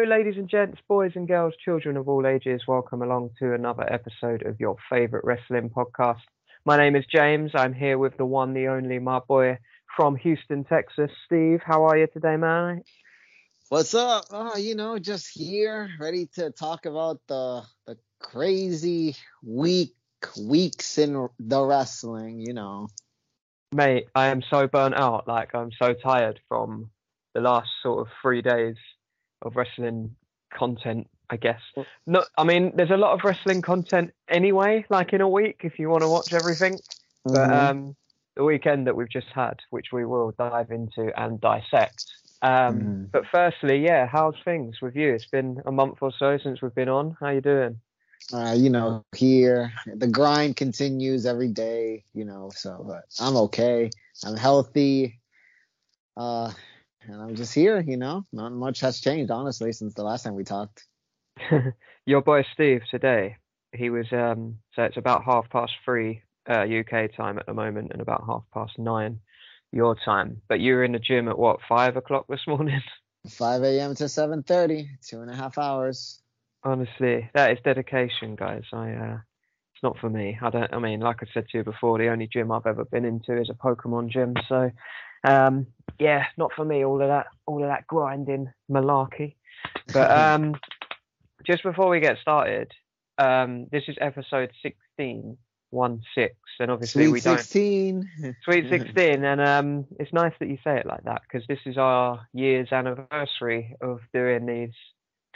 Hello, ladies and gents, boys and girls, children of all ages. Welcome along to another episode of your favorite wrestling podcast. My name is James. I'm here with the one, the only, my boy from Houston, Texas. Steve, how are you today, man? What's up? Oh, you know, just here, ready to talk about the the crazy week weeks in the wrestling. You know, Mate, I am so burnt out. Like, I'm so tired from the last sort of three days of wrestling content, I guess. No, I mean, there's a lot of wrestling content anyway, like in a week if you want to watch everything. But Mhm. um, the weekend that we've just had, which we will dive into and dissect. Um, Mhm. But firstly, yeah, how's things with you? It's been a month or so since we've been on. How you doing? uh, you know, here the grind continues every day. You know, so but I'm okay. I'm healthy. Uh, and I'm just here. You know, not much has changed honestly since the last time we talked. Your boy Steve today, he was um so it's about half past three uh, UK time at the moment and about half past nine your time. But you were in the gym at what, five o'clock this morning? 5 a.m. to 7:30, two and a half hours. Honestly, that is dedication, guys. I uh it's not for me. I don't I mean, like I said to you before, the only gym I've ever been into is a Pokemon gym, so um yeah, not for me, all of that all of that grinding malarkey. But um, just before we get started, um, this is episode 16, 1 6, and obviously Sweet we don't. 16. Sweet 16, and um, it's nice that you say it like that because this is our year's anniversary of doing these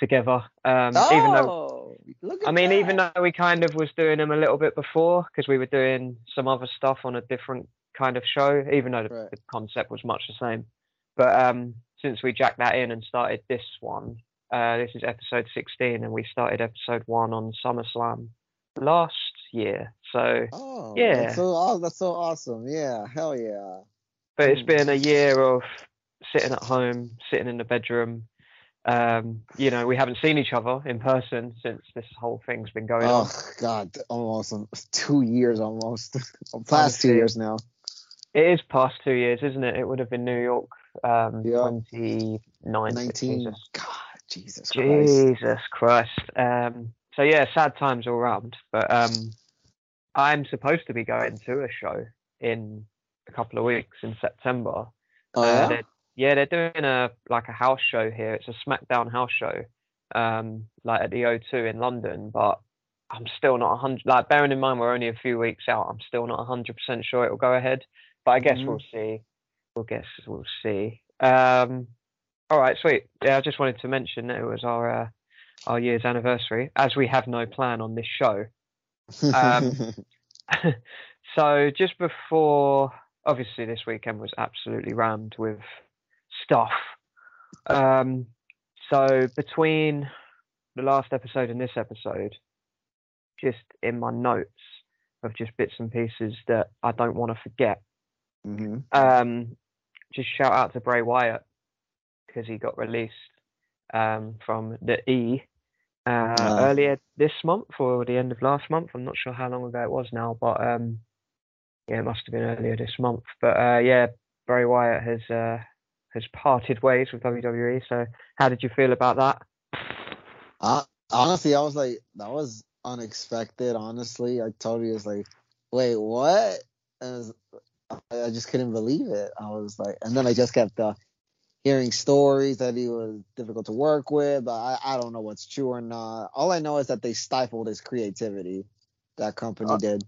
together. Um, oh, even though, at I mean, even though we kind of was doing them a little bit before because we were doing some other stuff on a different kind of show, even though the, Right. the concept was much the same. But um, since we jacked that in and started this one, uh, this is episode 16, and we started episode one on SummerSlam last year. So, Oh, Yeah. That's so, that's so awesome. Yeah, hell yeah. but it's been a year of sitting at home, sitting in the bedroom. Um, you know, we haven't seen each other in person since this whole thing's been going on. Oh God, almost two years almost. Past Honestly. two years now. It is past two years, isn't it? It would have been New York, um, Yeah. 2019. Nineteen. Jesus, God, Jesus Christ. Jesus Christ. Um, so yeah, sad times all round. But um, I'm supposed to be going to a show in a couple of weeks in September. Oh yeah. Yeah, they're doing a like a house show here. It's a SmackDown house show, um, like at the O2 in London. But I'm still not a hundred. Like bearing in mind we're only a few weeks out, I'm still not a hundred percent sure it'll go ahead. But I guess Mhm. we'll see. We'll guess we'll see. Um, all right, sweet. Yeah, I just wanted to mention that it was our uh, our year's anniversary, as we have no plan on this show. um, so just before, obviously, this weekend was absolutely rammed with stuff. Um, so between the last episode and this episode, just in my notes of just bits and pieces that I don't want to forget. hmm Um, just shout out to Bray Wyatt because he got released um, from the E uh, Ah. earlier this month or the end of last month. I'm not sure how long ago it was now, but um, yeah, it must have been earlier this month. But uh, yeah, Bray Wyatt has uh, has parted ways with WWE. So how did you feel about that? Uh, honestly, I was like, that was unexpected. Honestly, I totally was like, wait, what? And was- I just couldn't believe it. I was like, and then I just kept uh, hearing stories that he was difficult to work with, but I, I don't know what's true or not. All I know is that they stifled his creativity. That company Uh, did.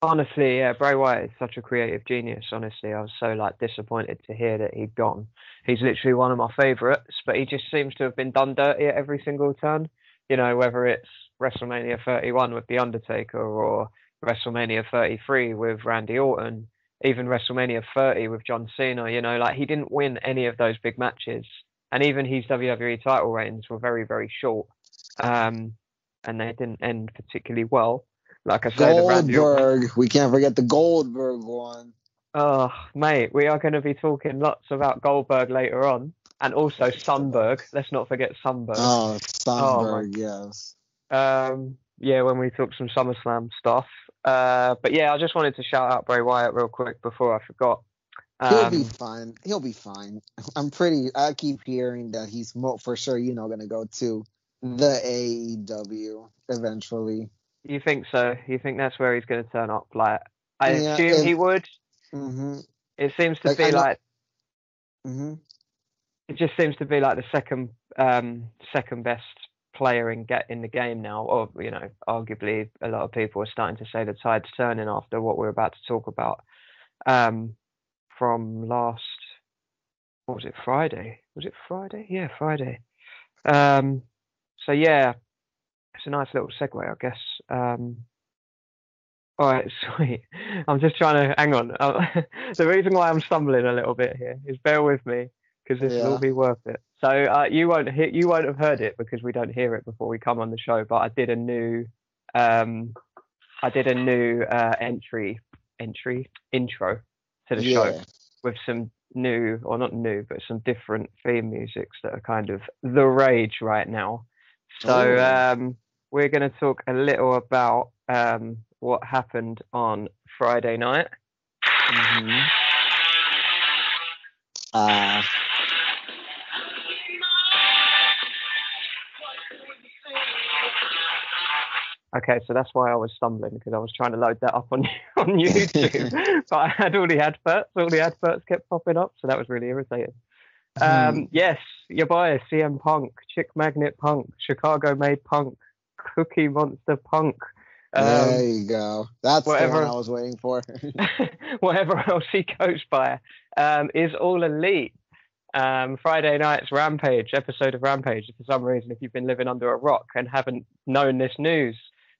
Honestly, yeah, Bray Wyatt is such a creative genius. Honestly, I was so like disappointed to hear that he'd gone. He's literally one of my favourites, but he just seems to have been done dirty at every single turn. You know, whether it's WrestleMania 31 with The Undertaker or WrestleMania 33 with Randy Orton, even WrestleMania 30 with John Cena. You know, like he didn't win any of those big matches, and even his WWE title reigns were very, very short, um, and they didn't end particularly well. Like I said, the Randy Orton Goldberg. We can't forget the Goldberg one. Oh, mate, we are going to be talking lots about Goldberg later on, and also Sunberg. Let's not forget Sunberg. Oh, Sundberg, yes. Um, yeah, when we talk some SummerSlam stuff. Uh, but yeah, I just wanted to shout out Bray Wyatt real quick before I forgot. He'll be Um, fine. He'll be fine. I'm pretty. I keep hearing that he's mo- for sure. You know, gonna go to the AEW eventually. You think so? You think that's where he's going to turn up? Like, I Yeah, assume he would. hmm It seems to Like, be I know- like hmm it just seems to be like the second um second best player in get in the game now. Or you know arguably a lot of people are starting to say the tide's turning after what we're about to talk about. Um from last what was it friday? Was it friday? Yeah friday. Um so yeah it's a nice little segue i guess um all right sweet i'm just trying to hang on Uh, the reason why i'm stumbling a little bit here is bear with me because this will Yeah. all be worth it. So uh, you won't hear, you won't have heard it because we don't hear it before we come on the show. But I did a new, um, I did a new uh, entry entry intro to the show with some new, or not new, but some different theme musics that are kind of the rage right now. So Ooh. um, we're going to talk a little about um, what happened on Friday night. hmm Uh, Okay, so that's why I was stumbling because I was trying to load that up on on YouTube, but I had all the adverts. All the adverts kept popping up, so that was really irritating. Um, yes, your boy CM Punk, Chick Magnet Punk, Chicago Made Punk, Cookie Monster Punk, there um, you go. That's the whatever- one I was waiting for. whatever else he goes by, um, is all elite. Um, Friday night's Rampage episode of Rampage. For some reason, if you've been living under a rock and haven't known this news,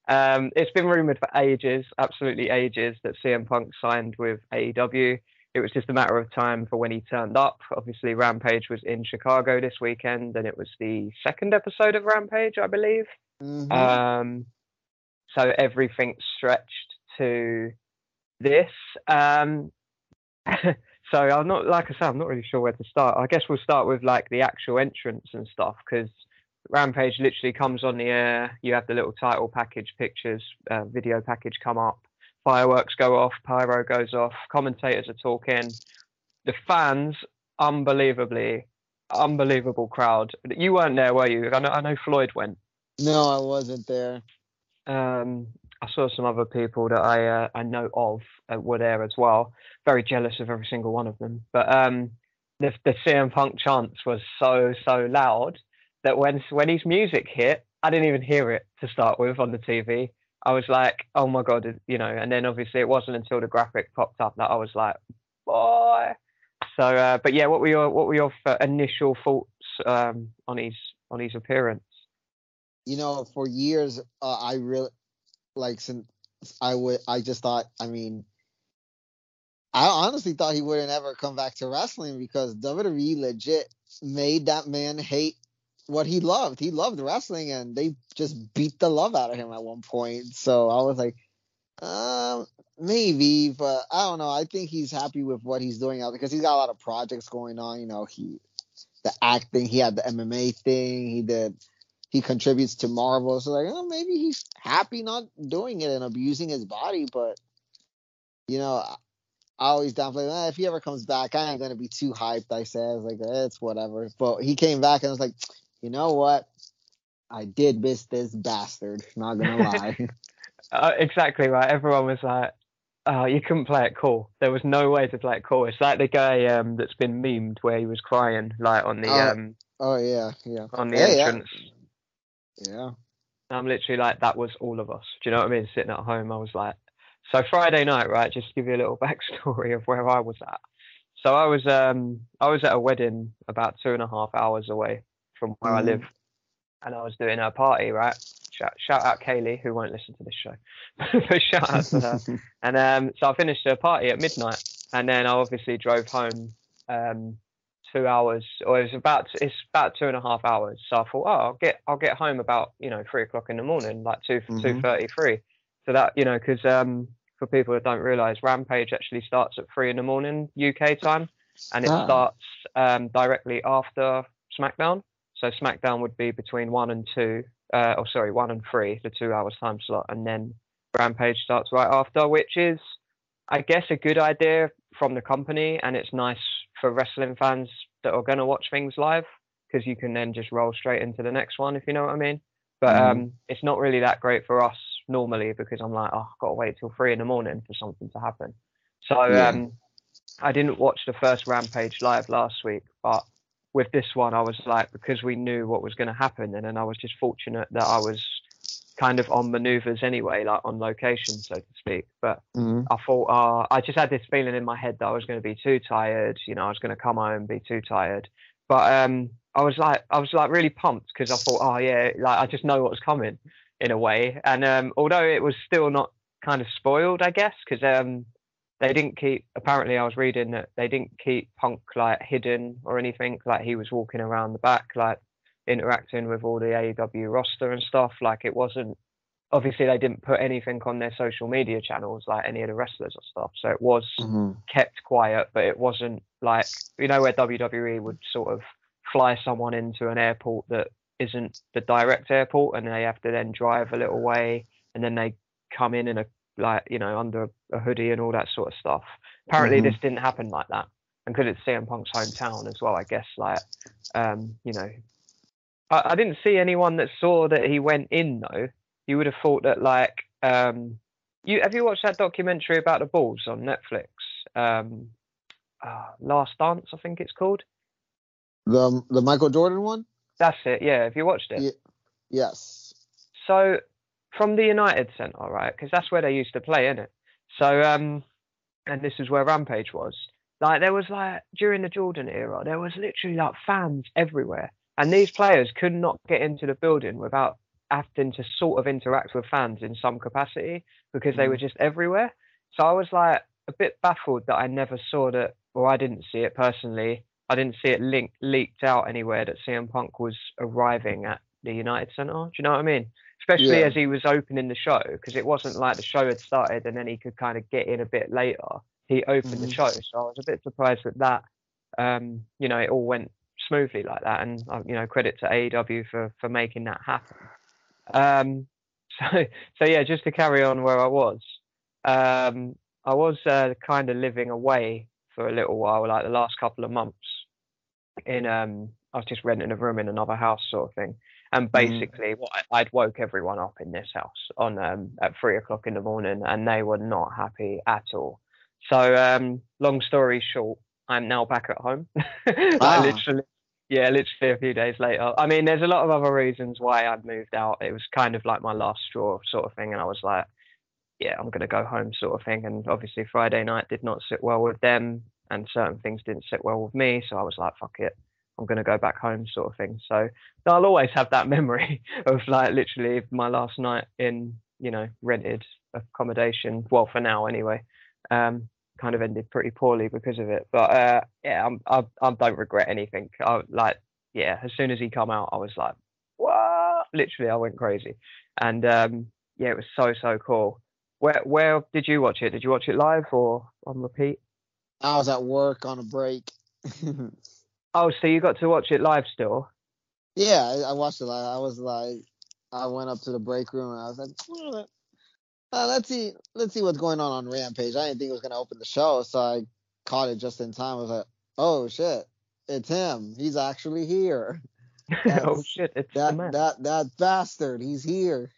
um, it's been rumored for ages, absolutely ages, that CM Punk signed with AEW. It was just a matter of time for when he turned up. Obviously, Rampage was in Chicago this weekend, and it was the second episode of Rampage, I believe. Mhm. Um, so everything stretched to this. Um, so I'm not, like I said, I'm not really sure where to start. I guess we'll start with like the actual entrance and stuff because Rampage literally comes on the air. You have the little title package pictures, uh, video package come up. Fireworks go off, pyro goes off, commentators are talking. The fans, unbelievably, unbelievable crowd. You weren't there, were you? I know, I know Floyd went. No, I wasn't there. Um, I saw some other people that I uh, I know of uh, were there as well. Very jealous of every single one of them. But um, the the CM Punk chants was so so loud that when when his music hit, I didn't even hear it to start with on the TV. I was like, oh my god, you know. And then obviously it wasn't until the graphic popped up that I was like, boy. So, uh, but yeah, what were your what were your initial thoughts um, on his on his appearance? You know, for years, uh, I really like since I would, I just thought, I mean, I honestly thought he wouldn't ever come back to wrestling because WWE legit made that man hate what he loved. He loved wrestling, and they just beat the love out of him at one point. So I was like, um, maybe, but I don't know. I think he's happy with what he's doing out because he's got a lot of projects going on. You know, he the acting, he had the MMA thing, he did he contributes to Marvel. So like, oh, maybe he's happy not doing it and abusing his body. But you know, I, always downplay. Eh, if he ever comes back, I ain't gonna be too hyped. I said, I was like, eh, it's whatever. But he came back and I was like, you know what? I did miss this bastard. Not gonna lie. Uh, exactly right. Everyone was like, "Oh, you couldn't play it cool." There was no way to play it cool. It's like the guy um, that's been memed where he was crying, like on the Oh, um, oh yeah, yeah, on the yeah. entrance. yeah. I'm literally like, that was all of us. Do you know what I mean? Sitting at home, I was like, so Friday night, right? Just to give you a little backstory of where I was at. So I was um I was at a wedding about two and a half hours away from where I Mhm. live, and I was doing a party, right? Shout, shout out Kaylee, who won't listen to this show, but shout out to her. And um, so I finished the party at midnight, and then I obviously drove home um, two hours, or it was about it's about two and a half hours. So I thought, oh, I'll get I'll get home about you know three o'clock in the morning, like 2 Mhm. two thirty three. So that you know, because um, for people that don't realise, Rampage actually starts at three in the morning UK time, and it Ah. starts um, directly after SmackDown. So SmackDown would be between one and two, uh, or sorry, one and three, the two hours time slot, and then Rampage starts right after, which is I guess, a good idea from the company, and it's nice for wrestling fans that are going to watch things live because you can then just roll straight into the next one, if you know what I mean. But Mhm. um, it's not really that great for us normally because I'm like, oh, I've got to wait till three in the morning for something to happen. So Yeah. um, I didn't watch the first Rampage live last week, but with this one, I was like, because we knew what was going to happen, and then I was just fortunate that I was kind of on maneuvers anyway, like on location, so to speak. But Mhm. I thought, uh, I just had this feeling in my head that I was going to be too tired. You know, I was going to come home be too tired. But um, I was like, I was like really pumped because I thought, oh yeah, like I just know what's coming in a way. And um, although it was still not kind of spoiled, I guess, because um, they didn't keep. Apparently, I was reading that they didn't keep Punk like hidden or anything. Like he was walking around the back, like interacting with all the AEW roster and stuff. Like it wasn't obviously they didn't put anything on their social media channels like any of the wrestlers or stuff. So it was Mhm. kept quiet, but it wasn't like you know where WWE would sort of fly someone into an airport that isn't the direct airport and they have to then drive a little way and then they come in in a like you know under a hoodie and all that sort of stuff. Apparently Mhm. this didn't happen like that. And because it's CM Punk's hometown as well, I guess like um, you know I, I didn't see anyone that saw that he went in though. You would have thought that like um you have you watched that documentary about the Bulls on Netflix? Um uh, Last Dance, I think it's called. The the Michael Jordan one? That's it, yeah. Have you watched it? Yeah. Yes. So from the United Centre, right? Because that's where they used to play, isn't it? So um, and this is where Rampage was. Like there was like during the Jordan era, there was literally like fans everywhere, and these players could not get into the building without having to sort of interact with fans in some capacity because they Mhm. were just everywhere. So I was like a bit baffled that I never saw that, or I didn't see it personally. I didn't see it linked leaked out anywhere that CM Punk was arriving at the United Centre. Do you know what I mean? Especially Yeah. as he was opening the show, because it wasn't like the show had started and then he could kind of get in a bit later. He opened the Mhm. show, so I was a bit surprised that that, um, you know, it all went smoothly like that. And uh, you know, credit to AEW for for making that happen. Um, so so yeah, just to carry on where I was, um, I was uh, kind of living away for a little while, like the last couple of months. In um, I was just renting a room in another house, sort of thing. And basically, what I- I'd woke everyone up in this house on um, at three o'clock in the morning, and they were not happy at all. So, um, long story short, I'm now back at home. Ah. literally, yeah, literally a few days later. I mean, there's a lot of other reasons why I'd moved out. It was kind of like my last straw, sort of thing, and I was like, yeah, I'm gonna go home, sort of thing. And obviously, Friday night did not sit well with them, and certain things didn't sit well with me. So I was like, fuck it. I'm going to go back home, sort of thing. So I'll always have that memory of like literally my last night in, you know, rented accommodation. Well, for now anyway. Um, kind of ended pretty poorly because of it. But uh, yeah, I'm, I, I don't regret anything. I like, yeah, as soon as he come out, I was like, what? Literally, I went crazy. And um, yeah, it was so so cool. Where where did you watch it? Did you watch it live or on repeat? I was at work on a break. Oh, so you got to watch it live still? yeah, I, I watched it. live. I was like, I went up to the break room and I was like, "Hmm, uh, let's see, let's see what's going on on Rampage. I didn't think it was gonna open the show, so I caught it just in time. I was like, oh shit, it's him. He's actually here. oh shit, it's That that that bastard. He's here.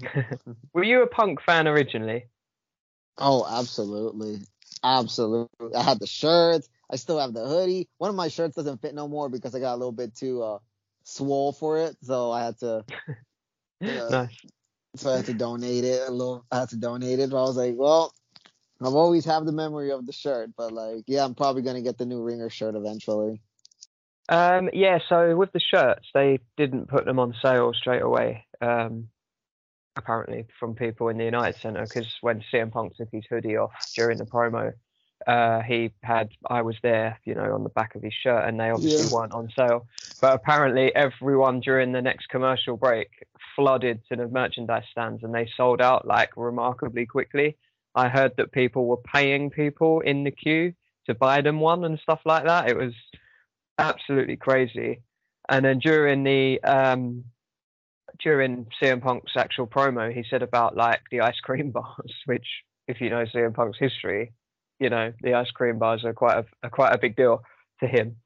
Were you a punk fan originally? Oh, absolutely. Absolutely. I had the shirts. I still have the hoodie. One of my shirts doesn't fit no more because I got a little bit too uh swole for it. So I had to Yeah. nice. So I had to donate it a little I had to donate it. But I was like, well, I've always have the memory of the shirt, but like yeah, I'm probably gonna get the new ringer shirt eventually. Um, yeah, so with the shirts, they didn't put them on sale straight away. Um, apparently from people in the United Centre, because when CM Punk took his hoodie off during the promo, uh, he had I was there, you know, on the back of his shirt, and they obviously Yeah. weren't on sale. But apparently, everyone during the next commercial break flooded to the merchandise stands, and they sold out like remarkably quickly. I heard that people were paying people in the queue to buy them one and stuff like that. It was absolutely crazy. And then during the um, during CM Punk's actual promo, he said about like the ice cream bars, which if you know CM Punk's history, you know the ice cream bars are quite a, are quite a big deal to him,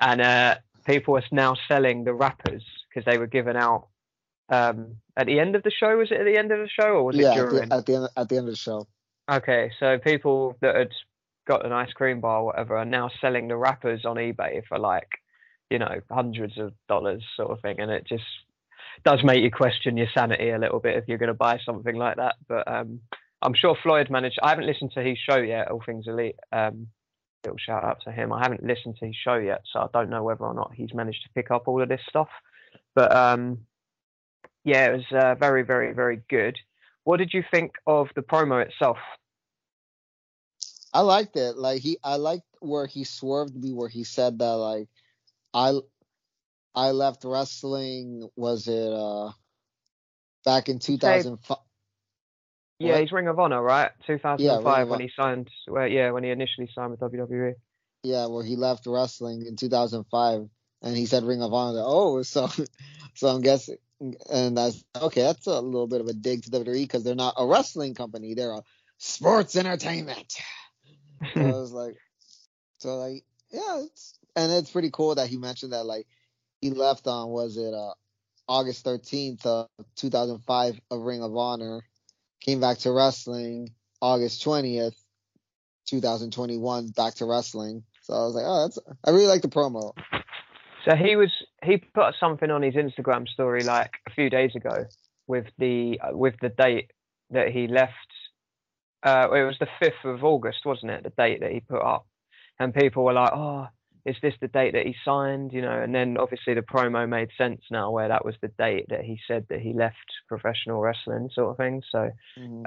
and uh, people are now selling the wrappers because they were given out um, at the end of the show. Was it at the end of the show or was yeah, it during? At the, at the end at the end of the show. Okay, so people that had got an ice cream bar or whatever are now selling the wrappers on eBay for like, you know, hundreds of dollars sort of thing, and it just does make you question your sanity a little bit if you're going to buy something like that. But um, I'm sure Floyd managed. I haven't listened to his show yet, All Things Elite. Um, little shout out to him. I haven't listened to his show yet, so I don't know whether or not he's managed to pick up all of this stuff. But um, yeah, it was uh, very, very, very good. What did you think of the promo itself? I liked it. Like he, I liked where he swerved me, where he said that like, I, I left wrestling. Was it uh, back in 2005? Yeah, What? he's Ring of Honor, right? 2005 of when he signed. Well, yeah, when he initially signed with. WWE. Yeah, where he left wrestling in 2005, and he said Ring of Honor. Oh, so, so I'm guessing, and that's okay. That's a little bit of a dig to WWE because they're not a wrestling company; they're a sports entertainment. So I was like, so like, yeah, it's and it's pretty cool that he mentioned that like he left on was it uh August 13th of 2005 of Ring of Honor, came back to wrestling August 20th, 2021 back to wrestling. So I was like, oh, that's I really like the promo. So he was he put something on his Instagram story like a few days ago with the uh, with the date that he left. Uh, it was the fifth of August, wasn't it? The date that he put up, and people were like, "Oh, is this the date that he signed?" You know, and then obviously the promo made sense now, where that was the date that he said that he left professional wrestling, sort of thing. So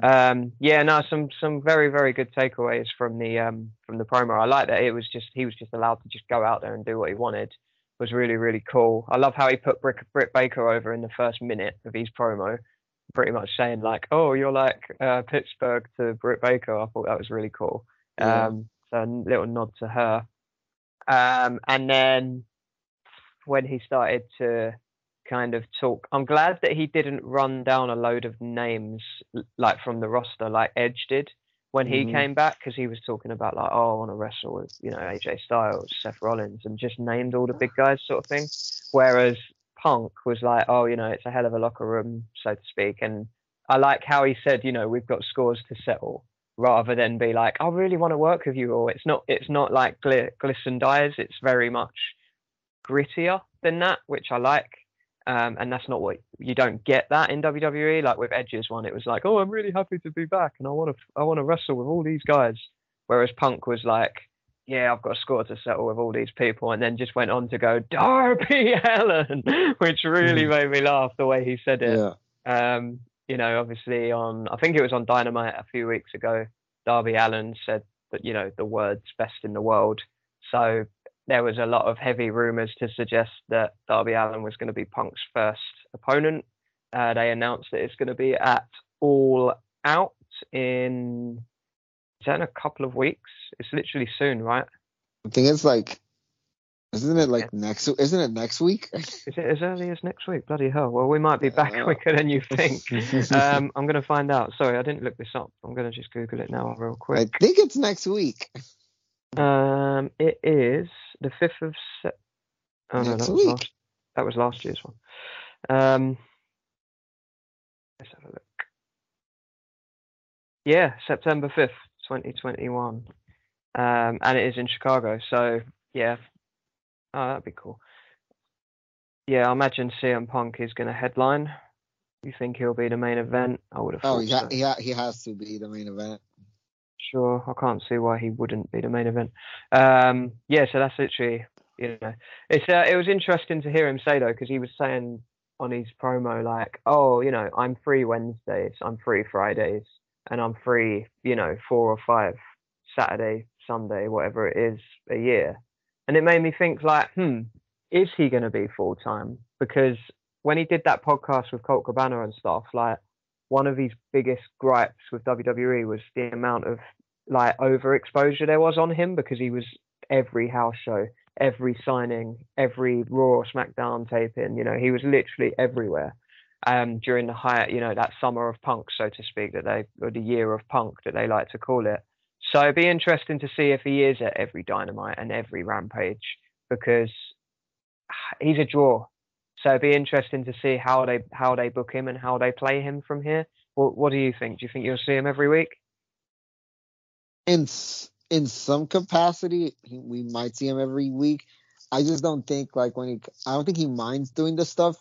um, yeah, no, some some very very good takeaways from the um, from the promo. I like that it was just he was just allowed to just go out there and do what he wanted. Was really really cool. I love how he put Brick, Britt Baker over in the first minute of his promo, pretty much saying like, "Oh, you're like uh, Pittsburgh to Britt Baker." I thought that was really cool. Yeah. Um, so a little nod to her. Um, and then when he started to kind of talk, I'm glad that he didn't run down a load of names like from the roster like Edge did when he Mhm. came back because he was talking about like, oh, I want to wrestle with you know AJ Styles, Seth Rollins, and just named all the big guys sort of thing. Whereas Punk was like, oh, you know, it's a hell of a locker room, so to speak. And I like how he said, you know, we've got scores to settle, rather than be like, I really want to work with you. Or it's not, it's not like gl- glisten dyes. It's very much grittier than that, which I like. Um, and that's not what you don't get that in WWE. Like with Edge's one, it was like, oh, I'm really happy to be back, and I want to, I want to wrestle with all these guys. Whereas Punk was like, yeah, I've got a score to settle with all these people, and then just went on to go Darby Allin, which really made me laugh the way he said it. Yeah. Um, you know, obviously on I think it was on Dynamite a few weeks ago, Darby Allin said that, you know, the words best in the world. So there was a lot of heavy rumours to suggest that Darby Allin was going to be Punk's first opponent. Uh, they announced that it's going to be at All Out in is that in a couple of weeks? It's literally soon, right? I think it's like, isn't it like next? Isn't it next week? Is it as early as next week? Bloody hell! Well, we might be back Uh, quicker than you think. um, I'm going to find out. Sorry, I didn't look this up. I'm going to just Google it now, real quick. I think it's next week. Um, it is the fifth of Sep. Oh no, Next that was, week. last, that was last year's one. Um, let's have a look. Yeah, September fifth, 2021. Um, and it is in Chicago. So yeah, oh, that'd be cool. Yeah, I imagine CM Punk is going to headline. You think he'll be the main event? I would have Oh, thought he, so. he, ha- he has to be the main event. Sure, I can't see why he wouldn't be the main event. Um, yeah, so that's literally, you know, it's uh, it was interesting to hear him say though, because he was saying on his promo like, oh, you know, I'm free Wednesdays, I'm free Fridays, and I'm free, you know, four or five Saturday, Sunday, whatever it is a year, and it made me think like, hmm, is he going to be full time? Because when he did that podcast with Colt Cabana and stuff, like one of his biggest gripes with WWE was the amount of like overexposure there was on him because he was every house show, every signing, every Raw SmackDown taping. You know, he was literally everywhere. um, during the high, you know, that summer of punk, so to speak, that they or the year of punk that they like to call it. So it'd be interesting to see if he is at every Dynamite and every Rampage because he's a draw. So it'd be interesting to see how they how they book him and how they play him from here. What, what do you think? Do you think you'll see him every week? In in some capacity, we might see him every week. I just don't think like when he, I don't think he minds doing this stuff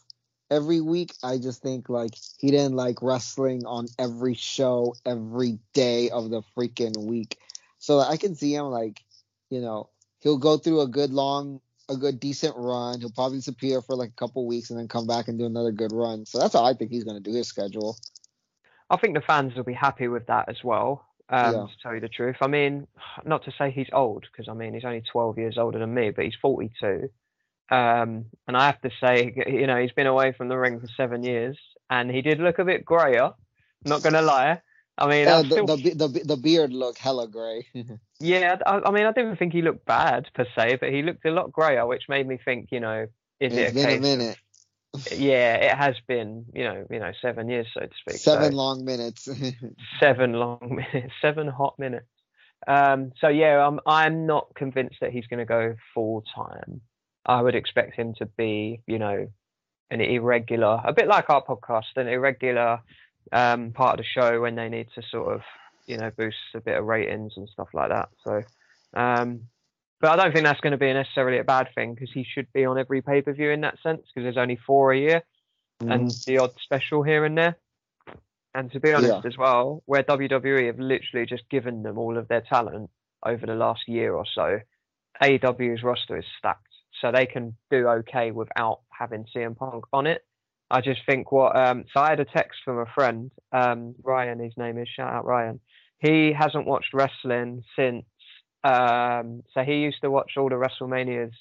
every week. I just think like he didn't like wrestling on every show every day of the freaking week. So I can see him like, you know, he'll go through a good long, a good decent run. He'll probably disappear for like a couple weeks and then come back and do another good run. So that's how I think he's going to do his schedule. I think the fans will be happy with that as well. Um, yeah. To tell you the truth, I mean, not to say he's old because I mean he's only 12 years older than me, but he's 42. Um, and I have to say, you know, he's been away from the ring for seven years, and he did look a bit grayer. Not gonna lie. I mean, uh, the, still... the, the, the beard looked hella grey. yeah, I, I, mean, I didn't think he looked bad per se, but he looked a lot grayer, which made me think, you know, is it's it been a minute. Yeah, it has been, you know, you know, seven years, so to speak. Seven so, long minutes. seven long minutes, seven hot minutes. Um, so yeah, I'm I'm not convinced that he's going to go full time. I would expect him to be, you know, an irregular, a bit like our podcast, an irregular um, part of the show when they need to sort of, you know, boost a bit of ratings and stuff like that. So, um, but I don't think that's going to be necessarily a bad thing because he should be on every pay per view in that sense because there's only four a year mm. and the odd special here and there. And to be honest, yeah. as well, where WWE have literally just given them all of their talent over the last year or so, AEW's roster is stacked so they can do okay without having CM Punk on it. I just think what um, so I had a text from a friend, um, Ryan, his name is shout out Ryan. He hasn't watched wrestling since um, so he used to watch all the WrestleManias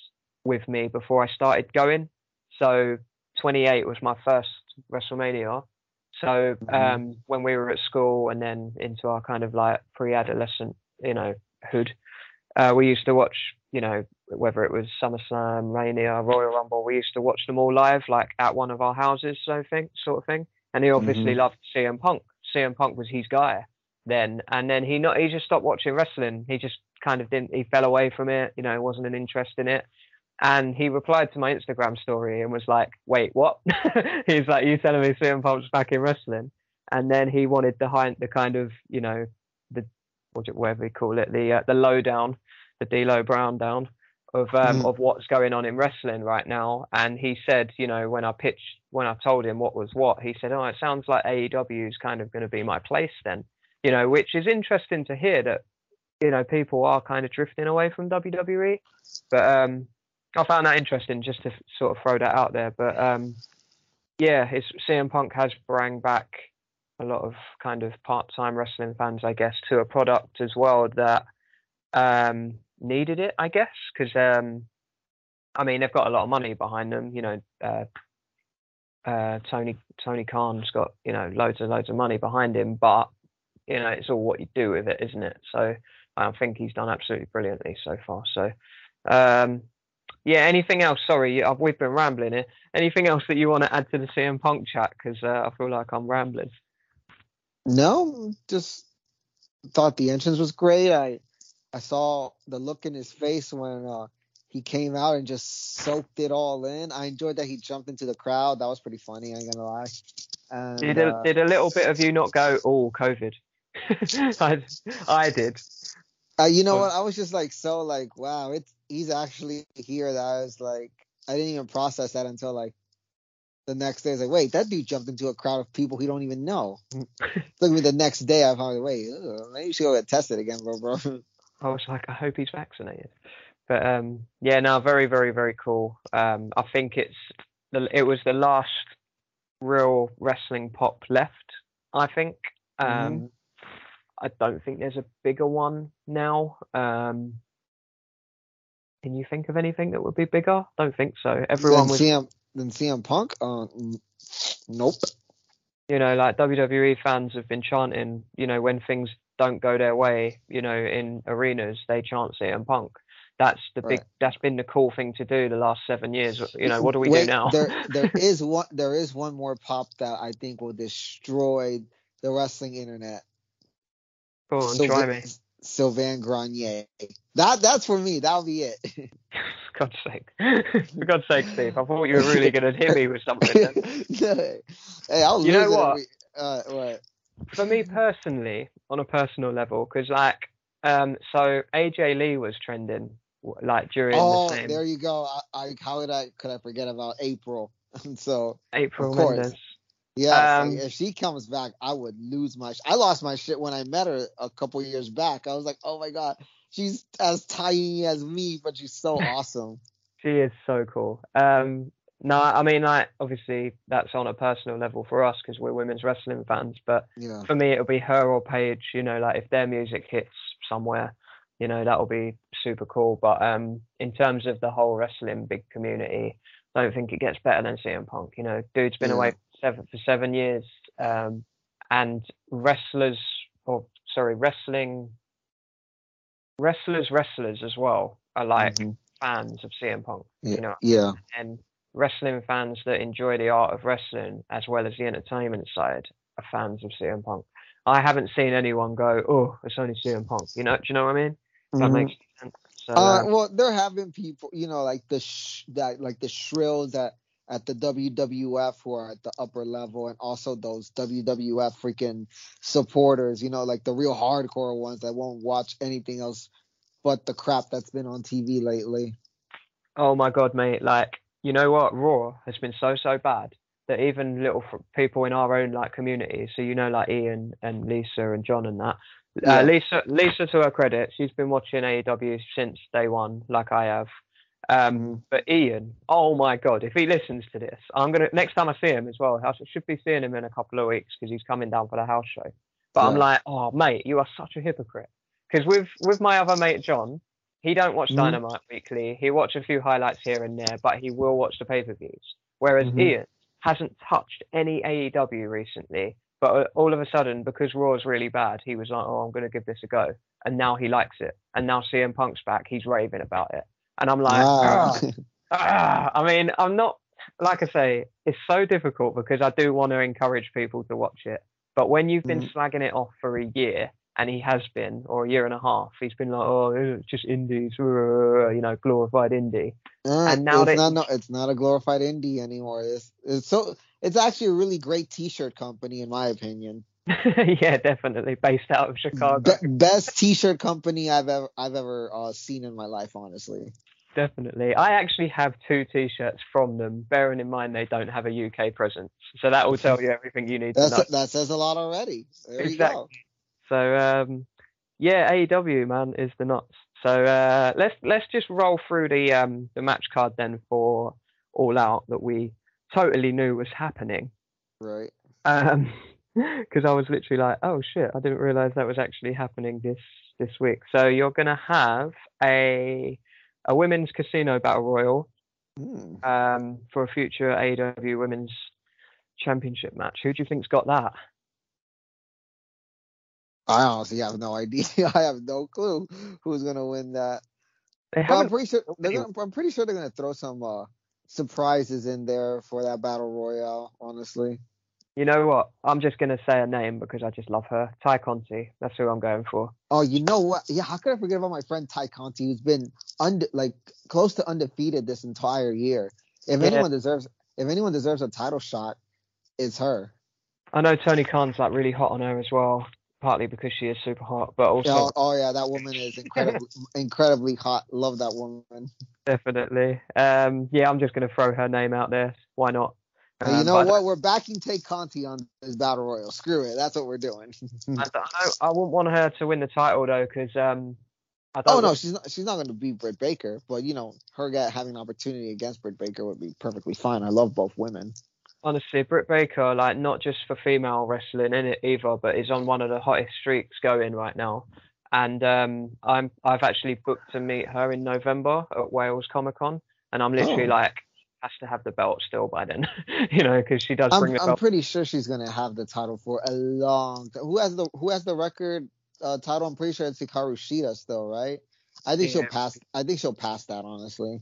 with me before I started going. So 28 was my first WrestleMania. So mm-hmm. um, when we were at school and then into our kind of like pre-adolescent, you know, hood, uh, we used to watch, you know, whether it was SummerSlam, Mania, Royal Rumble, we used to watch them all live, like at one of our houses, so thing, sort of thing. And he obviously mm-hmm. loved CM Punk. CM Punk was his guy then, and then he not he just stopped watching wrestling. He just kind of didn't. He fell away from it. You know, wasn't an interest in it. And he replied to my Instagram story and was like, "Wait, what?" He's like, "You telling me CM Punk's back in wrestling?" And then he wanted the the kind of, you know, the whatever we call it, the uh, the lowdown, the D'Lo Brown down of um, mm. of what's going on in wrestling right now. And he said, you know, when I pitched, when I told him what was what, he said, "Oh, it sounds like AEW is kind of going to be my place then." You know, which is interesting to hear that, you know, people are kind of drifting away from WWE. But um, I found that interesting just to sort of throw that out there. But um, yeah, it's CM Punk has brought back a lot of kind of part-time wrestling fans, I guess, to a product as well that um, needed it, I guess, because um, I mean they've got a lot of money behind them. You know, uh, uh, Tony Tony Khan's got you know loads and loads of money behind him, but you know it's all what you do with it, isn't it? So I think he's done absolutely brilliantly so far. So. Um, yeah, anything else? Sorry, we've been rambling here. Anything else that you want to add to the CM Punk chat? Because uh, I feel like I'm rambling. No, just thought the entrance was great. I I saw the look in his face when uh, he came out and just soaked it all in. I enjoyed that he jumped into the crowd. That was pretty funny. I ain't gonna lie. And, did a, uh, did a little bit of you not go? Oh, COVID. I I did. Uh, you know what? I was just like so like wow. It's he's actually here. That I was like I didn't even process that until like the next day. I was like, wait, that dude jumped into a crowd of people he don't even know. Look me the next day. I found wait, maybe you should go get tested again, bro, bro. I was like, I hope he's vaccinated. But um, yeah, no, very, very, very cool. Um, I think it's the, it was the last real wrestling pop left. I think. Um, mm-hmm. I don't think there's a bigger one now. Um, can you think of anything that would be bigger? Don't think so. Everyone was. CM, then CM Punk? Uh, nope. You know, like WWE fans have been chanting. You know, when things don't go their way, you know, in arenas, they chant CM Punk. that's the big Right. that's been the cool thing to do the last seven years. You know, what do we Wait, do now? there there is one there is one more pop that I think will destroy the wrestling internet. Go on, Sylva- try me. Sylvain Grenier. That that's for me. That'll be it. For God's sake. For God's sake, Steve. I thought you were really gonna hit me with something hey, I'll You know lose it what? every- uh, what? For me personally, on a personal level, because like um so AJ Lee was trending like during Oh, the same there you go. I, I how did I could I forget about April? so April of course. Mendez. Yeah, Um, if she comes back, I would lose my. Sh- I lost my shit when I met her a couple years back. I was like, oh my god, she's as tiny as me, but she's so awesome. She is so cool. Um, no, I mean, like, obviously, that's on a personal level for us because we're women's wrestling fans. But Yeah. for me, it'll be her or Paige. You know, like if their music hits somewhere, you know, that'll be super cool. But um, in terms of the whole wrestling big community, I don't think it gets better than CM Punk. You know, dude's been Yeah. away seven for seven years, um, and wrestlers, or sorry, wrestling wrestlers, wrestlers as well are like Mhm. fans of CM Punk. Yeah. You know, Yeah. and wrestling fans that enjoy the art of wrestling as well as the entertainment side are fans of CM Punk. I haven't seen anyone go, "Oh, it's only CM Punk." You know, do you know what I mean? That Mhm. makes sense. So, Uh, uh, well, there have been people, you know, like the sh- that, like the shrills at at the WWF who are at the upper level, and also those WWF freaking supporters, you know, like the real hardcore ones that won't watch anything else but the crap that's been on TV lately. oh my god, mate! Like, you know what? Raw has been so so bad that even little f- people in our own like community, so you know, like Ian and Lisa and John and that. Yeah. Uh, Lisa, Lisa, to her credit, she's been watching AEW since day one, like I have. Um, but Ian, oh my god, if he listens to this, I'm gonna next time I see him as well. I should be seeing him in a couple of weeks because he's coming down for the house show. But I'm like, oh mate, you are such a hypocrite. Because with with my other mate John, he don't watch Mhm. Dynamite weekly. He watch a few highlights here and there, but he will watch the pay per views. Whereas Mhm. Ian hasn't touched any AEW recently. But uh, all of a sudden, because Raw's really bad, he was like, "Oh, I'm going to give this a go," and now he likes it. And now CM Punk's back, he's raving about it, and I'm like, Ah. "Ah." Ah, I mean, I'm not like I say, it's so difficult because I do want to encourage people to watch it. But when you've been Mhm. slagging it off for a year, and he has been, or a year and a half, he's been like, oh, it's just indies, you know, glorified indie. Uh, And now it's not no, it's not a glorified indie anymore. It's, it's so it's actually a really great T-shirt company in my opinion. yeah, definitely based out of Chicago. Be- best T-shirt company I've ever I've ever uh, seen in my life, honestly. Definitely. I actually have two T-shirts from them, bearing in mind they don't have a UK presence. So that will tell you everything you need to know. That says a lot already. There Exactly. So um, yeah, AEW man is the nuts. So uh, let's let's just roll through the um, the match card then for All Out that we totally knew was happening. Right. Um 'cause I was literally like, oh shit, I didn't realize that was actually happening this this week. So you're gonna have a a women's casino battle royal Hmm. um, for a future AEW Women's Championship match. Who do you think's got that? I honestly have no idea. I have no clue who's gonna win that. I'm pretty sure they're gonna, I'm pretty sure they're gonna throw some uh, surprises in there for that battle royale. Honestly. You know what? I'm just gonna say a name because I just love her. Tay Conti. That's who I'm going for. Oh, you know what? Yeah, how could I forget about my friend Tay Conti, who's been under like close to undefeated this entire year. If Yeah. anyone deserves, if anyone deserves a title shot, it's her. I know Tony Khan's like really hot on her as well, partly because she is super hot, but also Oh, oh yeah, that woman is incredibly, incredibly hot. Love that woman. definitely. Um, yeah, I'm just gonna throw her name out there. Why not? You know what? We're backing Tay Conti on his battle royal. Screw it. That's what we're doing. I, I, I wouldn't want her to win the title though, because um, I don't. oh no, she's not. She's not going to beat Britt Baker, but you know, her having an opportunity against Britt Baker would be perfectly fine. I love both women. honestly, Britt Baker, like not just for female wrestling in it either, but is on one of the hottest streaks going right now. And um, I'm I've actually booked to meet her in November at Wales Comic Con, and I'm literally Oh. like has to have the belt still by then, you know, because she does bring I'm, the I'm pretty sure she's going to have the title for a long time. Who has the Who has the record uh, title? I'm pretty sure it's Hikaru Shida still, right? I think she'll pass. I think she'll pass that honestly.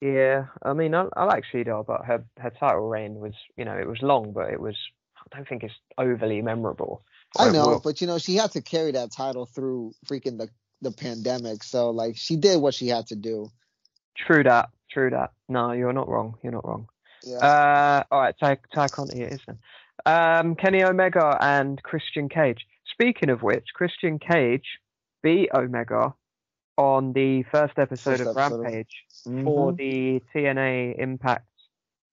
Yeah, I mean, I, I like Shida, but her her title reign was, you know, it was long, but it was. I don't think it's overly memorable. I know, but you know, she had to carry that title through freaking the the pandemic. So like, she did what she had to do. True that. True that. No, you're not wrong. You're not wrong. Yeah. Uh, all right, Tay, Tay Conti it is then. Um, Kenny Omega and Christian Cage. Speaking of which, Christian Cage beat Omega on the first episode First of episode of- Rampage for Mhm. the TNA Impact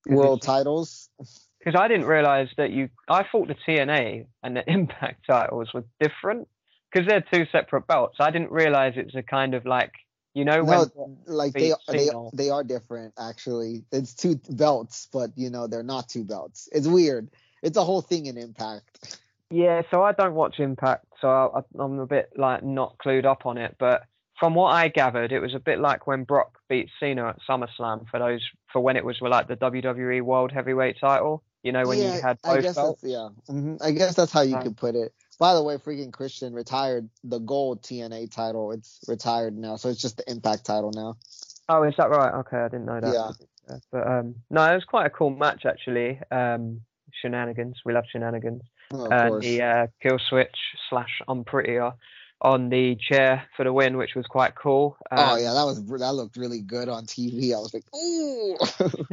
World titles. Because I didn't realize that you. I thought the TNA and the Impact titles were different because they're two separate belts. I didn't realize it's a kind of like you know when No, like they they they are different actually. It's two belts, but you know they're not two belts. It's weird. It's a whole thing in Impact. Yeah, so I don't watch Impact, so I, I'm a bit like not clued up on it. But from what I gathered, it was a bit like when Brock beat Cena at SummerSlam for those for when it was like the WWE World Heavyweight Title. You know when yeah, you had I both guess belts. that's yeah. hmm I guess that's how you Um, could put it. By the way, freaking Christian retired the gold TNA title. It's retired now, so it's just the Impact title now. Oh, is that right? Okay, I didn't know that. Yeah. But um, no, it was quite a cool match actually. Um, shenanigans. We love shenanigans. Oh, and course. the uh, kill switch slash unprettier on the chair for the win, which was quite cool. oh Um, yeah, that was that looked really good on TV. I was like, ooh.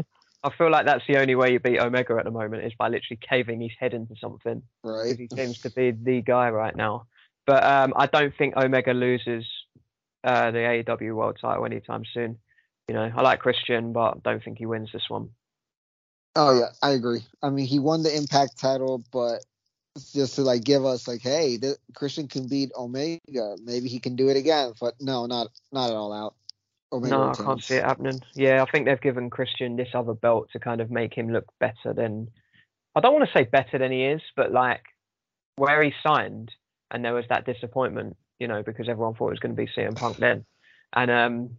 I feel like that's the only way you beat Omega at the moment is by literally caving his head into something. right. He seems to be the guy right now. But um, I don't think Omega loses uh, the AEW World Title anytime soon. You know, I like Christian, but don't think he wins this one. Oh yeah, I agree. I mean, he won the Impact title, but it's just to like give us like, hey, the, Christian can beat Omega. Maybe he can do it again. But no, not not at all out. No, I can't see it happening. Yeah, I think they've given Christian this other belt to kind of make him look better than. I don't want to say better than he is, but like where he signed, and there was that disappointment, you know, because everyone thought it was going to be CM Punk then, and um,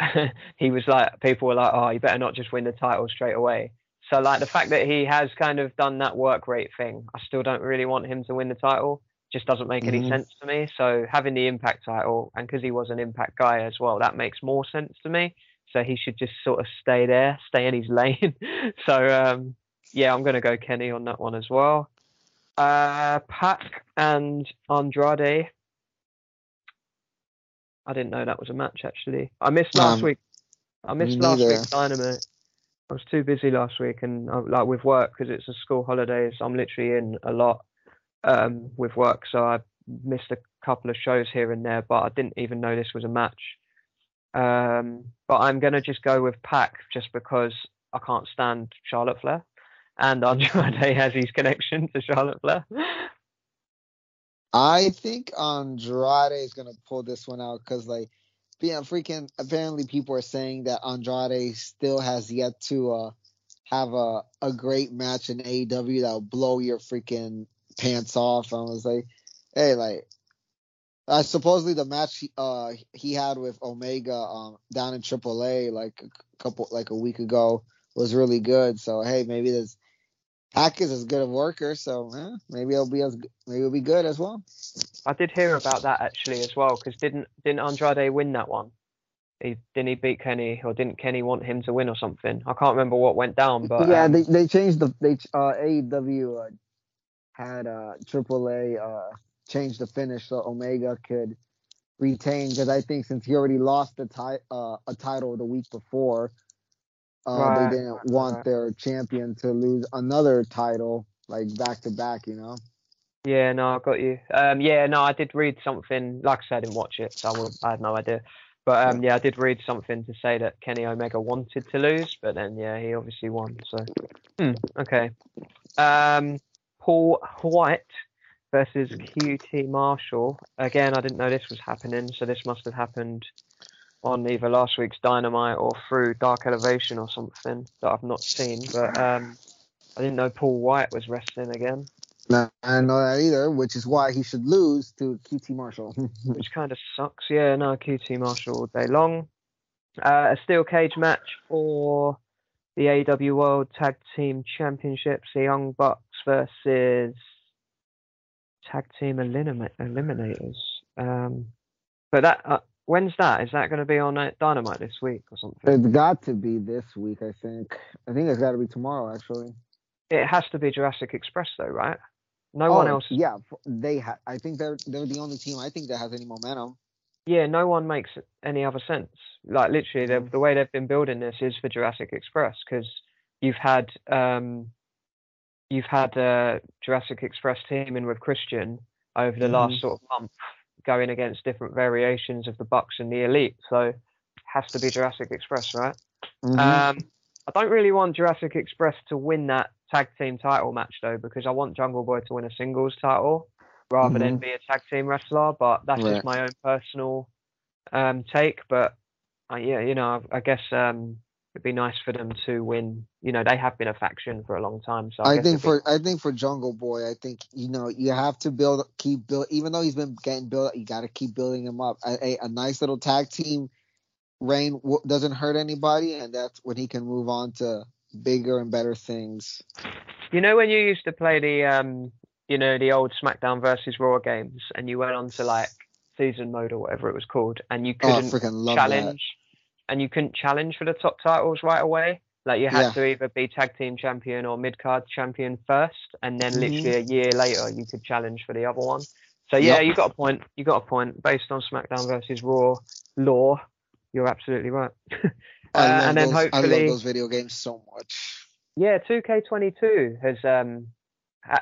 he was like, people were like, oh, you better not just win the title straight away. So like the fact that he has kind of done that work rate thing, I still don't really want him to win the title. Just doesn't make any Mhm. sense to me. So having the Impact title, and because he was an Impact guy as well, that makes more sense to me. So he should just sort of stay there, stay in his lane. so um, yeah, I'm gonna go Kenny on that one as well. Uh, Pac and Andrade. I didn't know that was a match actually. I missed last Um, week. I missed last neither. week's Dynamite. I was too busy last week, and uh, like with work because it's a school holidays. I'm literally in a lot um, with work, so I missed a couple of shows here and there. But I didn't even know this was a match. Um, but I'm gonna just go with Pac just because I can't stand Charlotte Flair, and Andrade has his connection to Charlotte Flair. I think Andrade is gonna pull this one out because like being freaking apparently people are saying that Andrade still has yet to uh have a a great match in AEW that'll blow your freaking pants off. I was like, hey, like uh, supposedly the match he, uh he had with Omega um down in AAA like a couple like a week ago was really good. So hey, maybe this Hack is as good a worker, so eh, maybe it'll be as maybe it'll be good as well. I did hear about that actually as well because didn't didn't Andrade win that one? He didn't he beat Kenny or didn't Kenny want him to win or something? I can't remember what went down, but yeah, um, they they changed the they uh AEW uh, had uh AAA uh changed the finish so Omega could retain because I think since he already lost the ti- uh, a title the week before, uh, Right, they didn't want right. their champion to lose another title like back to back, you know. Yeah, no, I got you. Um, yeah, no, I did read something. Like I said, I didn't watch it, so I, wouldn't- I had no idea. But um, yeah, I did read something to say that Kenny Omega wanted to lose, but then yeah, he obviously won. So, hmm, okay. Um, Paul White versus QT Marshall. Again, I didn't know this was happening, so this must have happened on either last week's Dynamite or through Dark Elevation or something that I've not seen. But um, I didn't know Paul White was wrestling again. No, I didn't know that either, which is why he should lose to QT Marshall. which kind of sucks. Yeah, no, QT Marshall all day long. Uh, a steel cage match for the AEW World Tag Team Championships. The Young Bucks versus Tag Team Elimina- Eliminators. Um, but that uh, When's that? Is that going to be on uh, Dynamite this week or something? It's got to be this week, I think. I think it's got to be tomorrow, actually. It has to be Jurassic Express, though, right? No oh, one else. Yeah, they. Ha- I think they're they're the only team I think that has any momentum. Yeah, no one makes any other sense. Like literally, the, the way they've been building this is for Jurassic Express because you've had um, you've had uh, Jurassic Express teaming with Christian over the Mhm. last sort of month, going against different variations of the Bucks and the Elite. So has to be Jurassic Express, right? Mhm. Um, I don't really want Jurassic Express to win that tag team title match though, because I want Jungle Boy to win a singles title rather than be a tag team wrestler. But that's just my own personal um, take. But uh, yeah, you know, I, I guess um, it'd be nice for them to win. You know, they have been a faction for a long time, so I, I think for I think for Jungle Boy, I think you know you have to build keep build even though he's been getting built, you got to keep building him up. A, a, a nice little tag team reign w- doesn't hurt anybody, and that's when he can move on to bigger and better things. you know, when you used to play the um, you know, the old SmackDown versus Raw games, and you went on to like season mode or whatever it was called, and you Oh, couldn't love challenge and you couldn't challenge for the top titles right away. Like you had Yeah. to either be tag team champion or mid card champion first, and then literally a year later you could challenge for the other one. So yeah, Yep. you got a point. You got a point. Based on SmackDown versus Raw law, you're absolutely right. Uh, and then those, I love those video games so much. yeah, 2K22 has um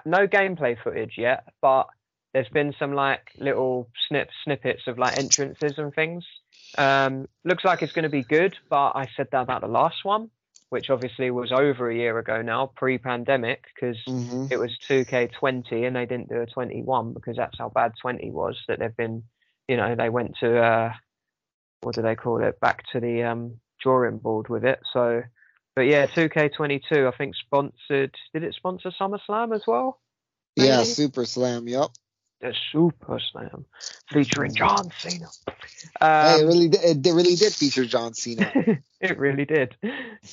no gameplay footage yet, but there's been some like little snip snippets of like entrances and things. Um, looks like it's going to be good, but I said that about the last one, which obviously was over a year ago now, pre-pandemic, because hmm it was 2K20 and they didn't do a 21 because that's how bad 20 was. That they've been, you know, they went to uh, what do they call it? Back to the um, drawing board with it. So, but yeah, 2K22 I think sponsored. Did it sponsor SummerSlam as well? Yeah, Super Slam. Yep. The Super Slam featuring John Cena. hey, it Um, really did. It really did feature John Cena. it really did.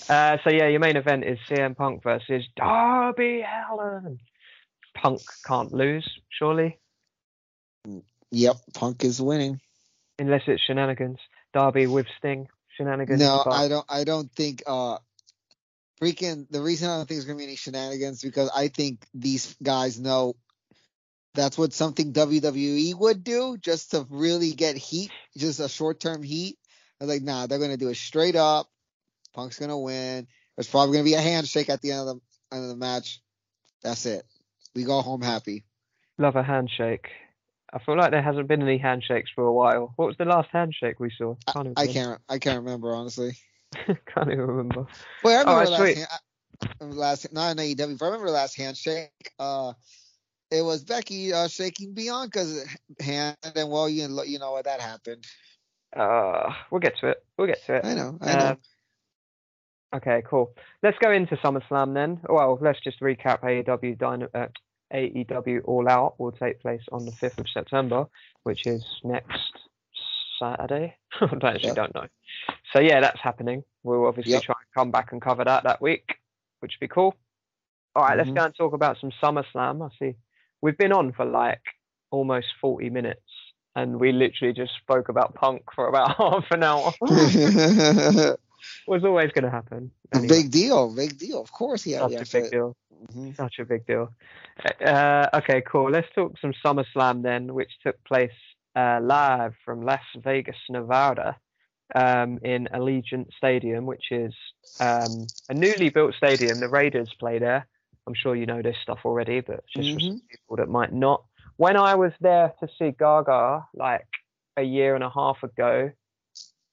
Uh, so yeah, your main event is CM Punk versus Darby Allin. Punk can't lose, surely, yep, Punk is winning. unless it's shenanigans. Darby with Sting shenanigans. No, I don't. I don't think. Uh, freaking. The reason I don't think there's gonna be any shenanigans because I think these guys know that's what something WWE would do just to really get heat, just a short term heat. I was like, nah, they're gonna do it straight up. Punk's gonna win. There's probably gonna be a handshake at the end of the end of the match. That's it. We go home happy. love a handshake. I feel like there hasn't been any handshakes for a while. What was the last handshake we saw? Can't even I can't. I can't remember honestly. Can't even remember. Wait, I remember the last, hand, I- remember last not in AEW, but I remember the last handshake. Uh, it was Becky uh, shaking Bianca's hand, and well, you know, you know what that happened. Uh, we'll get to it. We'll get to it. I know, I know. Um, okay, cool. Let's go into SummerSlam then. Well, let's just recap AEW Dyna- uh, AEW All Out will take place on the 5th of September, which is next Saturday. I actually don't know. So yeah, that's happening. We'll obviously Yep. try and come back and cover that that week, which would be cool. All right, Mhm. let's go and talk about some SummerSlam. I see we've been on for like almost 40 minutes. And we literally just spoke about Punk for about half an hour. was always going to happen. Anyway, big deal, big deal. Of course, yeah, such yeah. a big deal. Mhm. Such a big deal. Uh, okay, cool. Let's talk some SummerSlam then, which took place uh, live from Las Vegas, Nevada, um, in Allegiant Stadium, which is um, a newly built stadium. The Raiders play there. I'm sure you know this stuff already, but just for some people that might not. When I was there to see Gaga, like a year and a half ago,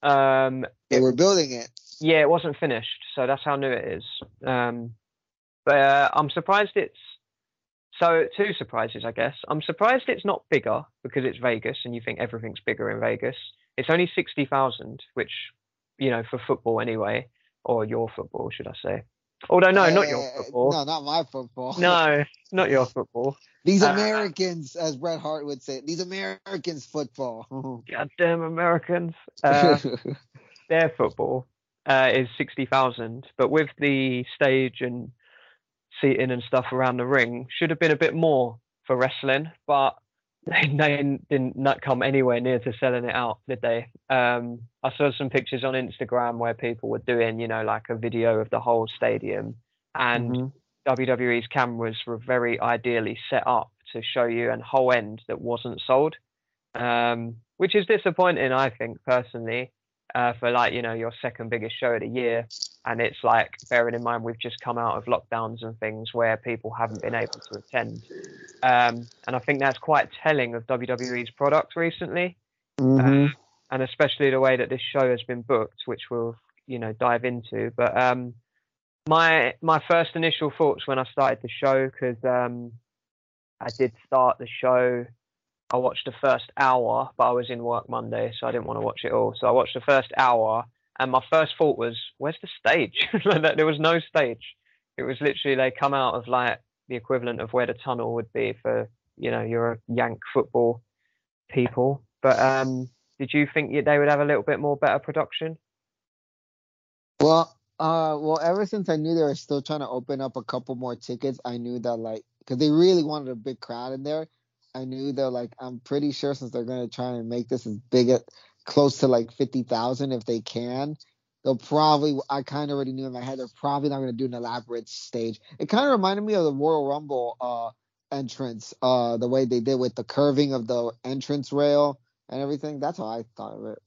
um, They it were building it. yeah, it wasn't finished, so that's how new it is. Um, but uh, I'm surprised it's so two surprises, I guess. I'm surprised it's not bigger because it's Vegas, and you think everything's bigger in Vegas. It's only sixty thousand, which you know for football anyway, or your football, should I say? Although no, not your Uh, football. No, not my football. No, not your football. These Uh, Americans, as Bret Hart would say, these Americans football. Goddamn Americans. Uh, their football uh, is 60,000, but with the stage and seating and stuff around the ring, should have been a bit more for wrestling. But they, they didn't not come anywhere near to selling it out, did they? Um, I saw some pictures on Instagram where people were doing, you know, like a video of the whole stadium, and Mhm. WWE's cameras were very ideally set up to show you an whole end that wasn't sold, um, which is disappointing, I think personally, uh, for like you know your second biggest show of the year, and it's like bearing in mind we've just come out of lockdowns and things where people haven't been able to attend, um, and I think that's quite telling of WWE's product recently Mhm. and especially the way that this show has been booked, which we'll you know dive into. But um, my my first initial thoughts when I started the show, because um, I did start the show. I watched the first hour, but I was in work Monday, so I didn't want to watch it all. So I watched the first hour, and my first thought was, "Where's the stage?" There was no stage. It was literally they come out of like the equivalent of where the tunnel would be for you know your Yank football people. But um, did you think they would have a little bit more better production? Well, uh, well, ever since I knew they were still trying to open up a couple more tickets, I knew that like, because they really wanted a big crowd in there. I knew that like, I'm pretty sure since they're gonna try and make this as big as close to like fifty thousand if they can, they'll probably. I kind of already knew in my head they're probably not gonna do an elaborate stage. It kind of reminded me of the Royal Rumble uh entrance, uh, the way they did with the curving of the entrance rail and everything. That's how I thought of it.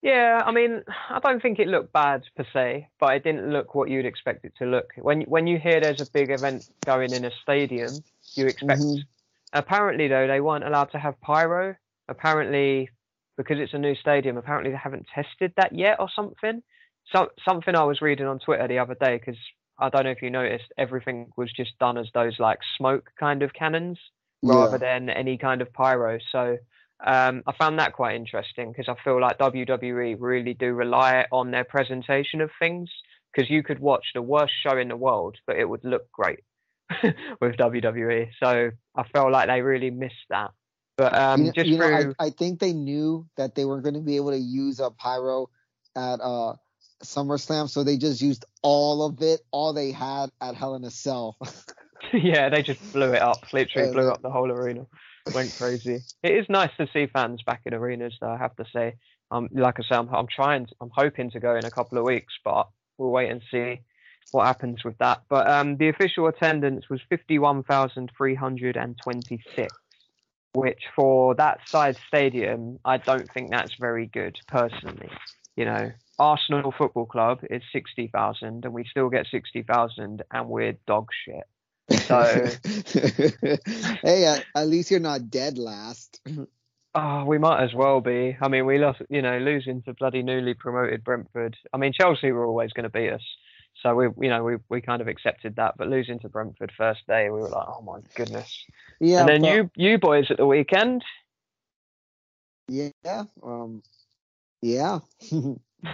Yeah, I mean, I don't think it looked bad per se, but it didn't look what you'd expect it to look. When when you hear there's a big event going in a stadium, you expect. Mhm. Apparently, though, they weren't allowed to have pyro. Apparently, because it's a new stadium, apparently they haven't tested that yet or something. So something I was reading on Twitter the other day because I don't know if you noticed, everything was just done as those like smoke kind of cannons rather than any kind of pyro. So um, I found that quite interesting because I feel like WWE really do rely on their presentation of things because you could watch the worst show in the world, but it would look great with WWE. So I felt like they really missed that. But um, you know, just you know, I, I think they knew that they weren't going to be able to use a pyro at uh SummerSlam, so they just used all of it, all they had at Hell in a Cell. yeah, they just blew it up. Literally blew they- up the whole arena. Went crazy. It is nice to see fans back in arenas, though. I have to say. Um, like I say, I'm, I'm trying. I'm hoping to go in a couple of weeks, but we'll wait and see what happens with that. But um, the official attendance was 51,326, which for that size stadium, I don't think that's very good personally. You know, Arsenal Football Club is 60,000, and we still get 60,000, and we're dog shit. So- hey, at, at least you're not dead last. Oh, we might as well be. I mean, we lost, you know, losing to bloody newly promoted Brentford. I mean, Chelsea were always going to beat us, so we, you know, we we kind of accepted that. But losing to Brentford first day, we were like, oh my goodness. Yeah, and then but- you you boys at the weekend, Yeah, um, yeah.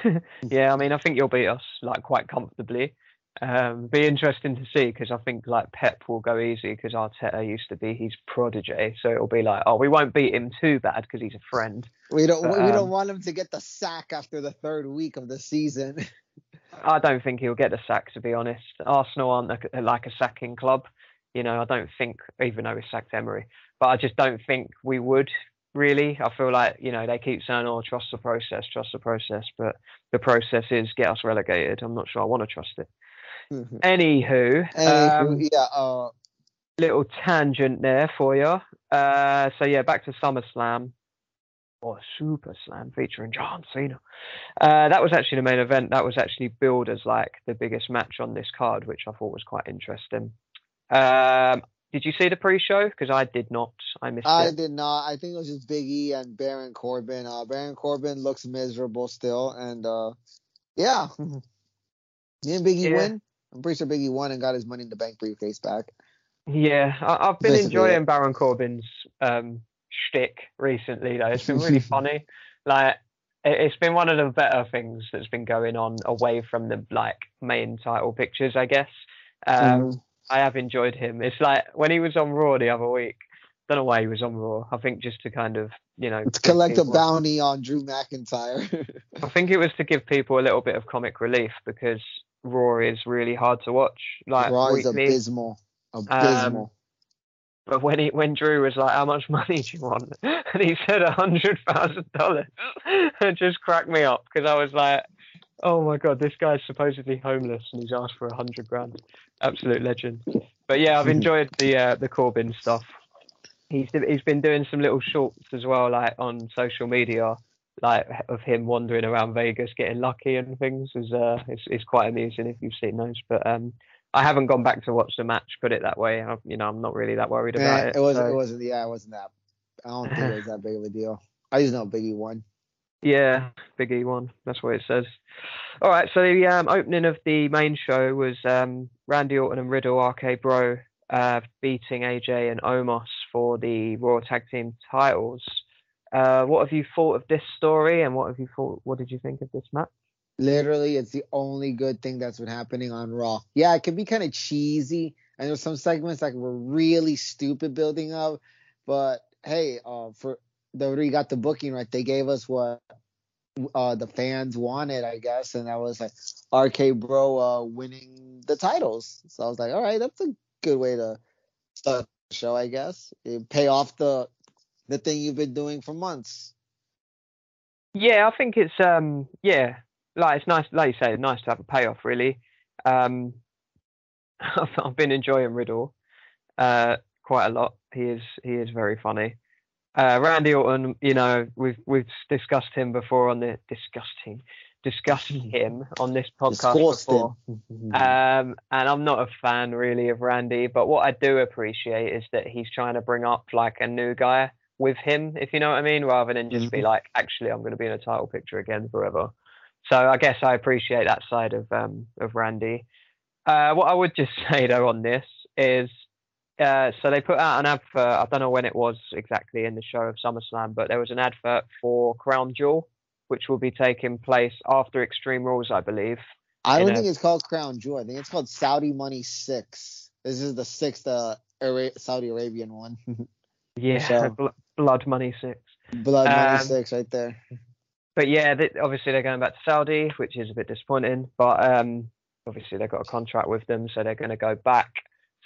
yeah. I mean, I think you'll beat us like quite comfortably. Um, be interesting to see because I think like Pep will go easy because Arteta used to be his protege, so it'll be like, oh, we won't beat him too bad because he's a friend. we don't But, we don't um, want him to get the sack after the third week of the season. I don't think he'll get the sack, to be honest. Arsenal aren't a, like a sacking club. You know, I don't think, even though we sacked Emery, but I just don't think we would really. I feel like, you know, they keep saying, oh, trust the process, trust the process, but the process is get us relegated. I'm not sure I want to trust it. Anywho, Anywho, um, yeah, uh, little tangent there for you. Uh, so yeah, back to SummerSlam or Super Slam featuring John Cena. Uh, that was actually the main event. That was actually billed as like the biggest match on this card, which I thought was quite interesting. Um, did you see the pre-show? Because I did not. I missed I it. I did not. I think it was just Big E and Baron Corbin. Uh, Baron Corbin looks miserable still, and uh, yeah, didn't Big E Yeah. win? I'm pretty sure Big E won and got his Money in the Bank briefcase back. Yeah, I, I've been Basically, enjoying. Baron Corbin's um, shtick recently. Though it's been really funny. Like it, it's been one of the better things that's been going on away from the like main title pictures, I guess. Um, Mhm. I have enjoyed him. It's like when he was on Raw the other week. Don't know why he was on Raw. I think just to kind of you know To collect a bounty on Drew McIntyre. I think it was to give people a little bit of comic relief because Raw is really hard to watch. Like Raw is weekly. abysmal. Abysmal. But when he when Drew was like, "How much money do you want?" and he said a hundred thousand dollars, it just cracked me up because I was like, "Oh my god, this guy's supposedly homeless and he's asked for a hundred grand." Absolute legend. But yeah, I've enjoyed the uh, the Corbin stuff. He's he's been doing some little shorts as well, like on social media, like of him wandering around Vegas getting lucky and things. Is uh, it's, it's quite amusing if you've seen those. But um, I haven't gone back to watch the match. Put it that way. I, you know, I'm not really that worried about Eh, it. it wasn't. so- It wasn't. Yeah, it wasn't that. I don't think it was that big of a deal. I just know Biggie won. Yeah, Big E one. That's what it says. All right, so the um, opening of the main show was um, Randy Orton and Riddle, RK Bro, uh, beating AJ and Omos for the Raw Tag Team titles. Uh, what have you thought of this story, and what have you thought? What did you think of this match? Literally, it's the only good thing that's been happening on Raw. Yeah, it can be kind of cheesy, and there's some segments that were really stupid building up. But hey, uh, for WWE got the booking right. They gave us what uh the fans wanted, I guess, and that was like RK Bro uh winning the titles. So I was like, all right, that's a good way to start the show, I guess. Pay off the the thing you've been doing for months. Yeah, I think it's um yeah, like it's nice like you say, nice to have a payoff really. Um I've, I've been enjoying Riddle uh quite a lot. He is he is very funny. Uh Randy Orton, you know, we've we've discussed him before on the him discussed him on this podcast Disgusting. before. Um, and I'm not a fan really of Randy, but what I do appreciate is that he's trying to bring up like a new guy with him, if you know what I mean, rather than just be Mhm. like, actually, I'm going to be in a title picture again forever. So I guess I appreciate that side of um, of Randy. Uh, what I would just say though on this is, uh, so they put out an advert. I don't know when it was exactly in the show of SummerSlam, but there was an advert for Crown Jewel, which will be taking place after Extreme Rules, I believe. I don't a- think it's called Crown Jewel. I think it's called Saudi Money Six. This is the sixth uh, Ara- Saudi Arabian one. Yeah, So- Bl- Blood Money Six. Blood Money Um, Six right there. But yeah, they, obviously they're going back to Saudi, which is a bit disappointing. But um, obviously they've got a contract with them, so they're going to go back.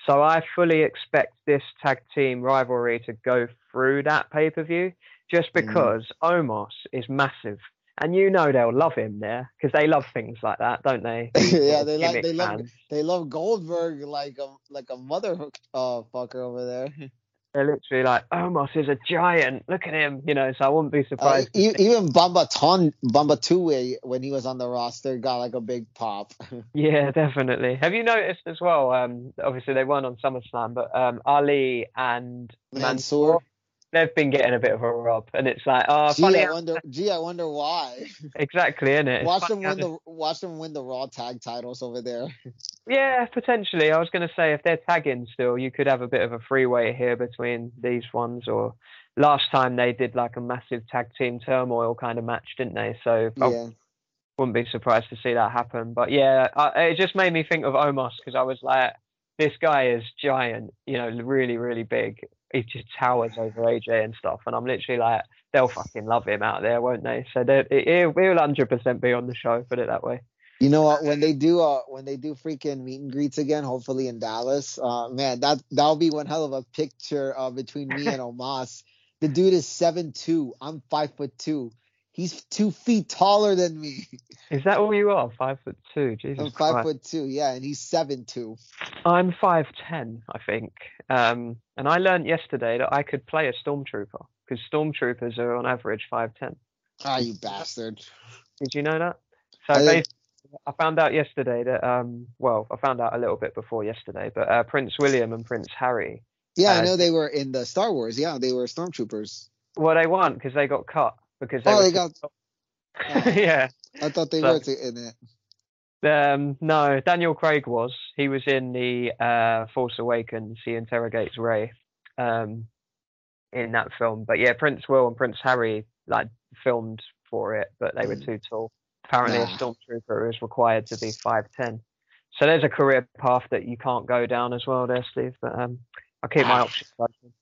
So I fully expect this tag team rivalry to go through that pay per view, just Mm. because Omos is massive, and you know they'll love him there because they love things like that, don't they? Yeah, they like they love they love Goldberg like a like a mother uh fucker over there. They're literally like Omos is a giant. Look at him, you know. So I wouldn't be Uh, surprised. e- even Bamba Ton Bamba Two when he was on the roster got like a big pop. Yeah, definitely. Have you noticed as well? Um, obviously they weren't on SummerSlam, but um, Ali and Mansoor. they've been getting a bit of a rub, and it's like, oh, Gee, funny. I wonder. Gee, I wonder why. Exactly, isn't it? It's watch them win the watch them win the Raw tag titles over there. Yeah, potentially. I was going to say if they're tagging still, you could have a bit of a freeway here between these ones. Or last time they did like a massive tag team turmoil kind of match, didn't they? So I wouldn't be surprised to see that happen. But yeah, I, it just made me think of Omos because I was like, this guy is giant, you know, really, really big. He just towers over AJ and stuff. And I'm literally like, they'll fucking love him out there, won't they? So he'll 100% be on the show, put it that way. You know what? When they do uh when they do freaking meet and greets again, hopefully in Dallas, uh man, that that'll be one hell of a picture uh between me and Omos. The dude is seven two. I'm five foot two. He's two feet taller than me. Is that all you are? Five foot two? Jesus I'm five Christ. foot two, yeah, and he's seven two. I'm five ten, I think. Um, and I learned yesterday that I could play a stormtrooper because stormtroopers are on average five ten. Ah, you bastard. Did you know that? So basically, I found out yesterday that um, well, I found out a little bit before yesterday, but uh, Prince William and Prince Harry, Yeah, I Uh, know they were in the Star Wars. Yeah, they were stormtroopers. well, they weren't because they got cut because they Oh, they got. Oh, yeah. I thought they were in it. Um, no, Daniel Craig was. He was in the uh, Force Awakens. He interrogates Rey um, in that film. But yeah, Prince Will and Prince Harry like filmed for it, but they were Mm. too tall. Apparently, a stormtrooper is required to be five ten. So there's a career path that you can't go down as well, there, Steve. But um, I'll keep my Ah. options open.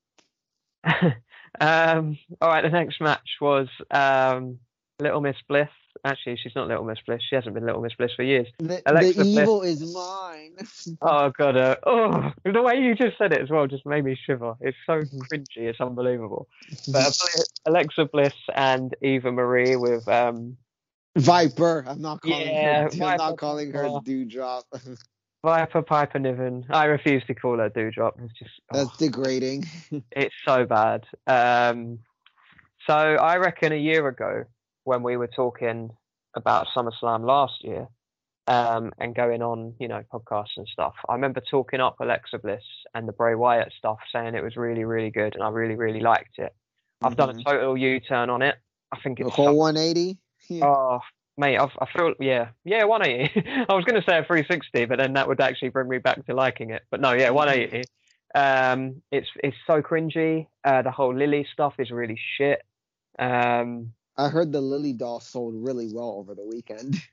um, all right, the next match was um, Little Miss Bliss Actually, she's not Little Miss Bliss. She hasn't been Little Miss Bliss for years. The, Alexa the Bliss. evil is mine. Oh god, uh, oh, the way you just said it as well just made me shiver. It's so cringy, it's unbelievable. But Alexa Bliss and Eva Marie with um, Viper. I'm not calling yeah, her. I'm not calling her Doudrop. Viper Piper Niven. I refuse to call her Doudrop. It's just oh, that's degrading. it's so bad. Um, so I reckon a year ago when we were talking about SummerSlam last year. Um, and going on, you know, podcasts and stuff. I remember talking up Alexa Bliss and the Bray Wyatt stuff, saying it was really, really good, and I really, really liked it. I've done a mm-hmm. total U turn on it. I think it's a whole 180. Yeah. Oh, mate, I, I feel yeah, yeah, 180. I was going to say a 360, but then that would actually bring me back to liking it. But no, yeah, mm. 180. Um, it's it's so cringy. Uh, the whole Lily stuff is really shit. Um, I heard the Lily doll sold really well over the weekend.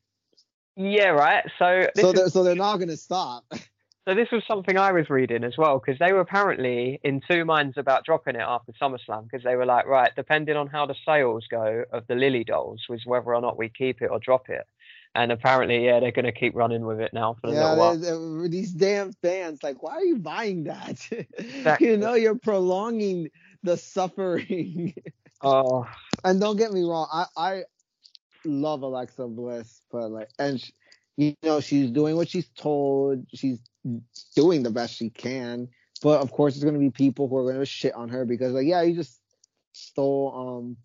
Yeah, right. So so they're, so they're not going to stop. so this was something I was reading as well because they were apparently in two minds about dropping it after SummerSlam because they were like, right, depending on how the sales go of the Lily dolls, was whether or not we keep it or drop it. And apparently, yeah, they're going to keep running with it now for a Yeah, little while. they- they- these damn fans. Like, why are you buying that? Exactly. you know, you're prolonging the suffering. Oh, and don't get me wrong, I I love Alexa Bliss, but like, and sh you know, she's doing what she's told. She's doing the best she can. But of course, there's gonna be people who are gonna shit on her because, like, yeah, you just stole um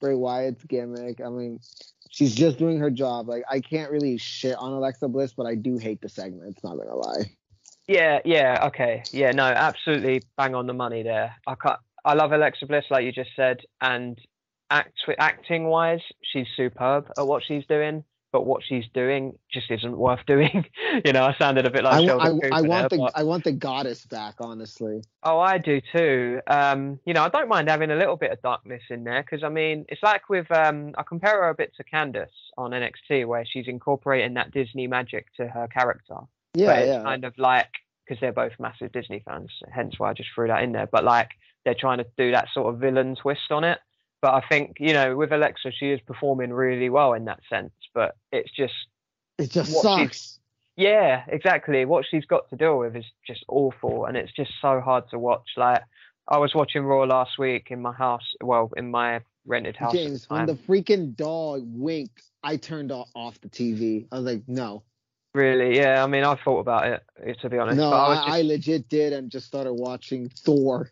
Bray Wyatt's gimmick. I mean, she's just doing her job. Like, I can't really shit on Alexa Bliss, but I do hate the segments. Not gonna lie. Yeah, yeah, okay. Yeah, no, absolutely bang on the money there. I can't, I love Alexa Bliss, like you just said, and act acting wise, she's superb at what she's doing. But what she's doing just isn't worth doing. you know, I sounded a bit like I, Sheldon I, Cooper I want there, the but- I want the goddess back, honestly. Oh, I do too. Um, you know, I don't mind having a little bit of darkness in there because I mean, it's like with um, I compare her a bit to Candice on NXT, where she's incorporating that Disney magic to her character. Yeah, but yeah. kind of like because they're both massive Disney fans, hence why I just threw that in there. But like they're trying to do that sort of villain twist on it. But I think you know with Alexa, she is performing really well in that sense. But it's just It just sucks. yeah, exactly. What she's got to deal with is just awful, and it's just so hard to watch. Like I was watching Raw last week in my house, well, in my rented house. at the when the freaking dog winked, I turned off the TV. I was like, no, Really, yeah. I mean, I thought about it to be honest. no, I I, just, I legit did, and just started watching Thor.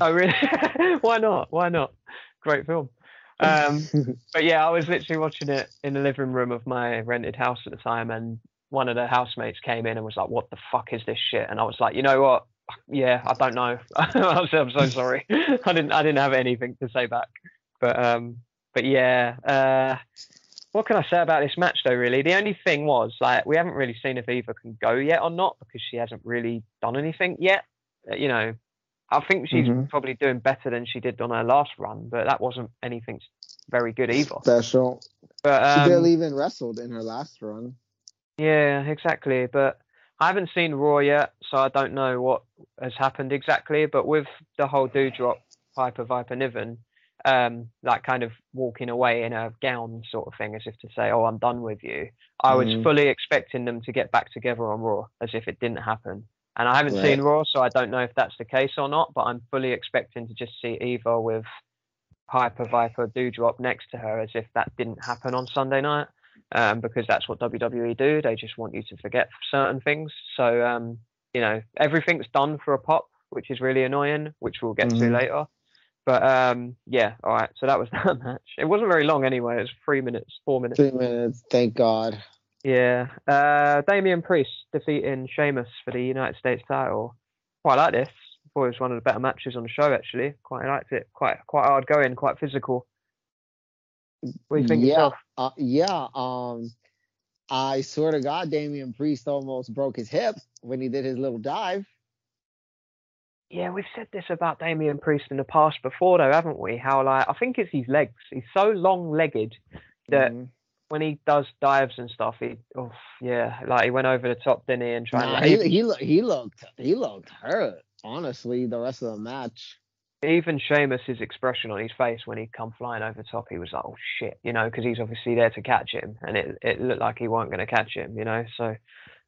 oh really? Why not? Why not? Great film. Um, but yeah, I was literally watching it in the living room of my rented house at the time, and one of the housemates came in and was like, "What the fuck is this shit?" And I was like, "You know what? Yeah, I don't know. I said, I'm so sorry. I didn't. I didn't have anything to say back. But um, but yeah. Uh, what can I say about this match though? Really, the only thing was like we haven't really seen if Eva can go yet or not because she hasn't really done anything yet. Uh, You know, I think she's Mhm. probably doing better than she did on her last run, but that wasn't anything very good either. Special. But she um, barely even wrestled in her last run. yeah, exactly. But I haven't seen Raw yet, so I don't know what has happened exactly. But with the whole Doudrop Piper Viper Niven, um, like kind of walking away in a gown sort of thing, as if to say, "Oh, I'm done with you." I was Mhm. fully expecting them to get back together on Raw, as if it didn't happen. And I haven't Right. seen Raw, so I don't know if that's the case or not. But I'm fully expecting to just see Eva with Piper Viper Doudrop next to her, as if that didn't happen on Sunday night um, because that's what WWE do. They just want you to forget certain things. So, um, you know, everything's done for a pop, which is really annoying, which we'll get to Mhm. later. But um, yeah, all right. So that was that match. It wasn't very long anyway. It was three minutes, four minutes. Three minutes, thank God. Yeah. Uh, Damian Priest defeating Sheamus for the United States title. Quite like this. Thought it was one of the better matches on the show. Actually, quite liked it. Quite quite hard going. Quite physical. What do you think yeah, yourself? uh, yeah. Um, I swear to God, Damian Priest almost broke his hip when he did his little dive. Yeah, we've said this about Damian Priest in the past before, though, haven't we? How like I think it's his legs. He's so long-legged that Mhm. When he does dives and stuff, he, oh yeah, like he went over the top, didn't he? And tried. Nah, he, he, he looked he looked hurt. Honestly, the rest of the match. even Sheamus's expression on his face when he'd come flying over top, he was like, "Oh shit," you know, because he's obviously there to catch him, and it it looked like he weren't going to catch him, you know. So,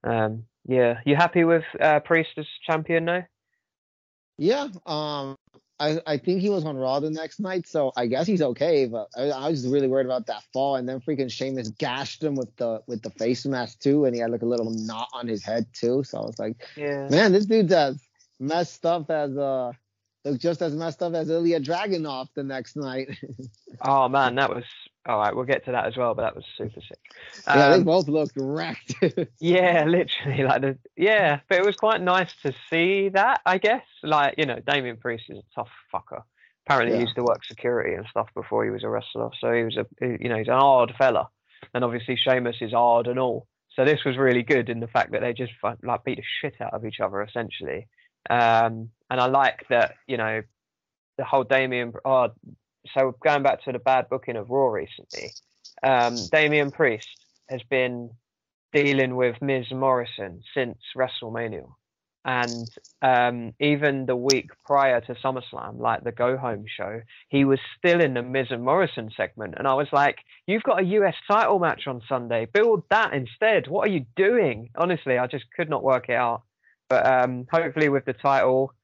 um, yeah, you happy with uh, Priest as champion now? Yeah, um, I I think he was on Raw the next night, so I guess he's okay. But I, I was really worried about that fall, and then freaking Sheamus gashed him with the with the face mask too, and he had like a little knot on his head too. So I was like, Yeah. man, this dude's as messed up as uh looked just as messed up as Ilya Dragunov the next night. Oh man, that was all right. We'll get to that as well, but that was super sick. yeah, they Um, both looked wrecked. Yeah, literally, like the yeah, but it was quite nice to see that. I guess, like you know, Damian Priest is a tough fucker. Apparently, Yeah. he used to work security and stuff before he was a wrestler, so he was a you know he's an hard fella, and obviously Sheamus is hard and all. So this was really good in the fact that they just like beat the shit out of each other essentially. Um, and I like that you know the whole Damian. Oh, so going back to the bad booking of Raw recently, um, Damian Priest has been dealing with Miz. Morrison since WrestleMania. And um, even the week prior to SummerSlam, like the Go Home show, he was still in the Miz and Morrison segment. And I was like, You've got a US title match on Sunday. Build that instead. What are you doing? Honestly, I just could not work it out. But um, hopefully, with the title,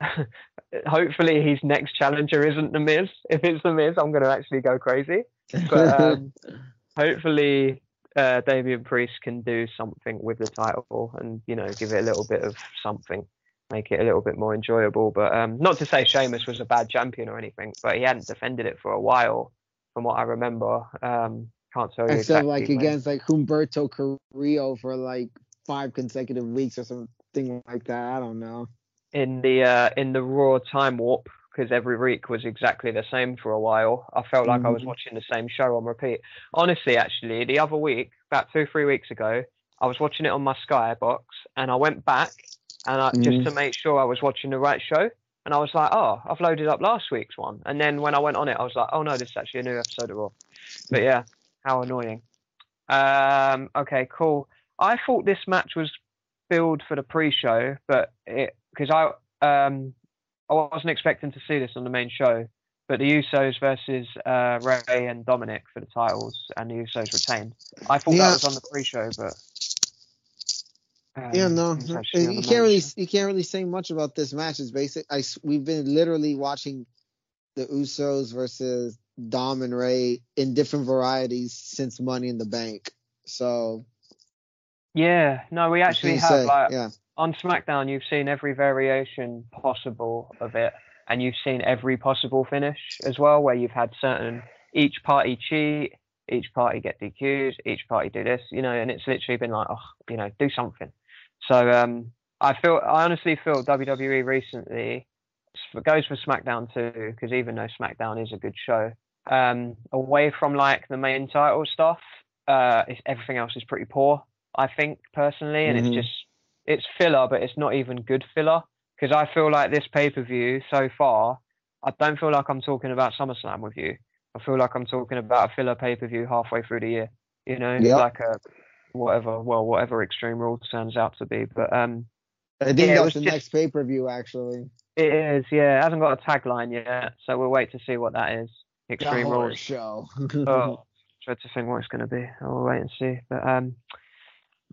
hopefully his next challenger isn't The Miz. If it's The Miz, I'm going to actually go crazy. But um, hopefully uh, Damian Priest can do something with the title and you know give it a little bit of something, make it a little bit more enjoyable. But um, not to say Sheamus was a bad champion or anything, but he hadn't defended it for a while, from what I remember. Um, can't tell you Except exactly like when. against like Humberto Carrillo for like five consecutive weeks or something like that. I don't know. In the uh, in the Raw time warp because every week was exactly the same for a while. I felt like I was Mhm. watching the same show on repeat. Honestly, actually, the other week, about two three weeks ago, I was watching it on my Sky box, and I went back and I, just Mhm. to make sure I was watching the right show. And I was like, oh, I've loaded up last week's one. And then when I went on it, I was like, oh no, this is actually a new episode of Raw. But yeah, how annoying. Um, okay, cool. I thought this match was billed for the pre-show, but it because I um I wasn't expecting to see this on the main show. But the Usos versus uh, Rey and Dominik for the titles, and the Usos retained. I thought Yeah. that was on the pre-show, but um, Yeah, no, it's you can't really you can't really say much about this match. It's basic. I we've been literally watching the Usos versus Dom and Rey in different varieties since Money in the Bank. So Yeah, no, we actually have say? like yeah, on SmackDown, you've seen every variation possible of it, and you've seen every possible finish as well, where you've had certain each party cheat, each party get DQs, each party do this, you know, and it's literally been like, oh, you know, do something. So um, I feel, I honestly feel WWE recently goes for SmackDown too, because even though SmackDown is a good show, um, away from like the main title stuff, uh, it's, everything else is pretty poor. I think personally, and Mhm. it's just it's filler, but it's not even good filler. Because I feel like this pay per view so far, I don't feel like I'm talking about SummerSlam with you. I feel like I'm talking about a filler pay per view halfway through the year. You know, Yep. like a whatever, well, whatever Extreme Rules turns out to be. But um, I think Yeah, it that's was the just- next pay per view actually. it is, yeah, it hasn't got a tagline yet, so we'll wait to see what that is. Extreme Rules. show. Oh, try to think what it's going to be. I'll wait and see. But um,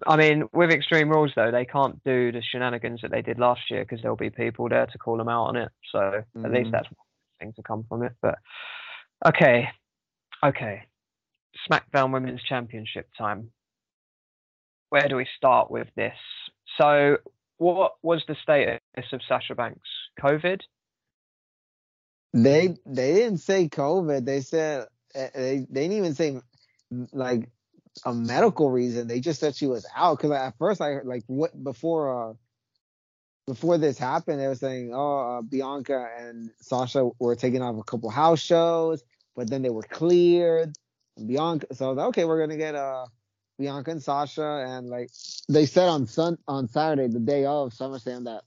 I mean, with Extreme Rules though, they can't do the shenanigans that they did last year because there'll be people there to call them out on it. So at least Mhm. that's one thing to come from it. But okay, okay, SmackDown Women's Championship time. Where do we start with this? So, what was the status of Sasha Banks? COVID? They they didn't say COVID. They said uh, they they didn't even say mm, like a medical reason. They just said she was out. Because at first I like what before uh before this happened, they were saying oh uh, Bianca and Sasha were taking off a couple house shows, but then they were cleared. Bianca, so okay, we're gonna get uh Bianca and Sasha, and like they said on Sun on Saturday, the day of SummerSlam, that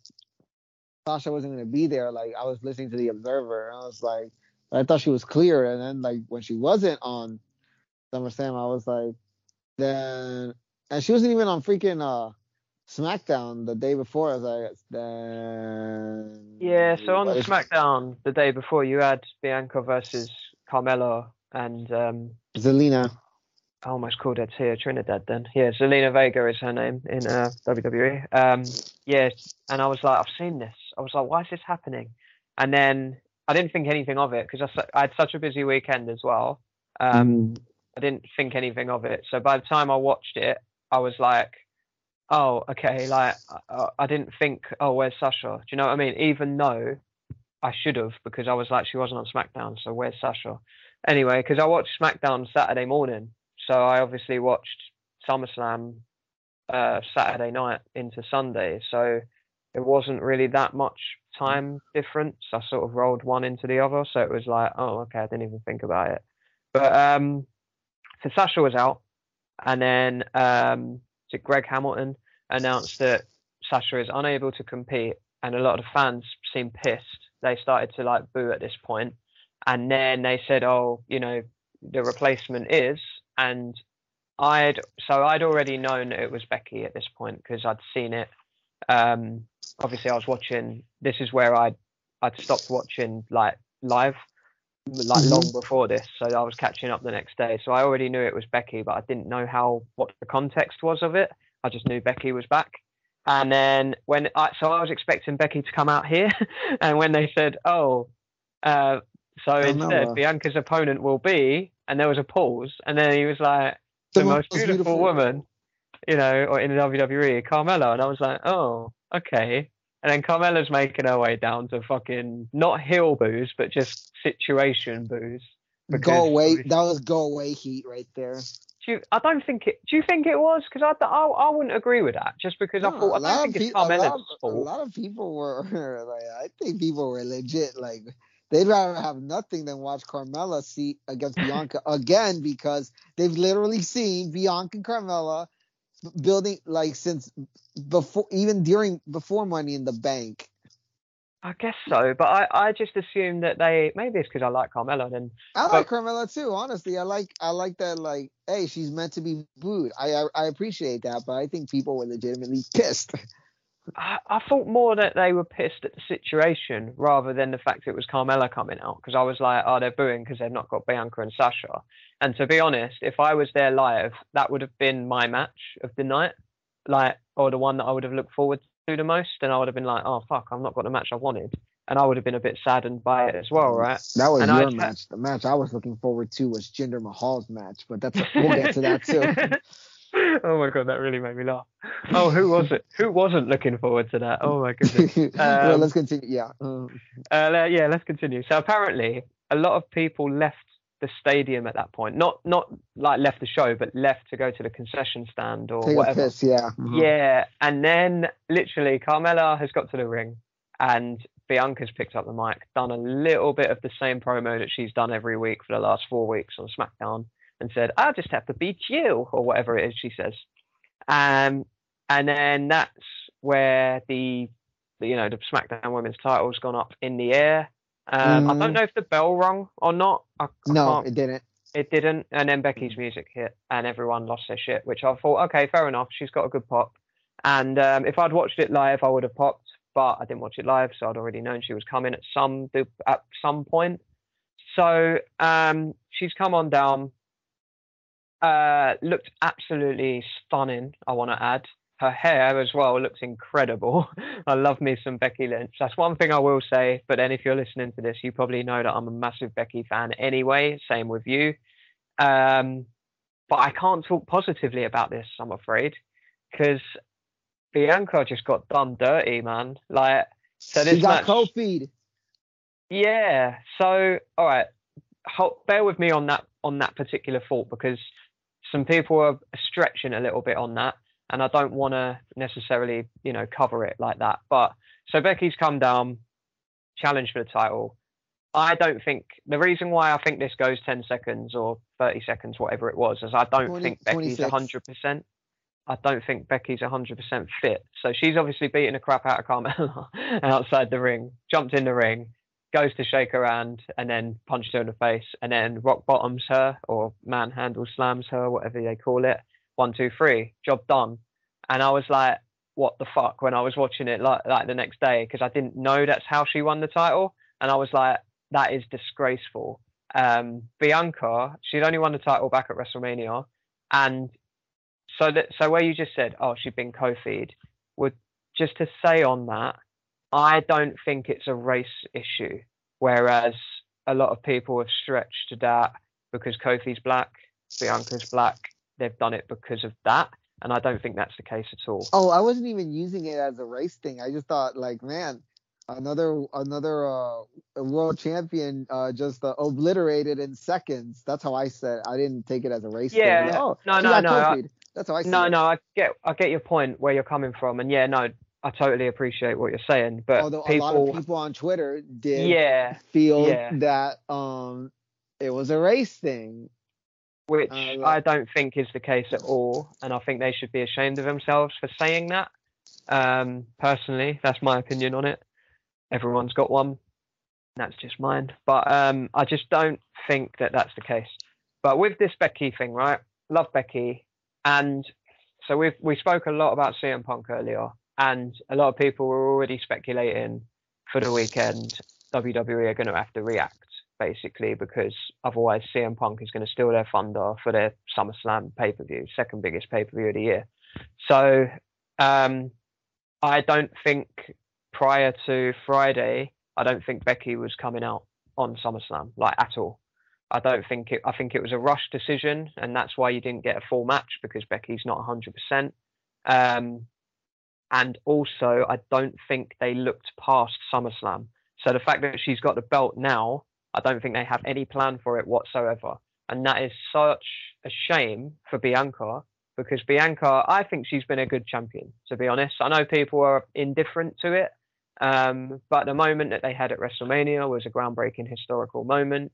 Sasha wasn't gonna be there. Like I was listening to the Observer, and I was like, I thought she was clear, and then like when she wasn't on SummerSlam, I was like, then and she wasn't even on freaking uh SmackDown the day before. I was like, then Yeah, so on the SmackDown the day before, you had Bianca versus Carmella and um, Zelina. I almost called her Thea Trinidad then. Yeah, Zelina Vega is her name in uh, WWE. Um, yeah, and I was like, I've seen this. I was like, why is this happening? And then I didn't think anything of it because I, I had such a busy weekend as well. Um, Mm. I didn't think anything of it. So by the time I watched it, I was like, oh, okay. Like I, I didn't think, oh, where's Sasha? Do you know what I mean? Even though I should have because I was like, she wasn't on SmackDown. So where's Sasha? Anyway, because I watched SmackDown Saturday morning, so I obviously watched SummerSlam uh, Saturday night into Sunday. So it wasn't really that much time difference. I sort of rolled one into the other, so it was like, oh, okay, I didn't even think about it. But um, Sasha was out, and then um, Greg Hamilton announced that Sasha is unable to compete, and a lot of fans seemed pissed. They started to like boo at this point, and then they said, "Oh, you know, the replacement is," and I'd so I'd already known it was Becky at this point because I'd seen it. Um, obviously, I was watching. This is where I'd I'd stopped watching like live, like Mhm. long before this, so I was catching up the next day. So I already knew it was Becky, but I didn't know how what the context was of it. I just knew Becky was back. And then when I so I was expecting Becky to come out here, and when they said, "Oh," uh, so Carmella. instead Bianca's opponent will be, and there was a pause, and then he was like, "The, most beautiful, woman," you know, or in the WWE, Carmella, and I was like, "Oh, okay." And then Carmella's making her way down to fucking not heel booze, but just situation booze. because Go away. That was go away heat right there. Do you, I don't think it. Do you think it was? Because I, I, I wouldn't agree with that. Just because I thought I a lot don't of think it's peop- a lot Carmella's of- A lot of people were like, I think people were legit. Like, they'd rather have nothing than watch Carmella see against Bianca again because they've literally seen Bianca and Carmella building like since before, even during before Money in the Bank. I guess so, but I, I just assume that they maybe it's because I like Carmella. and I like Carmella too. Honestly, I like I like that. Like, hey, she's meant to be booed. I I, I appreciate that, but I think people were legitimately pissed. I, I thought more that they were pissed at the situation rather than the fact it was Carmella coming out. Because I was like, oh, they're booing because they've not got Bianca and Sasha. And to be honest, if I was there live, that would have been my match of the night, like or the one that I would have looked forward to the most. And I would have been like, oh fuck, I've not got the match I wanted, and I would have been a bit saddened by it as well, right? That was And your I'd- match. The match I was looking forward to was Jinder Mahal's match, but that's we'll get to that too. oh my god, that really made me laugh. Oh, who was it? Who wasn't looking forward to that? Oh my goodness. well, Um, let's continue. Yeah. Um, Uh, yeah, let's continue. So apparently, a lot of people left the stadium at that point. Not not like left the show, but left to go to the concession stand or take whatever. piss. Yeah. Mhm. Yeah, and then literally Carmella has got to the ring, and Bianca's picked up the mic, done a little bit of the same promo that she's done every week for the last four weeks on SmackDown, and said, I'll just have to beat you," or whatever it is she says. Um, and then that's where the, the you know the SmackDown Women's title's gone up in the air. Um, I don't Mhm. know if the bell rung or not. I, No, it didn't. it didn't, and then Becky's music hit, and everyone lost their shit. Which I thought, okay, fair enough. She's got a good pop, and um, if I'd watched it live, I would have popped. But I didn't watch it live, so I'd already known she was coming at some at some point. So um, she's come on down. Uh, looked absolutely stunning. I want to add her hair as well looks incredible. I love me some Becky Lynch. That's one thing I will say. But then if you're listening to this, you probably know that I'm a massive Becky fan anyway. Same with you. Um, but I can't talk positively about this. I'm afraid because Bianca just got done dirty, man. Like so she got match- cold feed. yeah. So, all right, bear with me on that on that particular thought because some people are stretching a little bit on that, and I don't want to necessarily, you know, cover it like that. But so Becky's come down, challenged for the title. I don't think the reason why I think this goes 10 seconds or 30 seconds, whatever it was, is I don't 20 think Becky's 26. 100%. I don't think Becky's 100% fit. So she's obviously beating the crap out of Carmella outside the ring, jumped in the ring, goes to shake her hand, and then punches her in the face, and then rock bottoms her or manhandle slams her, whatever they call it. One, two, three, job done. And I was like, what the fuck when I was watching it like like the next day because I didn't know that's how she won the title, and I was like, that is disgraceful. Um, Bianca, she'd only won the title back at WrestleMania, and so that so where you just said, oh, she'd been Kofi'd, would just to say on that, I don't think it's a race issue. Whereas a lot of people have stretched to that because Kofi's black, Bianca's black, they've done it because of that. And I don't think that's the case at all. Oh, I wasn't even using it as a race thing. I just thought, like, man, another another uh, world champion uh, just uh, obliterated in seconds. That's how I said. It. I didn't take it as a race. Yeah, thing. oh, no, no, no. I, that's how I. Said No, no, I get I get your point where you're coming from, and yeah, no, I totally appreciate what you're saying. But although people, a lot of people on Twitter did, yeah, feel yeah. that um it was a race thing. Which uh, I don't think is the case at all, and I think they should be ashamed of themselves for saying that. Um, personally, that's my opinion on it. Everyone's got one. That's just mine. But um, I just don't think that that's the case. But with this Becky thing, right? Love Becky, and so we we spoke a lot about CM Punk earlier, and a lot of people were already speculating for the weekend WWE are going to have to react basically because otherwise CM Punk is going to steal their thunder for their SummerSlam pay per view, second biggest pay per view of the year. So um, I don't think prior to Friday, I don't think Becky was coming out on SummerSlam like at all. I don't think it. I think it was a rush decision, and that's why you didn't get a full match because Becky's not 100%. Um, and also, I don't think they looked past SummerSlam. So the fact that she's got the belt now I don't think they have any plan for it whatsoever. And that is such a shame for Bianca because Bianca, I think she's been a good champion, to be honest. I know people are indifferent to it, um, but the moment that they had at WrestleMania was a groundbreaking historical moment.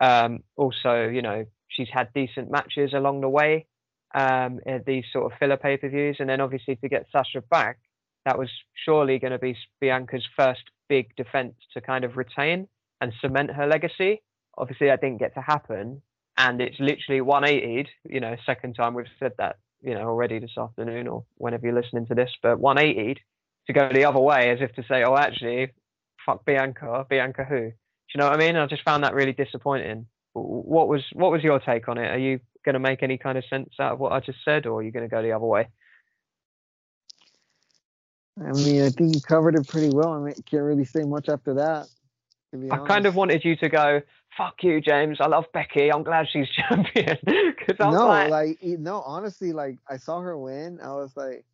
Um, also, you know, she's had decent matches along the way um, in these sort of filler pay per views. And then obviously to get Sasha back, that was surely going to be Bianca's first big defense to kind of retain and cement her legacy. Obviously, that didn't get to happen, and it's literally 180'd. You know, second time we've said that, you know, already this afternoon or whenever you're listening to this, but 180'd to go the other way, as if to say, oh, actually, fuck Bianca, Bianca who? Do you know what I mean? I just found that really disappointing. What was what was your take on it? Are you going to make any kind of sense out of what I just said, or are you going to go the other way? I mean, I think you covered it pretty well. I mean, can't really say much after that. I kind of wanted you to go, fuck you, James. I love Becky. I'm glad she's champion. Cause I'm no, like, like, no, honestly, like I saw her win. I was like,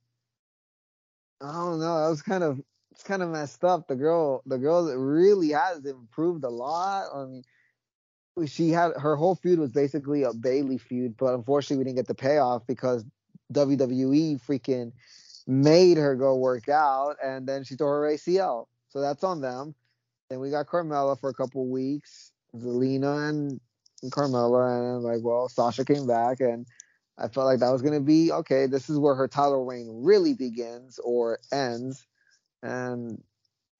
I don't know. I was kind of, it's kind of messed up. The girl, the girl really has improved a lot. I mean, she had her whole feud was basically a Bayley feud, but unfortunately we didn't get the payoff because WWE freaking made her go work out and then she tore her ACL. So that's on them. Then we got Carmella for a couple weeks, Zelina and, and Carmella, and like, well, Sasha came back, and I felt like that was gonna be okay. This is where her title reign really begins or ends, and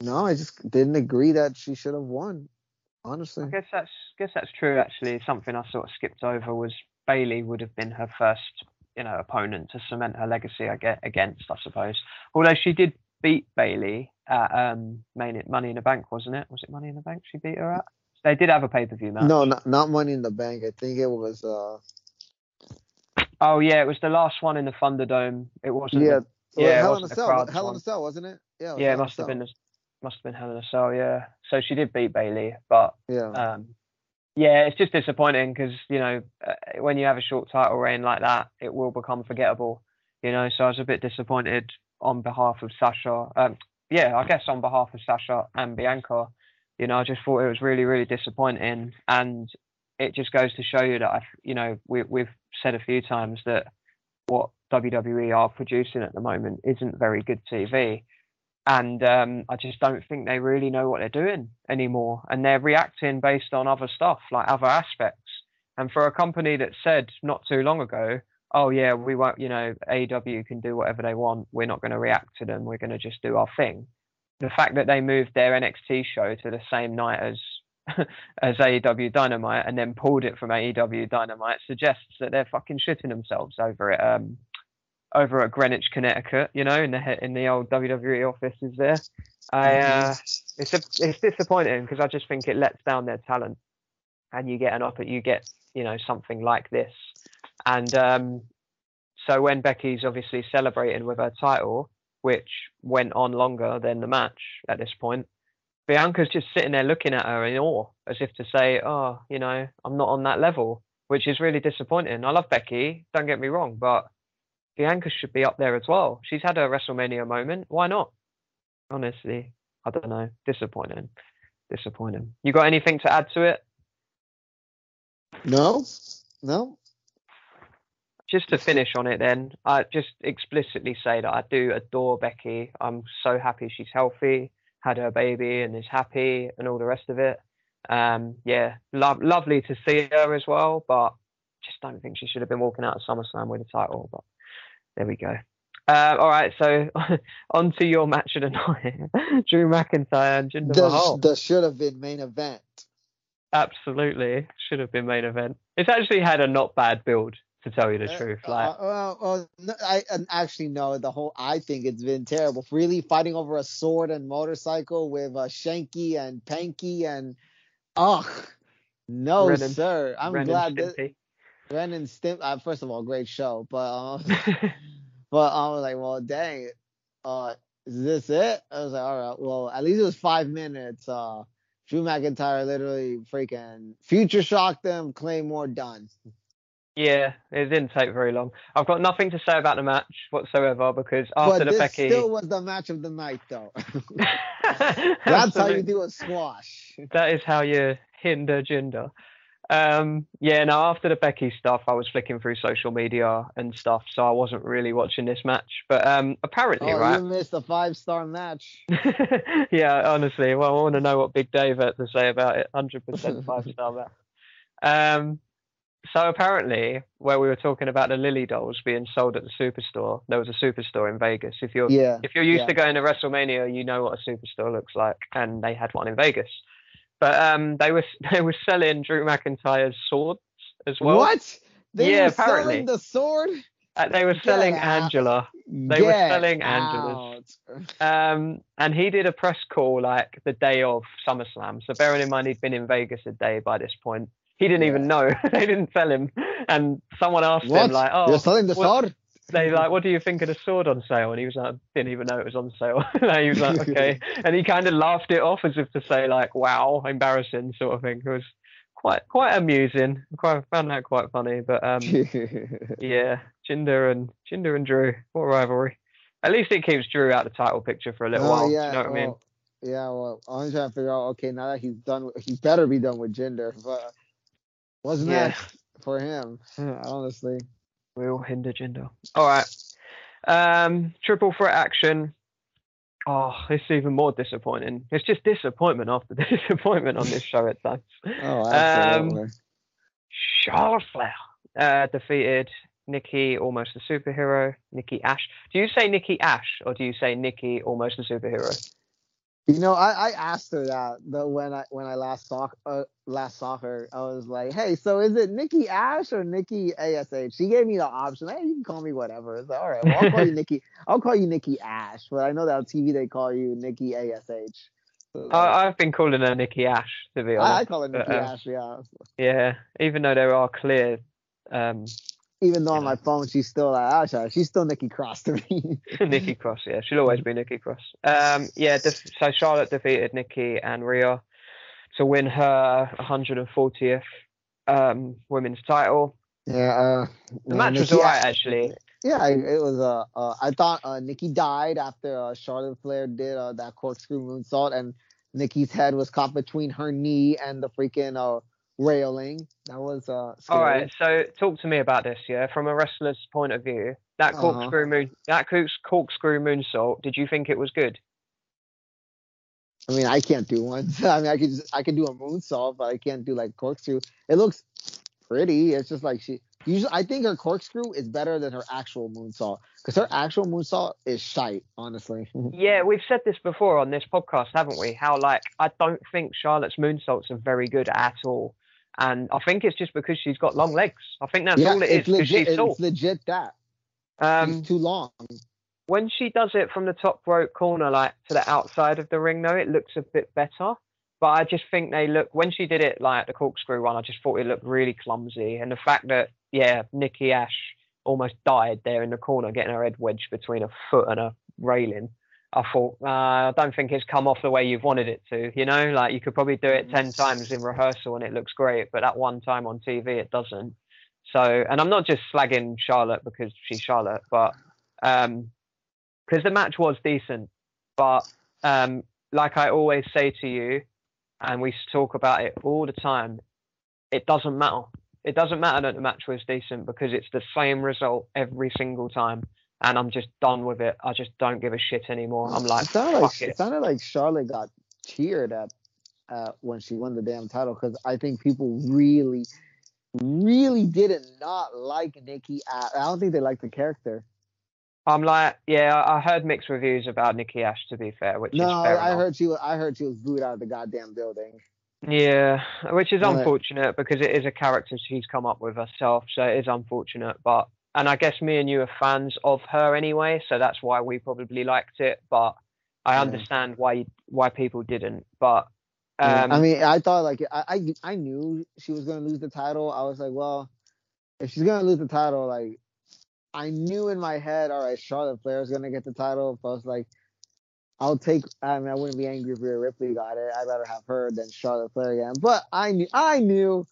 no, I just didn't agree that she should have won. Honestly, I guess that's guess that's true. Actually, something I sort of skipped over was Bayley would have been her first, you know, opponent to cement her legacy. I get against, I suppose. Although she did beat Bayley at um, Money in the Bank, wasn't it? Was it Money in the Bank she beat her at? They did have a pay per view match. No, not, not Money in the Bank. I think it was. Uh... Oh yeah, it was the last one in the Thunderdome. It wasn't. Yeah, the, yeah, Hell in a Cell. Hell in a Cell, wasn't it? Yeah, it yeah, it must have been. Must have been Hell in a Cell. Yeah. So she did beat Bayley, but yeah. Um, yeah, it's just disappointing because you know uh, when you have a short title reign like that, it will become forgettable. You know, so I was a bit disappointed on behalf of Sasha. Um, yeah, I guess on behalf of Sasha and Bianca, you know, I just thought it was really, really disappointing, and it just goes to show you that I, you know, we, we've said a few times that what WWE are producing at the moment isn't very good TV, and um, I just don't think they really know what they're doing anymore, and they're reacting based on other stuff, like other aspects. And for a company that said not too long ago oh yeah, we won't, you know, AEW can do whatever they want. We're not going to react to them. We're going to just do our thing. The fact that they moved their NXT show to the same night as as AEW Dynamite and then pulled it from AEW Dynamite suggests that they're fucking shitting themselves over it. Um, over at Greenwich, Connecticut. You know, in the he- in the old WWE offices there. I uh, it's a, it's disappointing because I just think it lets down their talent, and you get an up you get you know something like this, and um, so when Becky's obviously celebrating with her title, which went on longer than the match at this point, Bianca's just sitting there looking at her in awe, as if to say, "Oh, you know, I'm not on that level," which is really disappointing. I love Becky, don't get me wrong, but Bianca should be up there as well. She's had her WrestleMania moment. Why not? Honestly, I don't know. Disappointing. Disappointing. You got anything to add to it? No, no. Just to finish on it, then, I just explicitly say that I do adore Becky. I'm so happy she's healthy, had her baby, and is happy, and all the rest of it. Um, yeah, lo- lovely to see her as well, but just don't think she should have been walking out of SummerSlam with a title. But there we go. Uh, all right, so on to your match of the night, Drew McIntyre and Jinder The, Mahal. the should have been main event. Absolutely, should have been main event. It's actually had a not bad build, to tell you the Uh, truth. uh, Like, well, well, no, I actually no. The whole I think it's been terrible. Really fighting over a sword and motorcycle with uh, Shanky and Panky and ugh, no Ren and- sir. I'm Ren glad. Ren and Stimp. Uh, first of all, great show, but um, but I was like, well, dang, uh, is this it? I was like, all right, well, at least it was five minutes. Uh, Drew McIntyre literally freaking future shocked them. Claymore done. Yeah, it didn't take very long. I've got nothing to say about the match whatsoever because after but the this Becky, still was the match of the night, though. That's how you do a squash. that is how you hinder Jinder. Um, yeah, no, after the Becky stuff, I was flicking through social media and stuff, so I wasn't really watching this match. But um, apparently, Oh, right? you missed a five star match. yeah, honestly, well, I want to know what Big Dave had to say about it. Hundred percent five star match. Um, so apparently, where we were talking about the Lilly dolls being sold at the superstore, there was a superstore in Vegas. If you're Yeah. if you're used yeah. to going to WrestleMania, you know what a superstore looks like, and they had one in Vegas. But um, they were they were selling Drew McIntyre's swords as well. what? They Yeah, were apparently. selling the sword. Uh, they were selling out. Angela, They were Get selling Angela's. out. um, and he did a press call like the day of SummerSlam. So bearing in mind he'd been in Vegas a day by this point, he didn't even know. they didn't tell him, and someone asked What? him like, "Oh, You're selling the what- sword? They like, what do you think of the sword on sale? And he was like, didn't even know it was on sale. Like, he was like, okay. And he kind of laughed it off as if to say like, wow, embarrassing sort of thing. It was quite, quite amusing. Quite found that quite funny. But um, yeah, Jinder and Jinder and Drew, what a rivalry. At least it keeps Drew out of the title picture for a little Oh, while. yeah, you know what I mean? Yeah, well, I'm trying to figure out. Okay, now that he's done, he better be done with Jinder. But what's Yeah. that for him? Honestly, We'll hinder Jinder. All right. Um, triple threat action. Oh, it's even more disappointing. It's just disappointment after disappointment on this show at times. oh, Um, absolutely. Charlotte Flair uh, defeated Nikki, almost a superhero. Nikki Ash. Do you say Nikki Ash or do you say Nikki, almost a superhero? You know, I, I asked her that the when I when I last saw uh, last saw her, I was like, "Hey, so is it Nikki Ash or Nikki Ash?" She gave me the option. Hey, you can call me whatever. It's like, all right, well, I'll call you Nikki. I'll call you Nikki Ash, but I know that on TV they call you Nikki Ash. So, I, I've been calling her Nikki Ash to be I, I honest. call her but, Nikki uh, Ash. Yeah, Yeah, even though there are clear. Um, even though on my phone she's still like, oh, sorry, she's still Nikki Cross to me. Nikki Cross, yeah, she'll always be Nikki Cross. Um, yeah, def- so Charlotte defeated Nikki and Rhea to win her 140th um, women's title. yeah, uh, The yeah, match was alright actually. Yeah, it was. Uh, uh, I thought uh, Nikki died after uh, Charlotte Flair did uh, that corkscrew moonsault, and Nikki's head was caught between her knee and the freaking uh, railing. That was uh. Scary. All right, so talk to me about this, yeah, from a wrestler's point of view. That Uh-huh. corkscrew moon, that corks- corkscrew moonsault. Did you think it was good? I mean, I can't do one. I mean, I could just, I could do a moonsault, but I can't do like corkscrew. It looks pretty. It's just like she. Usually, I think her corkscrew is better than her actual moonsault because her actual moonsault is shite. Honestly. Yeah, we've said this before on this podcast, haven't we? How like I don't think Charlotte's moonsaults are very good at all, and I think it's just because she's got long legs. I think that's all it is it's legit. she's tall. It's legit that. Um, He's too long. when she does it from the top rope corner, like to the outside of the ring, though, it looks a bit better. But I just think they look when she did it like the corkscrew one. I just thought it looked really clumsy, and the fact that yeah, Nikki Ash almost died there in the corner, getting her head wedged between a foot and a railing. I thought uh, I don't think it's come off the way you've wanted it to. You know, like you could probably do it ten times in rehearsal and it looks great, but that one time on TV it doesn't. So, and I'm not just slagging Charlotte because she's Charlotte, but um, because the match was decent. But um, like I always say to you, and we talk about it all the time, it doesn't matter. It doesn't matter that the match was decent because it's the same result every single time. And I'm just done with it. I just don't give a shit anymore. I'm like, it sounded like it. it sounded like Charlotte got cheered at uh, when she won the damn title because I think people really, really didn't not like Nikki. I I don't think they liked the character. I'm like, yeah, I heard mixed reviews about Nikki Ash. To be fair, which No, is fair I enough. heard she. was- I heard she was booed out of the goddamn building. Yeah, which is unfortunate because it is a character she's come up with herself, so it is unfortunate. But and I guess me and you are fans of her anyway, so that's why we probably liked it. But I Yeah. understand why why people didn't. But Yeah, um, I mean, I thought like I, I I knew she was gonna lose the title. I was like, well, if she's gonna lose the title, like I knew in my head, all right, Charlotte Flair is gonna get the title. But I was like, I'll take. I mean, I wouldn't be angry if Rhea Ripley got it. I'd rather have her than Charlotte Flair again. But I knew, I knew,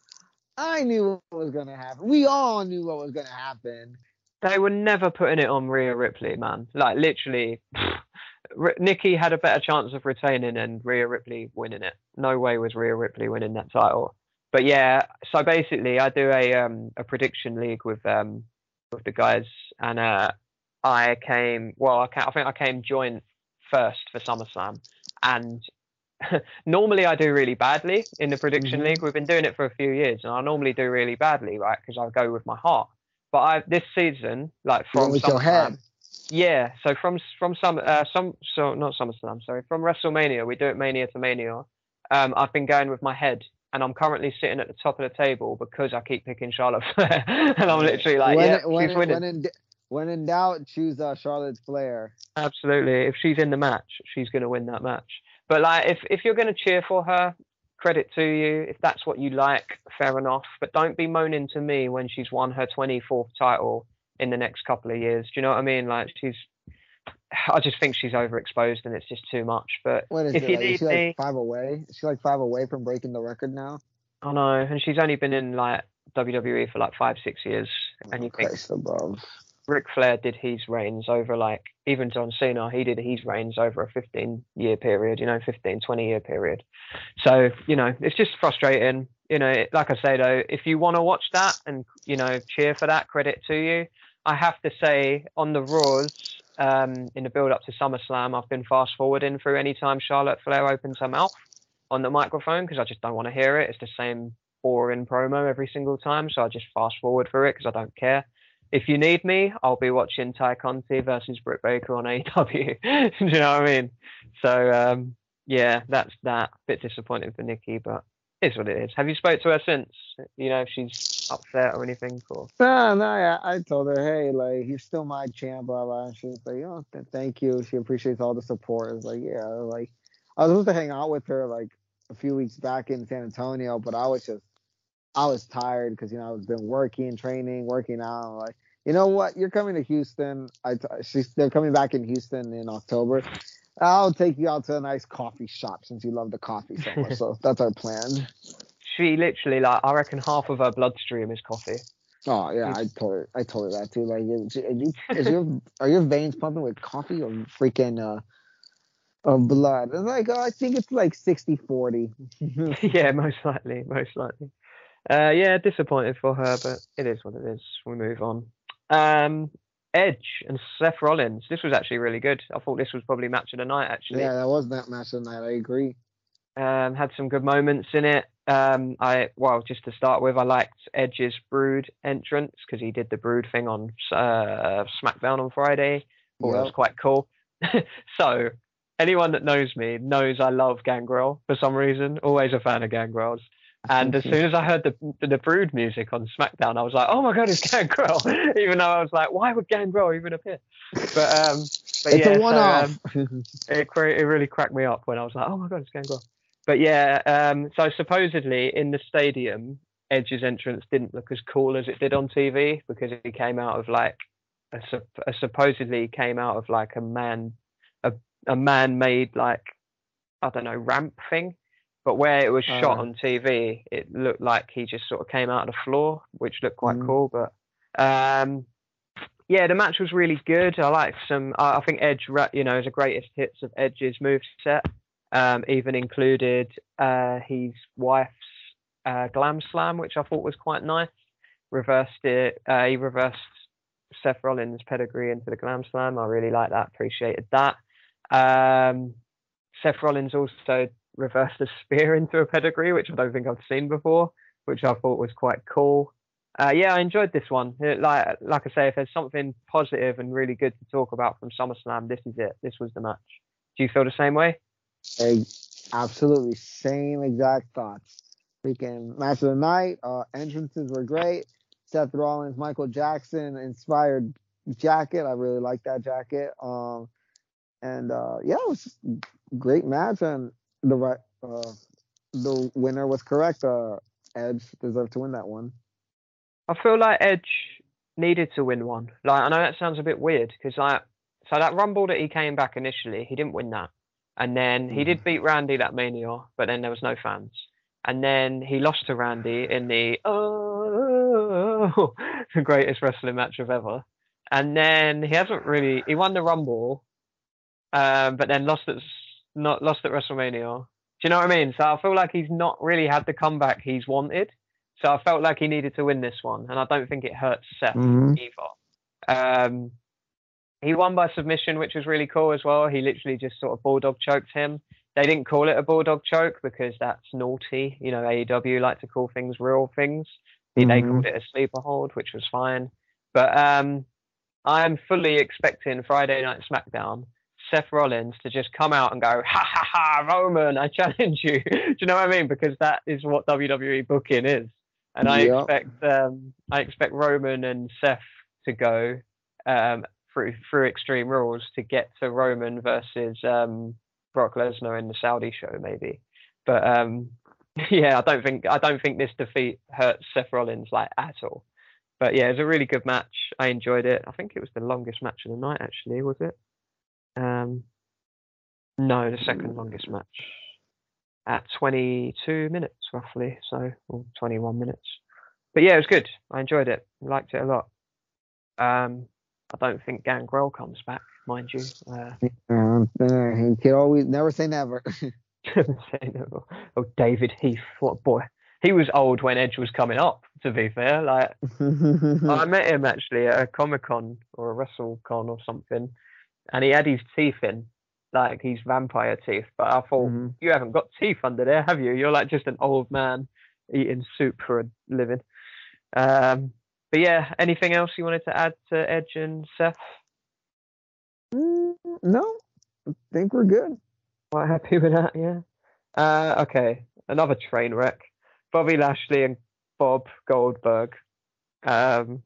I knew what was gonna happen. We all knew what was gonna happen. they were never putting it on Rhea Ripley, man. Like literally, Nikki had a better chance of retaining and Rhea Ripley winning it. No way was Rhea Ripley winning that title. But yeah, so basically, I do a um a prediction league with um with the guys, and uh I came well, I, ca I think I came joint first for SummerSlam, and normally I do really badly in the prediction Mhm. league. We've been doing it for a few years, and I normally do really badly, right? Because I go with my heart. But I this season, like from with your head. yeah, so from from some uh, some so not SummerSlam, sorry, from WrestleMania, we do it Mania to Mania. Um, I've been going with my head, and I'm currently sitting at the top of the table because I keep picking Charlotte Flair, and I'm literally like, when, yeah, when, she's winning. when in when in doubt, choose uh, Charlotte Flair. Absolutely, if she's in the match, she's going to win that match. But like, if if you're going to cheer for her, credit to you. If that's what you like, fair enough. But don't be moaning to me when she's won her 24th title in the next couple of years. Do you know what I mean? Like she's. I just think she's overexposed and it's just too much. But What is if it? you Like, is need she me, like five away? Is she like five away from breaking the record now? I know, and she's only been in like WWE for like five, six years, and oh, you think Christ above. Ric Flair did his reigns over like even John Cena, he did his reigns over a 15 year period, you know, 15, 20 year period. So, you know, it's just frustrating. You know, like I say though, if you want to watch that and, you know, cheer for that, credit to you. I have to say on the Raws, um, in the build up to SummerSlam, I've been fast forwarding through any time Charlotte Flair opens her mouth on the microphone because I just don't want to hear it. It's the same boring promo every single time. So I just fast forward through it because I don't care if you need me, I'll be watching Tay Conti versus Britt Baker on AEW. Do you know what I mean? So um, yeah, that's that. Bit disappointing for Nikki, but it's what it is. Have you spoke to her since? You know if she's upset or anything? Or No, no, I, I told her, hey, like he's still my champ, blah blah. She was like, oh, th- thank you. She appreciates all the support. I was like, yeah, like I was supposed to hang out with her like a few weeks back in San Antonio, but I was just, I was tired because you know I was been working, training, working out. Like, you know what? You're coming to Houston. I t- she's they're coming back in Houston in October. I'll take you out to a nice coffee shop since you love the coffee so much. so that's our plan. she literally like I reckon half of her bloodstream is coffee. Oh yeah, I told her. I told her that too. Like, is, are you, is your are your veins pumping with coffee or freaking uh, of blood? It's like, oh, I think it's like 60-40. yeah, most likely, most likely. Uh, yeah, disappointed for her, but it is what it is. We move on. Um, Edge and Seth Rollins. This was actually really good. I thought this was probably match of the night. Actually, yeah, that was that match of the night. I agree. um, had some good moments in it. Um, I well, just to start with, I liked Edge's Brood entrance because he did the Brood thing on uh, SmackDown on Friday. Thought that was quite cool. so, anyone that knows me knows I love Gangrel for some reason. Always a fan of Gangrels. And as soon as I heard the the Brood music on SmackDown, I was like, "Oh my god, it's Gangrel!" even though I was like, "Why would Gangrel even appear?" But um, but it's yeah, a one-off. So, um, it it really cracked me up when I was like, "Oh my god, it's Gangrel!" But yeah, um, so supposedly in the stadium, Edge's entrance didn't look as cool as it did on TV because he came out of like a, a supposedly came out of like a man a a man-made like I don't know ramp thing, but where it was shot Oh. on TV, it looked like he just sort of came out of the floor, which looked quite Mhm. cool. But um, yeah, the match was really good. I like some. I think Edge, you know, is a greatest hits of Edge's move set. Um, even included uh, his wife's uh, glam slam, which I thought was quite nice. Reversed it. Uh, he reversed Seth Rollins' pedigree into the glam slam. I really like that. Appreciated that. Um, Seth Rollins also reversed a spear into a pedigree, which I don't think I've seen before, which I thought was quite cool. Uh, yeah, I enjoyed this one. Like, like I say, if there's something positive and really good to talk about from SummerSlam, this is it. This was the match. Do you feel the same way? Eg- Absolutely, same exact thoughts. Freaking match of the night. Uh, entrances were great. Seth Rollins, Michael Jackson inspired jacket. I really like that jacket. Um, and uh, yeah, it was great match, and the right, uh, the winner was correct. Uh, Edge deserved to win that one. I feel like Edge needed to win one. Like I know that sounds a bit weird because like so that Rumble that he came back initially, he didn't win that, and then he did beat Randy that Mania, but then there was no fans, and then he lost to Randy in the oh the greatest wrestling match of ever, and then he hasn't really he won the Rumble, um, but then lost at not lost at WrestleMania. Do you know what I mean? So I feel like he's not really had the comeback he's wanted. So I felt like he needed to win this one, and I don't think it hurts Seth Mhm. either. Um, he won by submission, which was really cool as well. He literally just sort of bulldog choked him. They didn't call it a bulldog choke because that's naughty. You know, AEW like to call things real things. They Mhm. called it a sleeper hold, which was fine. But um, I'm fully expecting Friday Night SmackDown Seth Rollins to just come out and go, ha ha ha, Roman, I challenge you. Do you know what I mean? Because that is what WWE booking is. And I expect um, I expect Roman and Seth to go um, through through Extreme Rules to get to Roman versus um, Brock Lesnar in the Saudi show, maybe. But um, yeah, I don't think I don't think this defeat hurts Seth Rollins like at all. But yeah, it was a really good match. I enjoyed it. I think it was the longest match of the night, actually, was it? Um, no, the second longest match at 22 minutes roughly, so or 21 minutes. But yeah, it was good. I enjoyed it. Liked it a lot. Um, I don't think Gangrel comes back, mind you. Uh, Um, uh, he can always never say never. say no. oh, David Heath, what a boy. He was old when Edge was coming up. To be fair, like I met him actually at a Comic Con or a WrestleCon or something, and he had his teeth in, like his vampire teeth. But I thought, Mhm. you haven't got teeth under there, have you? You're like just an old man eating soup for a living. Um, but yeah, anything else you wanted to add to Edge and Seth? Mm, no, I think we're good. Quite happy with that, yeah. Uh, okay, another train wreck. Bobby Lashley and Bob Goldberg. Um,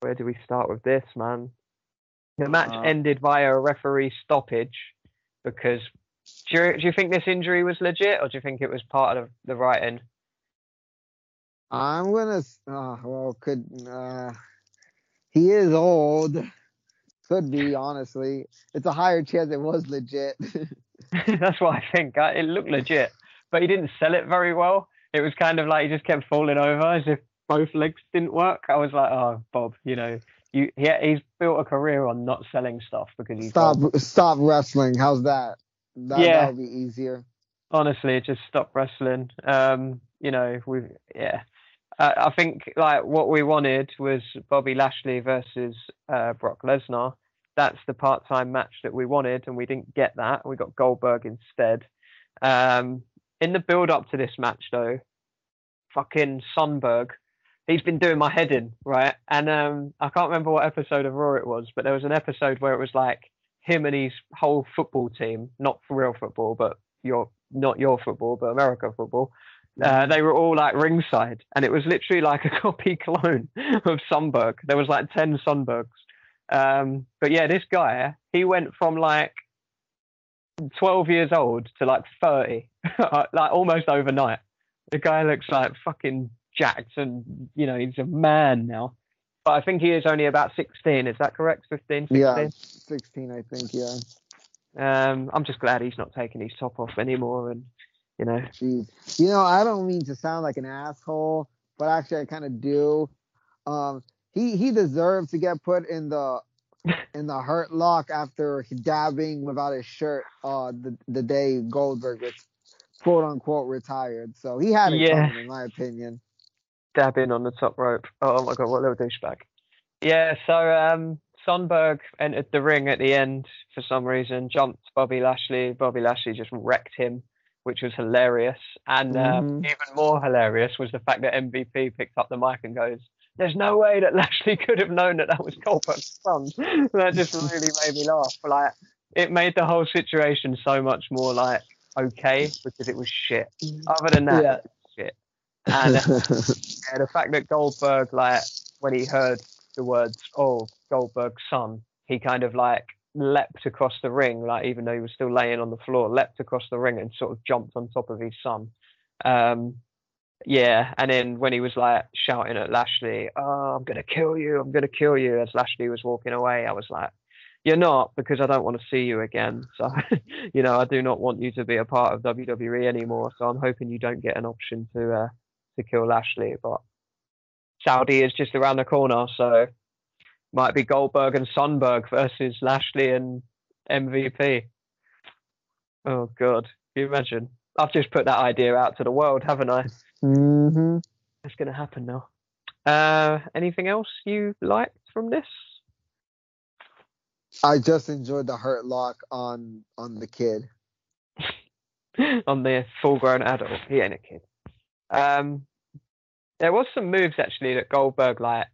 where do we start with this, man? The match Uh, ended via a referee stoppage because. Do you, do you think this injury was legit, or do you think it was part of the writing? I'm gonna. s- Uh, well, could uh, he is old? Could be honestly. It's a higher chance it was legit. That's what I think. I- It looked legit, but he didn't sell it very well. It was kind of like he just kept falling over as if both legs didn't work. I was like, oh, Bob, you know, you he, he's built a career on not selling stuff because he's stop, stop wrestling. How's that? That Yeah. that would be easier. honestly just stop wrestling. Um, you know, we yeah. Uh, I think like what we wanted was Bobby Lashley versus uh, Brock Lesnar. That's the part-time match that we wanted, and we didn't get that. We got Goldberg instead. Um, in the build-up to this match, though, fucking Sunberg, he's been doing my head in, right? And um, I can't remember what episode of Raw it was, but there was an episode where it was like him and his whole football team, not for real football, but your not your football, but America football. Uh, they were all like ringside, and it was literally like a copy clone of Sunberg. There was like ten Sunbergs. Um, but yeah, this guy, he went from like 12 years old to like 30, like almost overnight. The guy looks like fucking jacked, and you know he's a man now. But I think he is only about 16. Is that correct? 15, 16? Yeah, 16, I think. Yeah. Um, I'm just glad he's not taking his top off anymore, and you know. Jeez. You know, I don't mean to sound like an asshole, but actually I kind of do. Um, he he deserved to get put in the in the hurt lock after dabbing without his shirt uh the the day Goldberg was quote unquote retired. So he had it Yeah. coming, in my opinion. Dabbing on the top rope. Oh my god, what a little douchebag. Yeah, so um Sonberg entered the ring at the end for some reason, jumped Bobby Lashley. Bobby Lashley just wrecked him, which was hilarious. And um, Mhm. even more hilarious was the fact that MVP picked up the mic and goes, There's no way that Lashley could have known that that was Goldberg's son. that just really made me laugh. Like, it made the whole situation so much more like okay because it was shit. Other than that, Yeah. It was shit. And uh, yeah, the fact that Goldberg, like, when he heard the words, "Oh, Goldberg's son," he kind of like leapt across the ring, like even though he was still laying on the floor, leapt across the ring and sort of jumped on top of his son. Um, yeah, and then when he was like shouting at Lashley, "Oh, I'm gonna kill you! I'm gonna kill you!" as Lashley was walking away, I was like. You're not because I don't want to see you again. So, you know, I do not want you to be a part of WWE anymore. So I'm hoping you don't get an option to uh, to kill Lashley, but Saudi is just around the corner, so might be Goldberg and Sonberg versus Lashley and MVP. Oh god, can you imagine? I've just put that idea out to the world, haven't I? Mm-hmm. It's going to happen now. Uh, anything else you liked from this? I just enjoyed the hurt lock on on the kid. on the full-grown adult. He ain't a kid. Um, there was some moves actually that Goldberg like.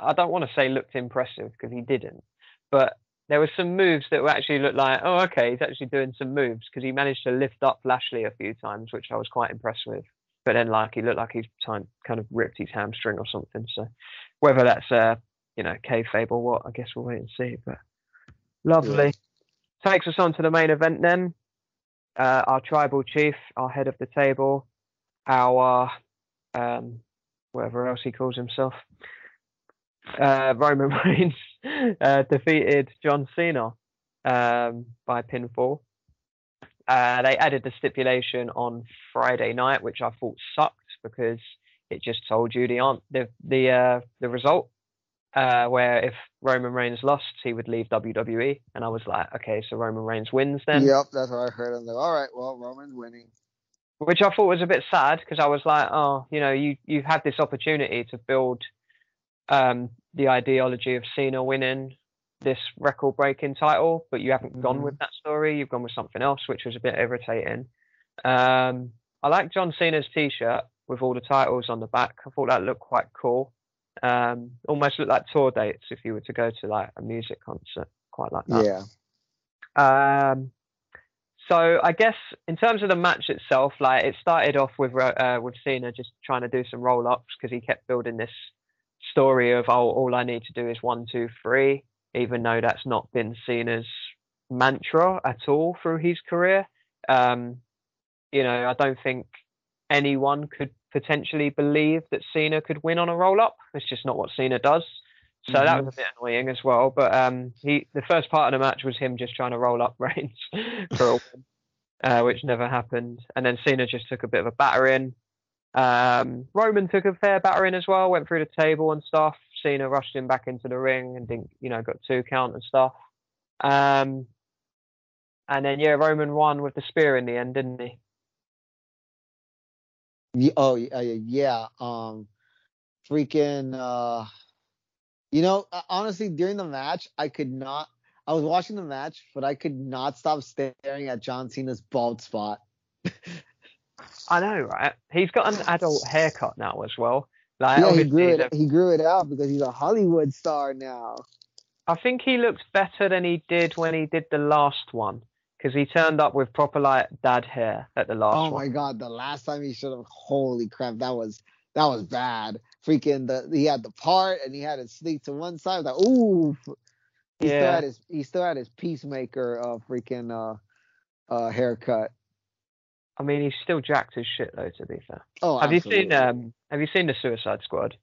I don't want to say looked impressive because he didn't, but there were some moves that were actually looked like, oh, okay, he's actually doing some moves because he managed to lift up Lashley a few times, which I was quite impressed with. But then, like, he looked like he's time, kind of ripped his hamstring or something. So, whether that's uh, you know, kayfabe or what, I guess we'll wait and see. But lovely. Takes us on to the main event then uh, our tribal chief, our head of the table, our um, whatever else he calls himself, uh, Roman Reigns uh, defeated John Cena um, by pinfall. Uh, they added the stipulation on Friday night, which I thought sucked because it just told you the the the uh, the result. Uh, where if Roman Reigns lost, he would leave WWE, and I was like, okay, so Roman Reigns wins then Yep, that's what I heard. I'm like, all right, well, Roman's winning. Which I thought was a bit sad because I was like, oh, you know, you you've had this opportunity to build um, the ideology of Cena winning this record-breaking title, but you haven't gone with that story. You've gone with something else, which was a bit irritating. Um, I like John Cena's T-shirt with all the titles on the back. I thought that looked quite cool. Um, almost looked like tour dates if you were to go to like a music concert, quite like that. Yeah. Um, so I guess in terms of the match itself, like it started off with uh, with Cena just trying to do some roll ups because he kept building this story of oh all I need to do is one two three, even though that's not been Cena's mantra at all through his career. Um, you know, I don't think anyone could potentially believe that Cena could win on a roll up. It's just not what Cena does. So that was a bit annoying as well. But um, he the first part of the match was him just trying to roll up Reigns for a win, uh, which never happened. And then Cena just took a bit of a battering. Um, Roman took a fair battering as well. Went through the table and stuff. Cena rushed him back into the ring and didn't, you know, got two count and stuff. Um, and then yeah, Roman won with the spear in the end, didn't he? Oh yeah, yeah, yeah. Um, freaking. Uh, you know, uh, honestly, during the match, I could not. I was watching the match, but I could not stop staring at John Cena's bald spot. I know, right? He's got an adult haircut now as well. Like yeah, he grew it. He grew it out because he's a Hollywood star now. I think he looks better than he did when he did the last one because he turned up with proper like dad hair at the last Oh one. my god, the last time he should have. holy crap, that was that was bad. Freaking the he had the part and he had it sneak to one side. Like, ooh, he still Yeah. had his he still had his peacemaker uh freaking uh uh haircut. I mean, he's still jacked as shit though. To be fair, Oh, have you seen um Have you seen the Suicide Squad?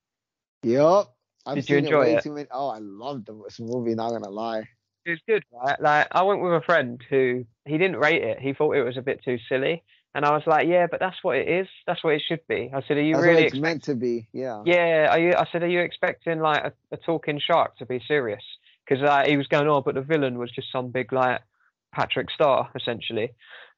Yep. I've Did you enjoy it it? too many. Oh, I loved this movie. Not gonna lie. It was good, right? Like I went with a friend who he didn't rate it. He thought it was a bit too silly, and I was like, "Yeah, but that's what it is. That's what it should be." I said, "Are you That's really?" what it's expect- meant to be. Yeah. yeah. Are you? I said, "Are you expecting like a, a talking shark to be serious?" Because uh, he was going, "Oh, but the villain was just some big like Patrick Star, essentially,"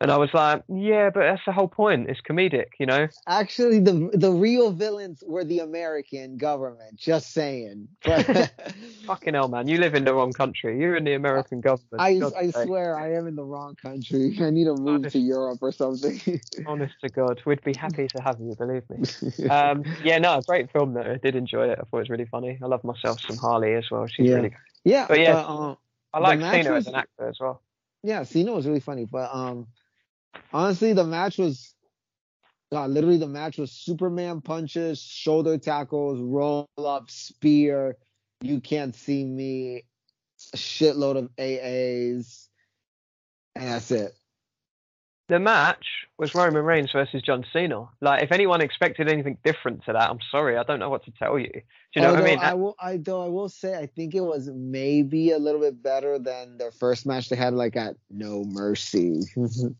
and I was like, "Yeah, but that's the whole point. It's comedic, you know." Actually, the the real villains were the American government. Just saying. Fucking hell, man! You live in the wrong country. You're in the American government. I I sake. swear I am in the wrong country. I need to move Honest. to Europe or something. Honest to God, we'd be happy to have you. Believe me. um, yeah, no, great film though. I did enjoy it. I thought it was really funny. I love myself some Harley as well. She's Yeah. really. Good. yeah, But yeah, um, I like Cena was- as an actor as well. Yeah, Cena was really funny, but um, honestly, the match was, uh, literally the match was Superman punches, shoulder tackles, roll up, spear. You can't see me, a shitload of AAs, and that's it. The match was Roman Reigns versus John Cena. Like, if anyone expected anything different to that, I'm sorry, I don't know what to tell you. Do you know Although what I mean? I will, I though I will say, I think it was maybe a little bit better than their first match they had, like at No Mercy.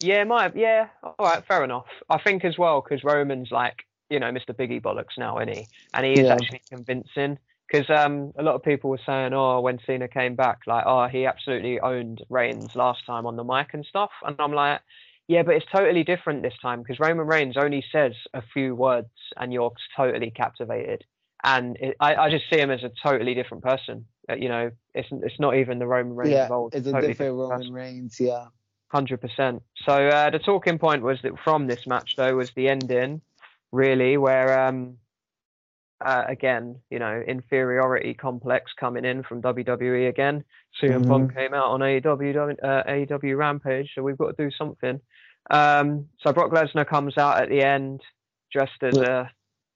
Yeah, might. Yeah, all right, fair enough. I think as well because Roman's like, you know, Mr. Biggie bollocks now, isn't he? And he is Yeah. actually convincing. Because um, a lot of people were saying, oh, when Cena came back, like, oh, he absolutely owned Reigns last time on the mic and stuff. And I'm like, yeah, but it's totally different this time because Roman Reigns only says a few words and you're totally captivated. And it, I, I just see him as a totally different person. Uh, you know, it's it's not even the Roman Reigns yeah, of old. it's a totally different Roman person. Reigns. Yeah. Hundred percent. So uh, the talking point was that from this match though was the ending, really, where um, uh, again, you know, inferiority complex coming in from WWE again. CM Mhm. Punk came out on AEW uh, AEW Rampage, so we've got to do something. Um, so Brock Lesnar comes out at the end dressed as a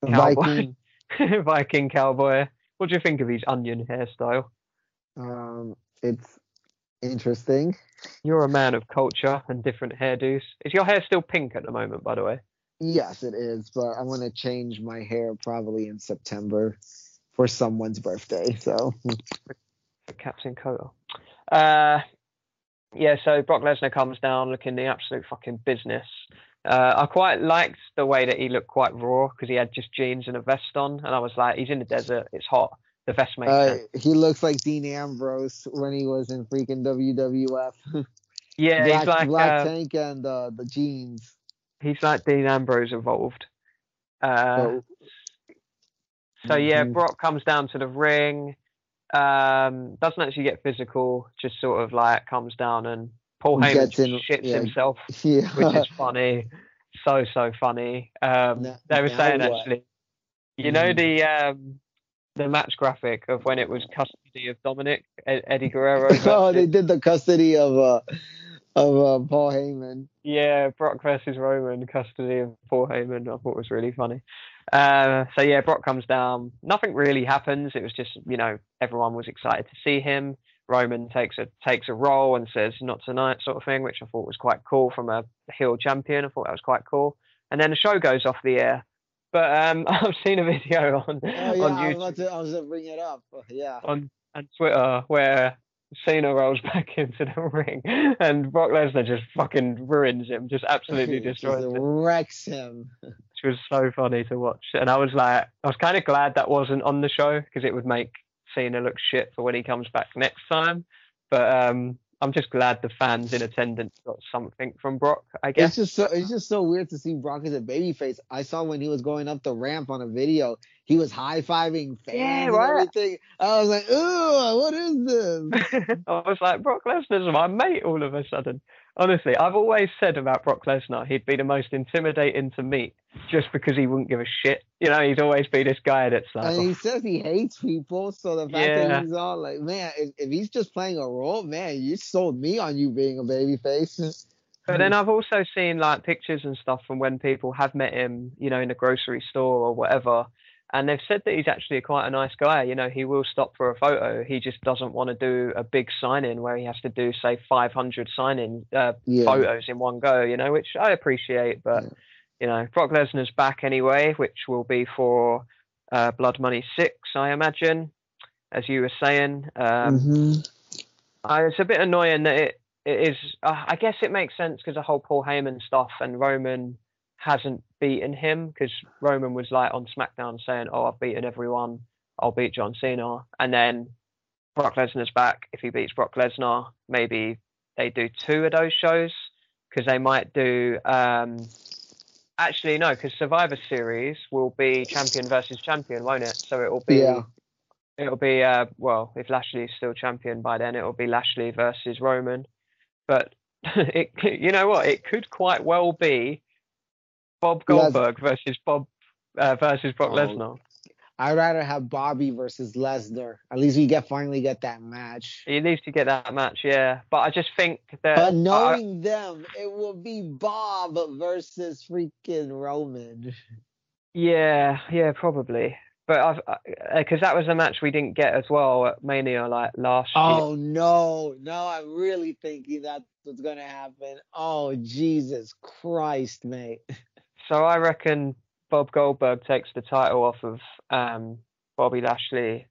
Cowboy. Viking. Viking cowboy. What do you think of his onion hairstyle? Um, it's interesting. You're a man of culture and different hairdos. Is your hair still pink at the moment, by the way? Yes, it is, but I'm gonna change my hair probably in September for someone's birthday. So Captain Coda. Uh, yeah, so Brock Lesnar comes down looking the absolute fucking business. Uh, I quite liked the way that he looked quite raw because he had just jeans and a vest on, and I was like, he's in the desert, it's hot. The vest makes uh, sense. he looks like Dean Ambrose when he was in freaking WWF. Yeah, Black, he's like Black uh, Tank and uh, the jeans. He's like Dean Ambrose evolved. Uh, So, So yeah, Mhm. Brock comes down to the ring. Um, doesn't actually get physical, just sort of like comes down and Paul Heyman shits yeah. himself, yeah. which is funny, so so funny. Um, Now- they were now saying actually, you know Mhm. the um, the match graphic of when it was custody of Dominik Eddie Guerrero. oh, they did the custody of uh of uh, Paul Heyman. Yeah, Brock versus Roman, custody of Paul Heyman. I thought was really funny. Uh, so yeah, Brock comes down. Nothing really happens. It was just you know everyone was excited to see him. Roman takes a takes a role and says not tonight sort of thing, which I thought was quite cool from a heel champion. I thought that was quite cool. And then the show goes off the air. But um, I've seen a video on Oh yeah, on I was YouTube to I was gonna bring it up. Yeah. on on Twitter where Cena rolls back into the ring and Brock Lesnar just fucking ruins him, just absolutely Just destroys him, wrecks him. which was so funny to watch. And I was like, I was kind of glad that wasn't on the show because it would make Cena look shit for when he comes back next time. But um, I'm just glad the fans in attendance got something from Brock. I guess It's just so it's just so weird to see Brock as a babyface. I saw when he was going up the ramp on a video, he was high fiving fans Yeah, and right. everything. I was like, ooh, what is this? I was like, Brock Lesnar's my mate all of a sudden. Honestly, I've always said about Brock Lesnar, he'd be the most intimidating to meet just because he wouldn't give a shit. You know, he'd always be this guy that's like. And he says he hates people, so the fact Yeah. that he's all like, man, if, if he's just playing a role, man, you sold me on you being a babyface. But then I've also seen like pictures and stuff from when people have met him, you know, in a grocery store or whatever, and they've said that he's actually quite a nice guy. You know, he will stop for a photo. He just doesn't want to do a big sign-in where he has to do say 500 sign-in uh, Yeah. photos in one go. You know, which I appreciate. But Yeah. you know, Brock Lesnar's back anyway, which will be for uh, Blood Money Six, I imagine, as you were saying. Um, Mhm. uh, it's a bit annoying that it, it is. Uh, I guess it makes sense because the whole Paul Heyman stuff and Roman hasn't beaten him because Roman was like on SmackDown saying, "Oh, I've beaten everyone. I'll beat John Cena," and then Brock Lesnar's back. If he beats Brock Lesnar, maybe they do two of those shows because they might do. Um, actually, no, because Survivor Series will be champion versus champion, won't it? So it will be. Yeah. It'll be uh well, if Lashley's still champion by then, it'll be Lashley versus Roman. But it you know what? It could quite well be Bob Les- Goldberg versus Bob uh, versus Brock Oh, Lesnar. I'd rather have Bobby versus Lesnar. At least we get finally get that match. He needs to get that match, yeah. But I just think that But I- knowing them, it will be Bob versus freaking Roman. yeah, yeah, probably. But I've because that was a match we didn't get as well at Mania like last year. Oh no, no, I'm really thinking that's what's gonna happen. Oh Jesus Christ, mate. So I reckon Bob Goldberg takes the title off of um, Bobby Lashley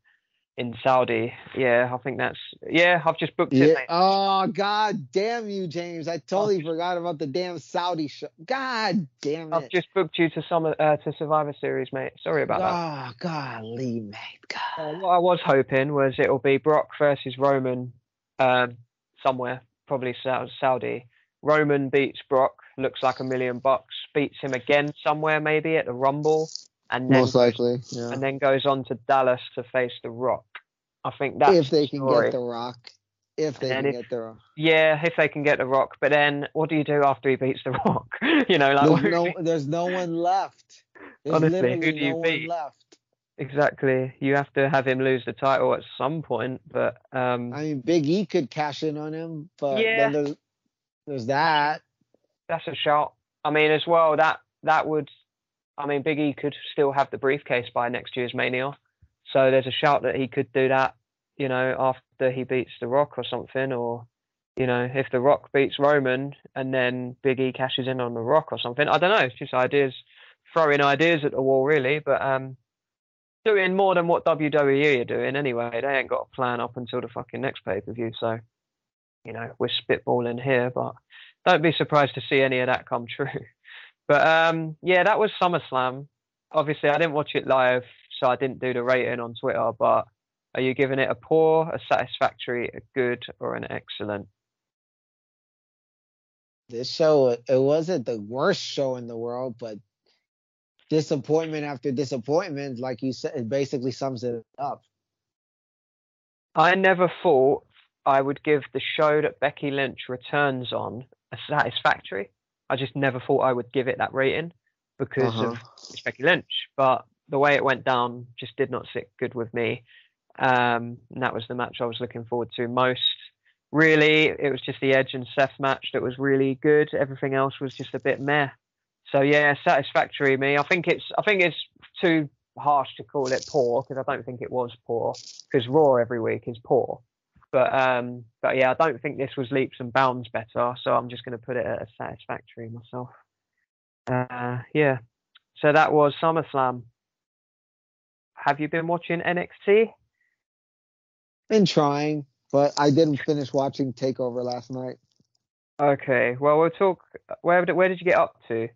in Saudi. Yeah, I think that's yeah. I've just booked it. Mate. Oh god damn you, James. I totally forgot about the damn Saudi show. God damn it! I've just booked you to some uh, to Survivor Series, mate. Sorry about that. Oh golly, mate. God. Uh, what I was hoping was it'll be Brock versus Roman um, somewhere, probably Sau- Saudi. Roman beats Brock, looks like a million bucks. Beats him again somewhere, maybe at the Rumble, and then Most likely. Yeah. and then goes on to Dallas to face The Rock. I think that's if they the can story. get the rock. If they can if- get the rock. Yeah, if they can get The Rock, but then what do you do after he beats The Rock? you know, like There's no there's no one left. There's Honestly, who do you no beat? one left. exactly. You have to have him lose the title at some point, but um, I mean Big E could cash in on him, but Yeah. then there's there's that. that's a shout. I mean, as well, that that would, I mean, Big E could still have the briefcase by next year's Mania, so there's a shout that he could do that, you know, after he beats The Rock or something, or you know, if The Rock beats Roman and then Big E cashes in on The Rock or something. I don't know. It's just ideas, throwing ideas at the wall, really, but um. Doing more than what WWE are doing anyway. They ain't got a plan up until the fucking next pay per view. So, you know, we're spitballing here, but don't be surprised to see any of that come true. But um, yeah, that was SummerSlam. Obviously, I didn't watch it live, so I didn't do the rating on Twitter. But are you giving it a poor, a satisfactory, a good, or an excellent? This show it wasn't the worst show in the world, but disappointment after disappointment, like you said, it basically sums it up. I never thought I would give the show that Becky Lynch returns on a satisfactory. I just never thought I would give it that rating because of Uh-huh. it's Becky Lynch. But the way it went down just did not sit good with me. Um, and that was the match I was looking forward to most. Really, it was just the Edge and Seth match that was really good. Everything else was just a bit meh. So yeah, satisfactory me. I think it's I think it's too harsh to call it poor because I don't think it was poor because Raw every week is poor. But um, but yeah, I don't think this was leaps and bounds better. So I'm just going to put it at a satisfactory myself. Uh, yeah. So that was SummerSlam. Have you been watching NXT? Been trying, but I didn't finish watching Takeover last night. Okay. Well, we'll talk. Where did where did you get up to?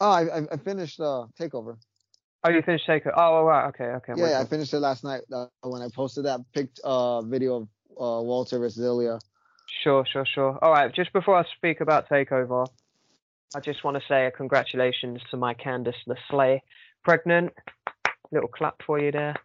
Oh, I I, I finished uh Takeover. Oh, you finished Takeover. Oh, all right. Okay. Okay. Yeah, yeah, I finished it last night uh, when I posted that picked uh video of uh Walter versus Ilja. Sure, sure, sure. All right. Just before I speak about Takeover, I just want to say a congratulations to my Candice LeRae, pregnant. Little clap for you there.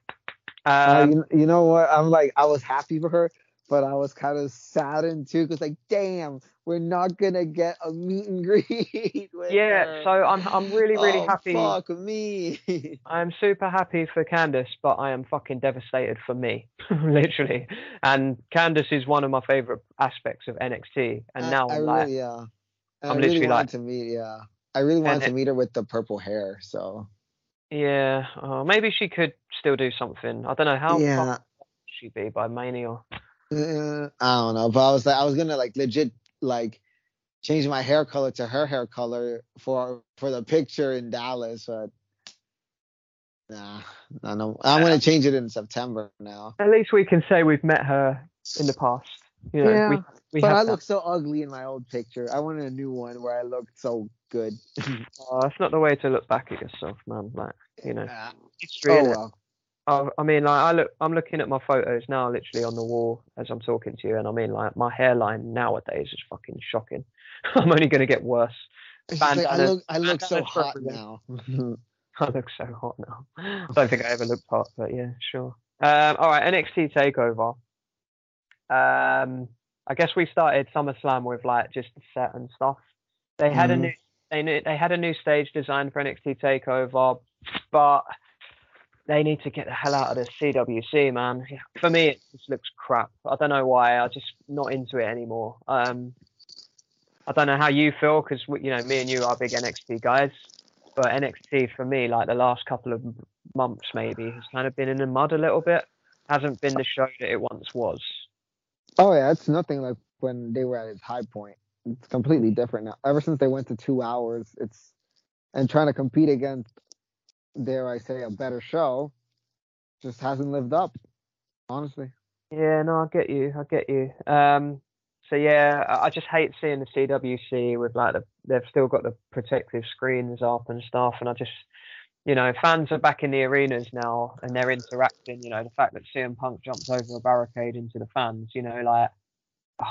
Uh, Um, you, you know what? I'm like I was happy for her, but I was kind of saddened too because like, damn, we're not gonna get a meet and greet. yeah, her. so I'm I'm really really oh, happy. Fuck me. I'm super happy for Candice, but I am fucking devastated for me, literally. And Candice is one of my favorite aspects of NXT, and I, now I I'm really, like, yeah. And I'm I really literally wanted like- to meet, yeah. I really wanted to meet her with the purple hair. So yeah, oh, maybe she could still do something. I don't know how yeah, she'd be by Mania. Uh, I don't know, but I was like, I was gonna like legit like change my hair color to her hair color for for the picture in Dallas, but nah, I know. I'm gonna change it in September now. At least we can say we've met her in the past. You know, Yeah, we, we but I that. look so ugly in my old picture. I wanted a new one where I looked so good. Oh, that's not the way to look back at yourself, man. Like, you know, Ah, history. oh well. I, I mean, like, I look, I'm looking at my photos now, literally on the wall as I'm talking to you, and I mean, like, my hairline nowadays is fucking shocking. I'm only gonna get worse. Like, I look, I look so hot now. I look so hot now. I don't think I ever looked hot, but yeah, sure. Um, all right, NXT Takeover. Um, I guess we started SummerSlam with like just the set and stuff. They had Mhm. a new, they knew, they had a new stage designed for NXT Takeover, but they need to get the hell out of the CWC, man. For me, it just looks crap. I don't know why. I'm just not into it anymore. Um, I don't know how you feel because you know me and you are big NXT guys, but NXT for me, like the last couple of months maybe, has kind of been in the mud a little bit. Hasn't been the show that it once was. Oh yeah, it's nothing like when they were at its high point. It's completely different now. Ever since they went to two hours, it's and trying to compete against, dare I say, a better show, just hasn't lived up. Honestly. Yeah, no, I get you. I get you. Um, so yeah, I I just hate seeing the CWC with like the they've still got the protective screens up and stuff, and I just, you know, fans are back in the arenas now and they're interacting. You know, the fact that CM Punk jumps over a barricade into the fans, you know, like.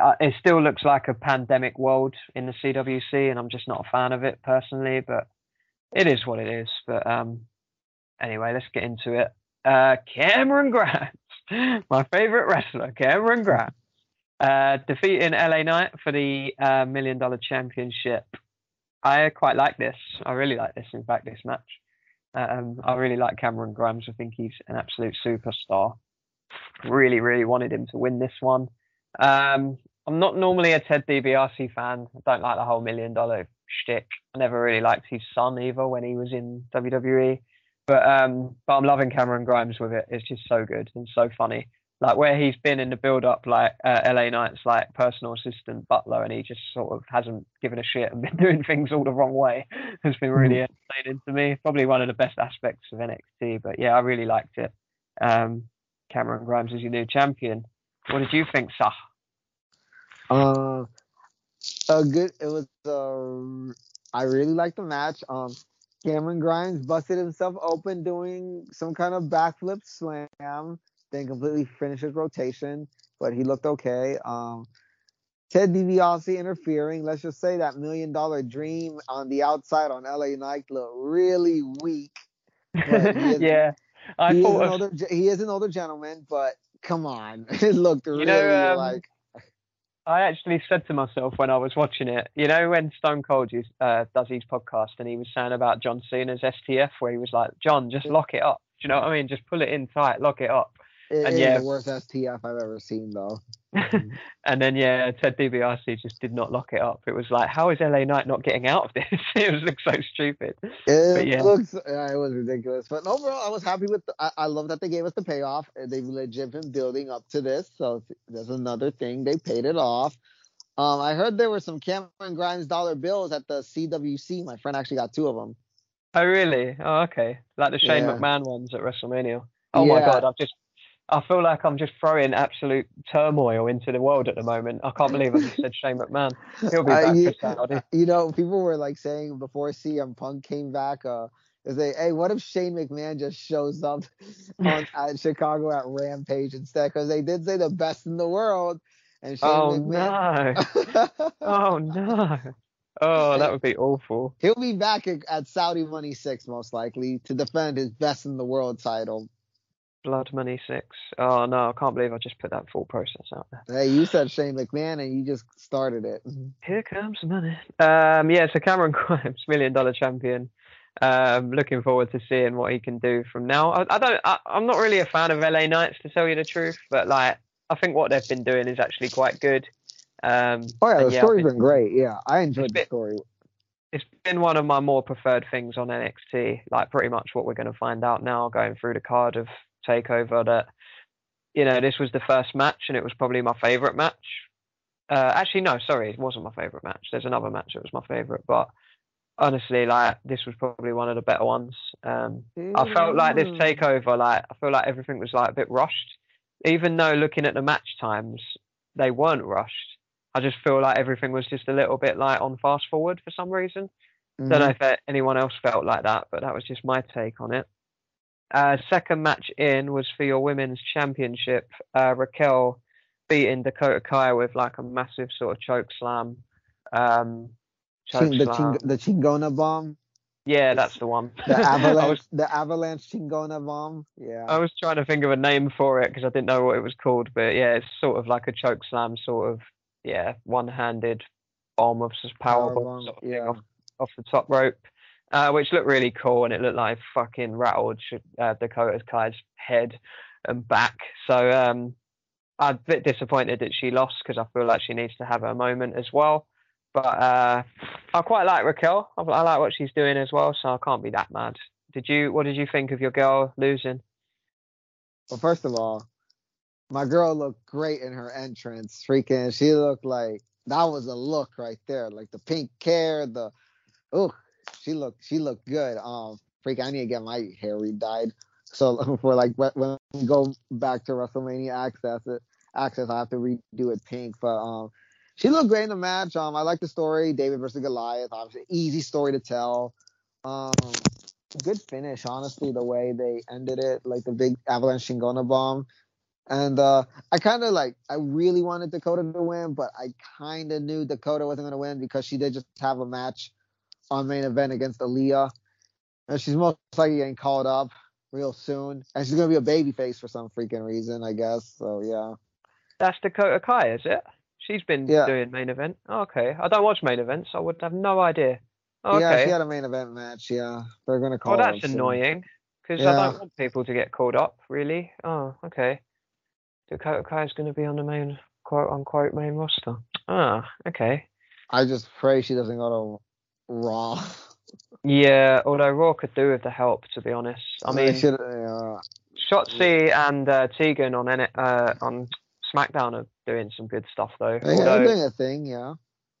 uh, it still looks like a pandemic world in the CWC, and I'm just not a fan of it personally. But it is what it is. But um, anyway, let's get into it. Uh, Cameron Grimes, my favorite wrestler, Cameron Grimes, uh, defeating LA Knight for the uh, Million Dollar Championship. I quite like this. I really like this. In fact, this match. Um, I really like Cameron Grimes. I think he's an absolute superstar. Really, really wanted him to win this one. Um, I'm not normally a Ted DiBiase fan. I don't like the whole million dollar shtick. I never really liked his son either when he was in WWE. But um, but I'm loving Cameron Grimes with it. It's just so good and so funny. Like where he's been in the build up, like uh, LA Knight's like personal assistant butler, and he just sort of hasn't given a shit and been doing things all the wrong way. Has been really entertaining to me. Probably one of the best aspects of NXT. But yeah, I really liked it. Um, Cameron Grimes is your new champion. What did you think, Sah? Uh, a good. It was. Uh, I really liked the match. Um, Cameron Grimes busted himself open doing some kind of backflip slam, then completely finished his rotation, but he looked okay. Um, Ted DiBiase interfering. Let's just say that million dollar dream on the outside on LA Knight looked really weak. Is- yeah, I he, is thought an of, older, he is an older gentleman, but come on, it looked really know, um, like. I actually said to myself when I was watching it, you know, when Stone Cold uh, does his podcast and he was saying about John Cena's STF, where he was like, John, just lock it up. Do you know what I mean? Just pull it in tight, lock it up. It and is yeah. the worst STF I've ever seen, though. and then, yeah, Ted DiBiase just did not lock it up. It was like, how is LA Knight not getting out of this? it was looked so stupid. It yeah. looks, yeah, it was ridiculous. But overall, I was happy with. The, I, I love that they gave us the payoff. They've legit been building up to this, so there's another thing. They paid it off. Um, I heard there were some Cameron Grimes dollar bills at the CWC. My friend actually got two of them. Oh, really? Oh, okay. Like the Shane Yeah. McMahon ones at WrestleMania. Oh my God, I've just, I feel like I'm just throwing absolute turmoil into the world at the moment. I can't believe I just said Shane McMahon. He'll be Uh, back you, for Saudi. you know, people were like saying before CM Punk came back, uh, they say, "Hey, what if Shane McMahon just shows up on at Chicago at Rampage instead?" Because they did say the best in the world, and Shane Oh McMahon. no! Oh no! Oh, that would be awful. He'll be back at, at Saudi Money Six most likely to defend his best in the world title. Blood Money Six. Oh no, I can't believe I just put that full process out there. Hey, you said Shane McMahon and you just started it. Here comes money. Um, yeah, so Cameron Grimes, million dollar champion. Um, looking forward to seeing what he can do from now. I, I don't. I, I'm not really a fan of LA Knights to tell you the truth, but like I think what they've been doing is actually quite good. Um, Oh yeah, the yeah, story's I've been great. Yeah, I enjoyed the been- story. it's been one of my more preferred things on NXT. Like pretty much what we're going to find out now, going through the card of Takeover. That you know, this was the first match, and it was probably my favorite match. Uh, actually, no, sorry, it wasn't my favorite match. There's another match that was my favorite, but honestly, like this was probably one of the better ones. Um, I felt like this takeover, like I feel like everything was like a bit rushed. Even though looking at the match times, they weren't rushed. I just feel like everything was just a little bit like on fast forward for some reason. Mhm. Don't know if uh, anyone else felt like that, but that was just my take on it. Uh, second match in was for your women's championship. Uh, Raquel beating Dakota Kai with like a massive sort of choke slam. Um, choke Ching- the, slam. ching- the Chingona bomb, yeah, that's the one. the avalanche, was the avalanche Chingona bomb. Yeah. I was trying to think of a name for it because I didn't know what it was called, but yeah, it's sort of like a choke slam, sort of yeah, one-handed bomb of just power bomb Powerbomb, sort of yeah. off, off the top rope, uh, which looked really cool, and it looked like fucking rattled uh, Dakota Kai's head and back. So um, I'm a bit disappointed that she lost because I feel like she needs to have her moment as well. But uh, I quite like Raquel. I, I like what she's doing as well, so I can't be that mad. Did you? What did you think of your girl losing? Well, first of all, my girl looked great in her entrance. Freaking, she looked like that was a look right there. Like the pink hair, the oh, she looked she looked good. Um, freak, I need to get my hair re-dyed. So for like when we go back to WrestleMania Access, it, Access, I have to redo it pink. But um, she looked great in the match. Um, I like the story, David versus Goliath. Obviously, easy story to tell. Um, good finish, honestly, the way they ended it, like the big avalanche Chingona bomb. And uh, I kind of like, I really wanted Dakota to win, but I kind of knew Dakota wasn't going to win because she did just have a match on main event against Aliyah. And she's most likely getting called up real soon. And she's going to be a baby face for some freaking reason, I guess. So, yeah. That's Dakota Kai, is it? She's been Yeah. doing main event. Okay. I don't watch main events. I would have no idea. Oh, Yeah, she had a main event match. Yeah. They're going to call oh, that's annoying. Because I don't want people to get called up, really. Oh, okay. Dakota Kai is going to be on the main, quote unquote, main roster. Ah, okay. I just pray she doesn't go to Raw. Yeah, although Raw could do with the help, to be honest. I mean, should, yeah. Shotzi and uh, Tegan on N- uh, on SmackDown are doing some good stuff, though. They- They're doing a thing, yeah.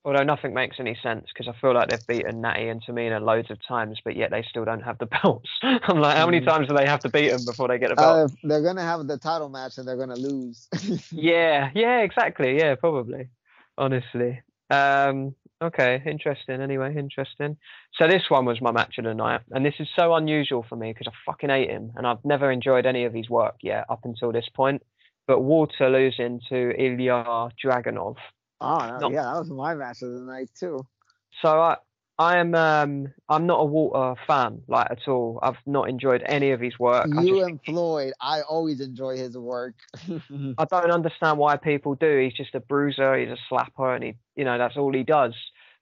although nothing makes any sense because I feel like they've beaten Natty and Tamina loads of times, but yet they still don't have the belts. I'm like, how many Mhm. times do they have to beat them before they get a belt? Uh, they're gonna have the title match and they're gonna lose. yeah, yeah, exactly. Yeah, probably. Honestly. Um, okay, interesting. Anyway, interesting. So this one was my match of the night, and this is so unusual for me because I fucking hate him, and I've never enjoyed any of his work yet up until this point. But Walter losing to Ilja Dragunov. oh no, No. yeah, that was my match of the night too. So I, I am, um, I'm not a Walter fan like at all. I've not enjoyed any of his work. You just and Floyd, I always enjoy his work. I don't understand why people do. He's just a bruiser, he's a slapper, and he, you know, that's all he does.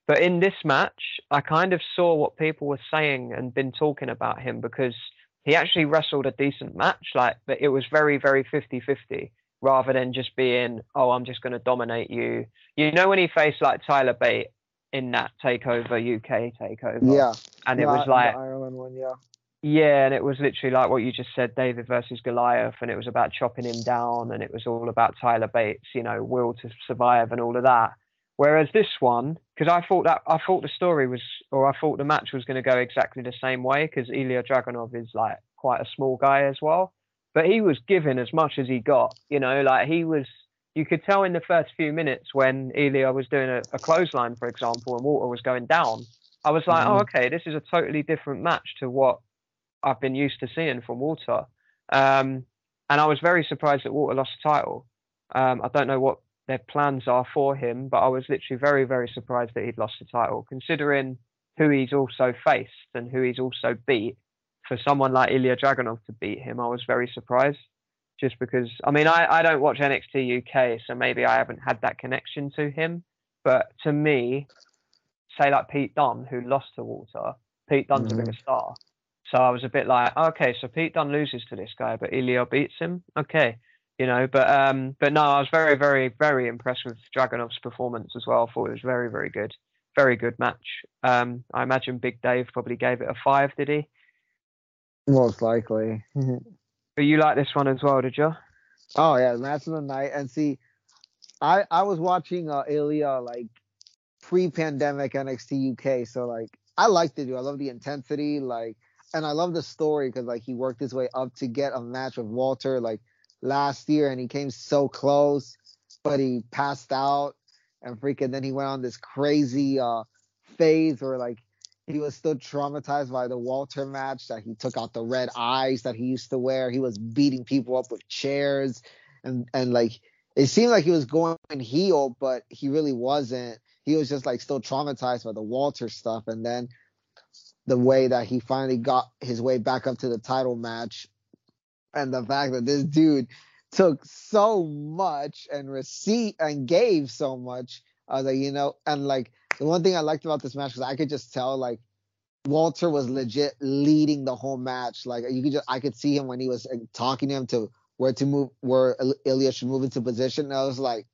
But in this match, I kind of saw what people were saying and been talking about him because he actually wrestled a decent match. Like, but it was very, very 50 50 rather than just being, oh, I'm just going to dominate you. You know, when he faced like Tyler Bate in that takeover, UK takeover, yeah, and it was like, Ireland one, yeah. yeah, and it was literally like what you just said, David versus Goliath, and it was about chopping him down, and it was all about Tyler Bate's, you know, will to survive and all of that. Whereas this one, because I thought that I thought the story was, or I thought the match was going to go exactly the same way, because Ilja Dragunov is like quite a small guy as well, but he was given as much as he got, you know, like he was. You could tell in the first few minutes when Ilja was doing a, a clothesline, for example, and Walter was going down. I was like, Mhm. oh, okay, this is a totally different match to what I've been used to seeing from Walter. Um, and I was very surprised that Walter lost the title. Um, I don't know what their plans are for him, but I was literally very, very surprised that he'd lost the title, considering who he's also faced and who he's also beat for someone like Ilja Dragunov to beat him, I was very surprised. Just because, I mean, I, I don't watch NXT UK, so maybe I haven't had that connection to him. But to me, say like Pete Dunne, who lost to Walter, Pete Dunne's Mhm. a bigger star. So I was a bit like, okay, so Pete Dunne loses to this guy, but Ilja beats him. Okay, you know. But um, but no, I was very, very, very impressed with Dragunov's performance as well. I thought it was very, very good, very good match. Um, I imagine Big Dave probably gave it a five, did he? Most likely. But you like this one as well, did you? Oh yeah, match of the night. And see, I I was watching uh, Ilja like pre-pandemic NXT UK, so like I liked it. Dude. I love the intensity, like, and I love the story because like he worked his way up to get a match with Walter like last year, and he came so close, but he passed out, and freaking then he went on this crazy uh phase where like he was still traumatized by the Walter match that he took out the red eyes that he used to wear. He was beating people up with chairs and and like it seemed like he was going heel, but he really wasn't. He was just like still traumatized by the Walter stuff and then the way that he finally got his way back up to the title match and the fact that this dude took so much and receipt and gave so much. I was like, you know, and like the one thing I liked about this match was I could just tell like Walter was legit leading the whole match. Like you could just I could see him when he was uh, talking to him to where to move where Il- Ilja should move into position. And I was like,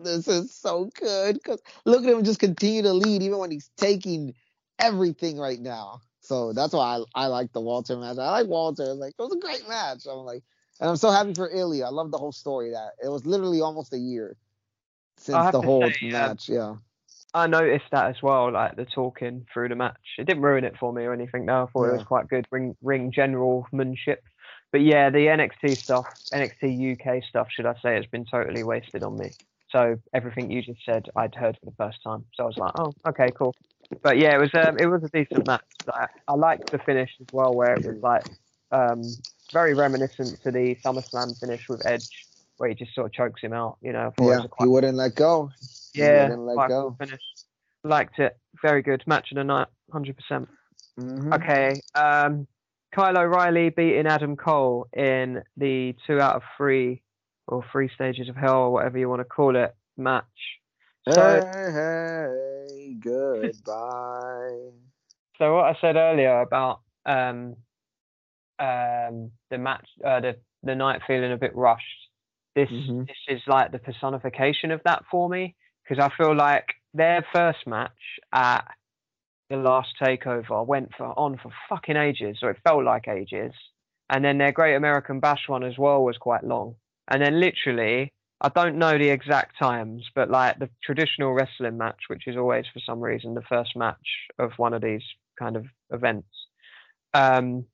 this is so good because look at him just continue to lead even when he's taking everything right now. So that's why I, I like the Walter match. I like Walter. Like it was a great match. I'm like, and I'm so happy for Ilja. I love the whole story. That it was literally almost a year since the whole say, um, match. yeah. I noticed that as well, like the talking through the match. It didn't ruin it for me or anything. No, I thought it was quite good ring ring generalmanship. But yeah, the NXT stuff, NXT UK stuff, should I say, has been totally wasted on me. So everything you just said, I'd heard for the first time. So I was like, oh, okay, cool. But yeah, it was um, it was a decent match. Like, I liked the finish as well, where it was like um, very reminiscent to the SummerSlam finish with Edge, where he just sort of chokes him out. You know, I thought it Yeah, a he wouldn't let go. He yeah, wouldn't let quite go. cool finish. Liked it. Very good. Match of the night, hundred percent. Mhm. Okay. Um, Kyle O'Reilly beating Adam Cole in the two out of three or three stages of hell or whatever you want to call it match. So, Hey, hey, goodbye. so what I said earlier about um, um, the match, uh, the the night feeling a bit rushed. This Mhm. this is like the personification of that for me because I feel like their first match at the last takeover went for on for fucking ages, or it felt like ages, and then their Great American Bash one as well was quite long, and then literally. I don't know the exact times, but like the traditional wrestling match, which is always for some reason the first match of one of these kind of events. Um,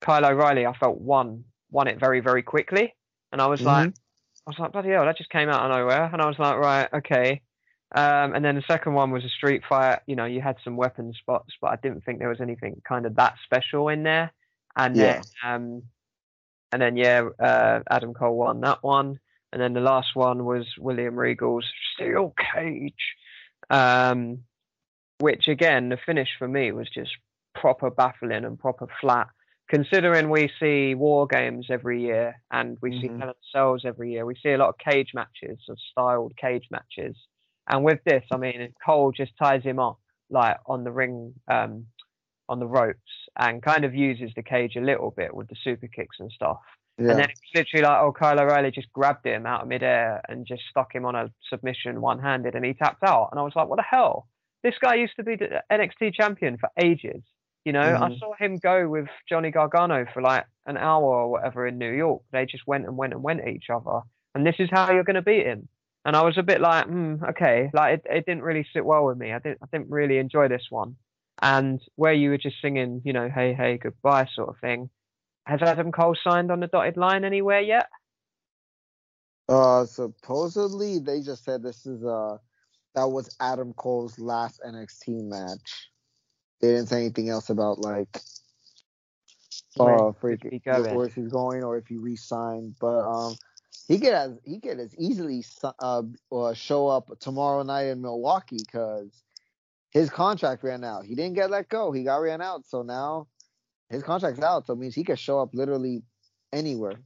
Kyle O'Reilly, I felt won won it very very quickly, and I was like, I was like, bloody hell, that just came out of nowhere, and I was like, right, okay. Um, and then the second one was a street fight. You know, you had some weapon spots, but I didn't think there was anything kind of that special in there. And Yeah. then, um, and then yeah, uh, Adam Cole won that one, and then the last one was William Regal's steel cage, um, which again, the finish for me was just proper baffling and proper flat. Considering we see war games every year and we see Mhm. Hell in Cells every year, we see a lot of cage matches, of styled cage matches. And with this, I mean, Cole just ties him up like on the ring, um, on the ropes, and kind of uses the cage a little bit with the super kicks and stuff. Yeah. And then it's literally like, oh, Kyle O'Reilly just grabbed him out of midair and just stuck him on a submission one handed and he tapped out. And I was like, what the hell? This guy used to be the NXT champion for ages. You know, I Mhm. saw him go with Johnny Gargano for like an hour or whatever in New York. They just went and went and went at each other. And this is how you're going to beat him. And I was a bit like, hmm, okay, like it, it didn't really sit well with me. I didn't, I didn't really enjoy this one. And where you were just singing, you know, hey, hey, goodbye sort of thing. Has Adam Cole signed on the dotted line anywhere yet? Uh, supposedly they just said this is uh that was Adam Cole's last NXT match. They didn't say anything else about like Where uh could freaking he go then? where he's going or if he re-signed. But um, he could as he could as easily uh, uh show up tomorrow night in Milwaukee because his contract ran out. He didn't get let go. He got ran out. So now his contract's out, so it means he could show up literally anywhere.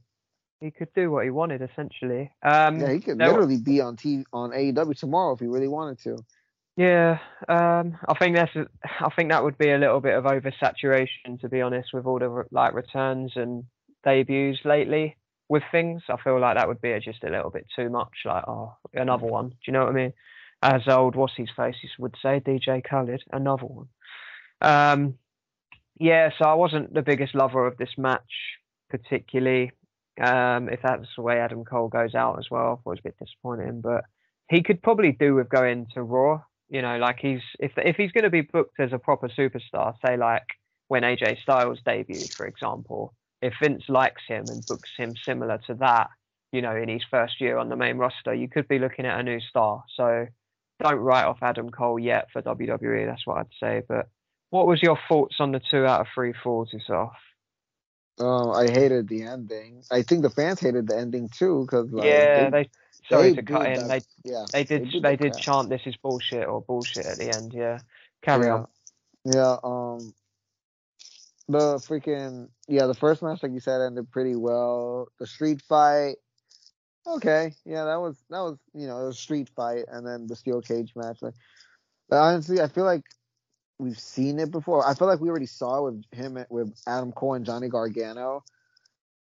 He could do what he wanted essentially. Um, Yeah, he could there- literally be on TV on AEW tomorrow if he really wanted to. Yeah, um, I think that's I think that would be a little bit of oversaturation to be honest with all the like returns and debuts lately with things. I feel like that would be just a little bit too much. Like, oh, another one. Do you know what I mean? As old what's his faces would say, DJ Khaled, another one. Um, yeah, so I wasn't the biggest lover of this match particularly. Um, if that's the way Adam Cole goes out as well, I thought it was a bit disappointing, but he could probably do with going to Raw. You know, like he's if if he's going to be booked as a proper superstar, say like when AJ Styles debuted, for example, if Vince likes him and books him similar to that, you know, in his first year on the main roster, you could be looking at a new star. So don't write off Adam Cole yet for WWE. That's what I'd say. But what was your thoughts on the two out of three falls yourself? Oh, I hated the ending. I think the fans hated the ending too because like, yeah, they, they sorry they to cut in. that- They yeah they did they did crap. chant this is bullshit or bullshit at the end. Yeah, carry yeah. on. Yeah, um, the freaking yeah, the first match, like you said, ended pretty well. The street fight, okay, yeah, that was that was you know it was a street fight, and then the steel cage match. Like, but honestly, I feel like we've seen it before. I feel like we already saw it with him with Adam Cole and Johnny Gargano.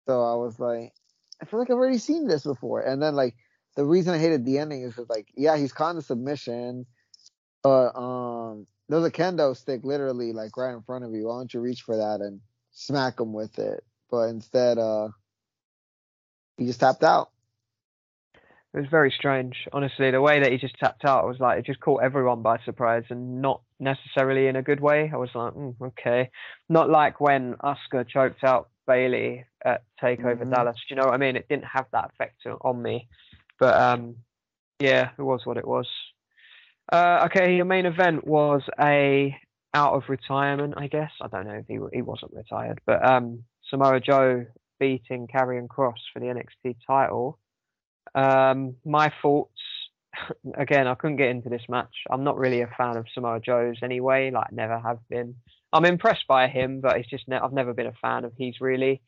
So I was like, I feel like I've already seen this before. And then like the reason I hated the ending is like, yeah, he's caught in the submission, but um, there's a kendo stick literally like right in front of you. Why don't you reach for that and smack him with it? But instead, uh, he just tapped out. It was very strange, honestly. The way that he just tapped out, I was like, it just caught everyone by surprise, and not necessarily in a good way. I was like, mm, okay, not like when Asuka choked out Bayley at Takeover Mhm. Dallas. Do you know what I mean? It didn't have that effect on me, but um, yeah, it was what it was. Uh, okay, your main event was a out of retirement, I guess. I don't know if he he wasn't retired, but um, Samoa Joe beating Karrion Kross for the NXT title. Um, my thoughts. Again, I couldn't get into this match. I'm not really a fan of Samoa Joe's anyway. Like, never have been. I'm impressed by him, but it's just ne- I've never been a fan of his really.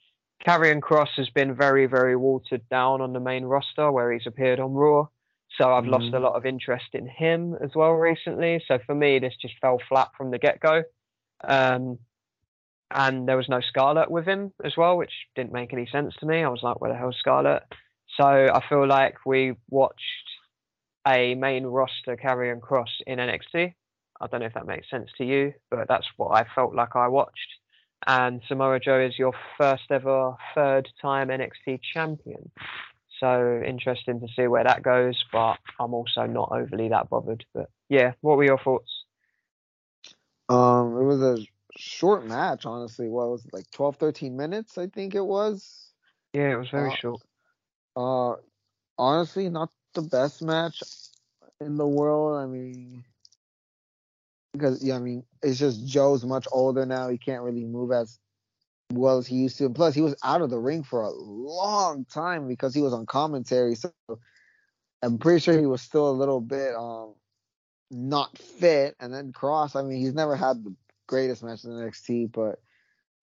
Karrion Kross has been very, very watered down on the main roster where he's appeared on Raw. So I've lost a Mhm. lot of interest in him as well recently. So for me, this just fell flat from the get go. Um, and there was no Scarlett with him as well, which didn't make any sense to me. I was like, where the hell's Scarlett? So I feel like we watched a main roster Karrion Kross in NXT. I don't know if that makes sense to you, but that's what I felt like I watched. And Samoa Joe is your first ever third time NXT champion. So interesting to see where that goes, but I'm also not overly that bothered. But yeah, what were your thoughts? Um, it was a short match, honestly. What was it, like 12, 13 minutes? I think it was. Yeah, it was very Uh, short. Uh, honestly, not the best match in the world. I mean, because yeah, I mean, it's just Joe's much older now. He can't really move as well as he used to. And plus, he was out of the ring for a long time because he was on commentary. So I'm pretty sure he was still a little bit um not fit. And then Kross, I mean, he's never had the greatest match in NXT, but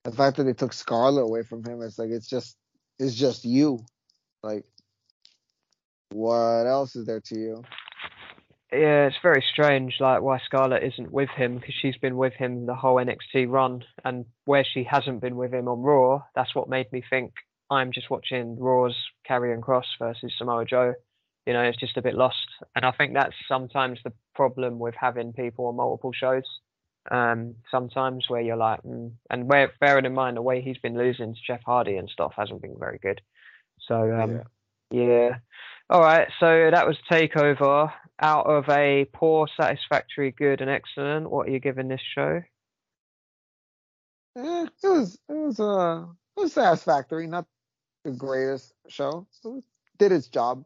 the fact that they took Scarlett away from him, it's like it's just it's just you. Like, what else is there to you? Yeah, it's very strange, like why Scarlett isn't with him because she's been with him the whole NXT run, and where she hasn't been with him on Raw, that's what made me think I'm just watching Raw's Karrion Kross versus Samoa Joe. You know, it's just a bit lost, and I think that's sometimes the problem with having people on multiple shows. Um, sometimes where you're like, mm, and where bearing in mind the way he's been losing to Jeff Hardy and stuff hasn't been very good. So um, yeah. All right. So that was Takeover. Out of a poor, satisfactory, good, and excellent, what are you giving this show? Eh, it was it was uh it was satisfactory, not the greatest show. It did its job.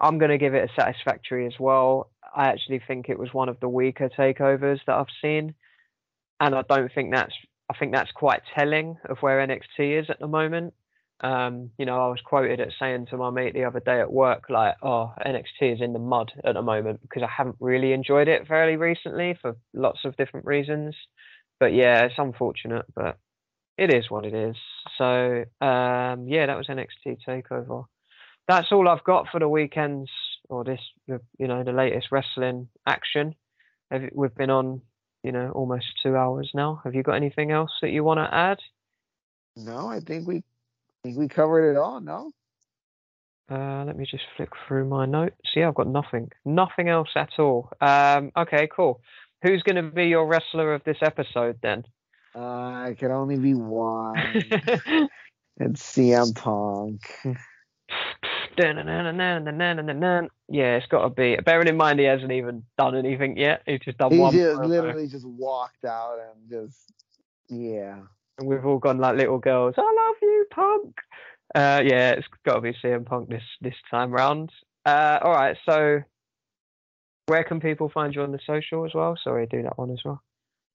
I'm going to give it a satisfactory as well. I actually think it was one of the weaker takeovers that I've seen, and I don't think that's. I think that's quite telling of where NXT is at the moment. Um, you know, I was quoted as saying to my mate the other day at work, like, "Oh, NXT is in the mud at the moment because I haven't really enjoyed it fairly recently for lots of different reasons." but yeah, it's unfortunate, but it is what it is. So um, yeah, that was NXT Takeover. That's all I've got for the weekends or this, you know, the latest wrestling action. We've been on, you know, almost two hours now. Have you got anything else that you want to add? No, I think we, think we covered it all. No. Uh, let me just flick through my notes. Yeah, I've got nothing, nothing else at all. Um, okay, cool. Who's going to be your wrestler of this episode then? Uh, it can only be one. it's CM Punk. Yeah, it's got to be. Bearing in mind he hasn't even done anything yet. He's just done he one. He just literally just walked out and just yeah. And we've all gone like little girls. I love you, Punk. Uh, yeah, it's got to be CM Punk this this time round. Uh, all right, so where can people find you on the social as well? Sorry, do that one as well.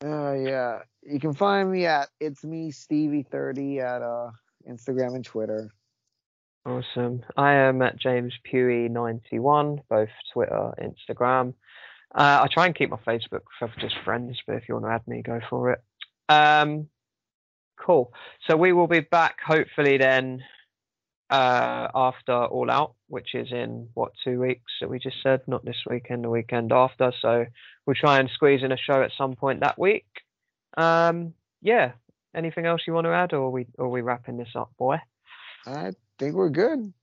Uh, yeah, you can find me at it's me Stevie thirty at uh Instagram and Twitter. Awesome. I am at James Pewey ninety one, both Twitter, Instagram. Uh, I try and keep my Facebook for just friends, but if you want to add me, go for it. Um, cool. So we will be back hopefully then uh, after All Out, which is in what two weeks that we just said, not this weekend, the weekend after. So we'll try and squeeze in a show at some point that week. Um, yeah. Anything else you want to add, or are we or are we wrapping this up, boy? I think we're good.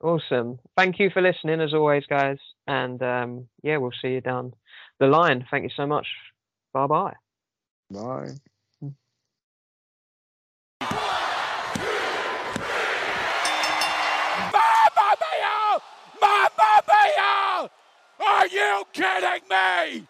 Awesome. Thank you for listening as always, guys. And um, yeah, we'll see you down the line. Thank you so much. Bye-bye. Bye. Are you kidding me?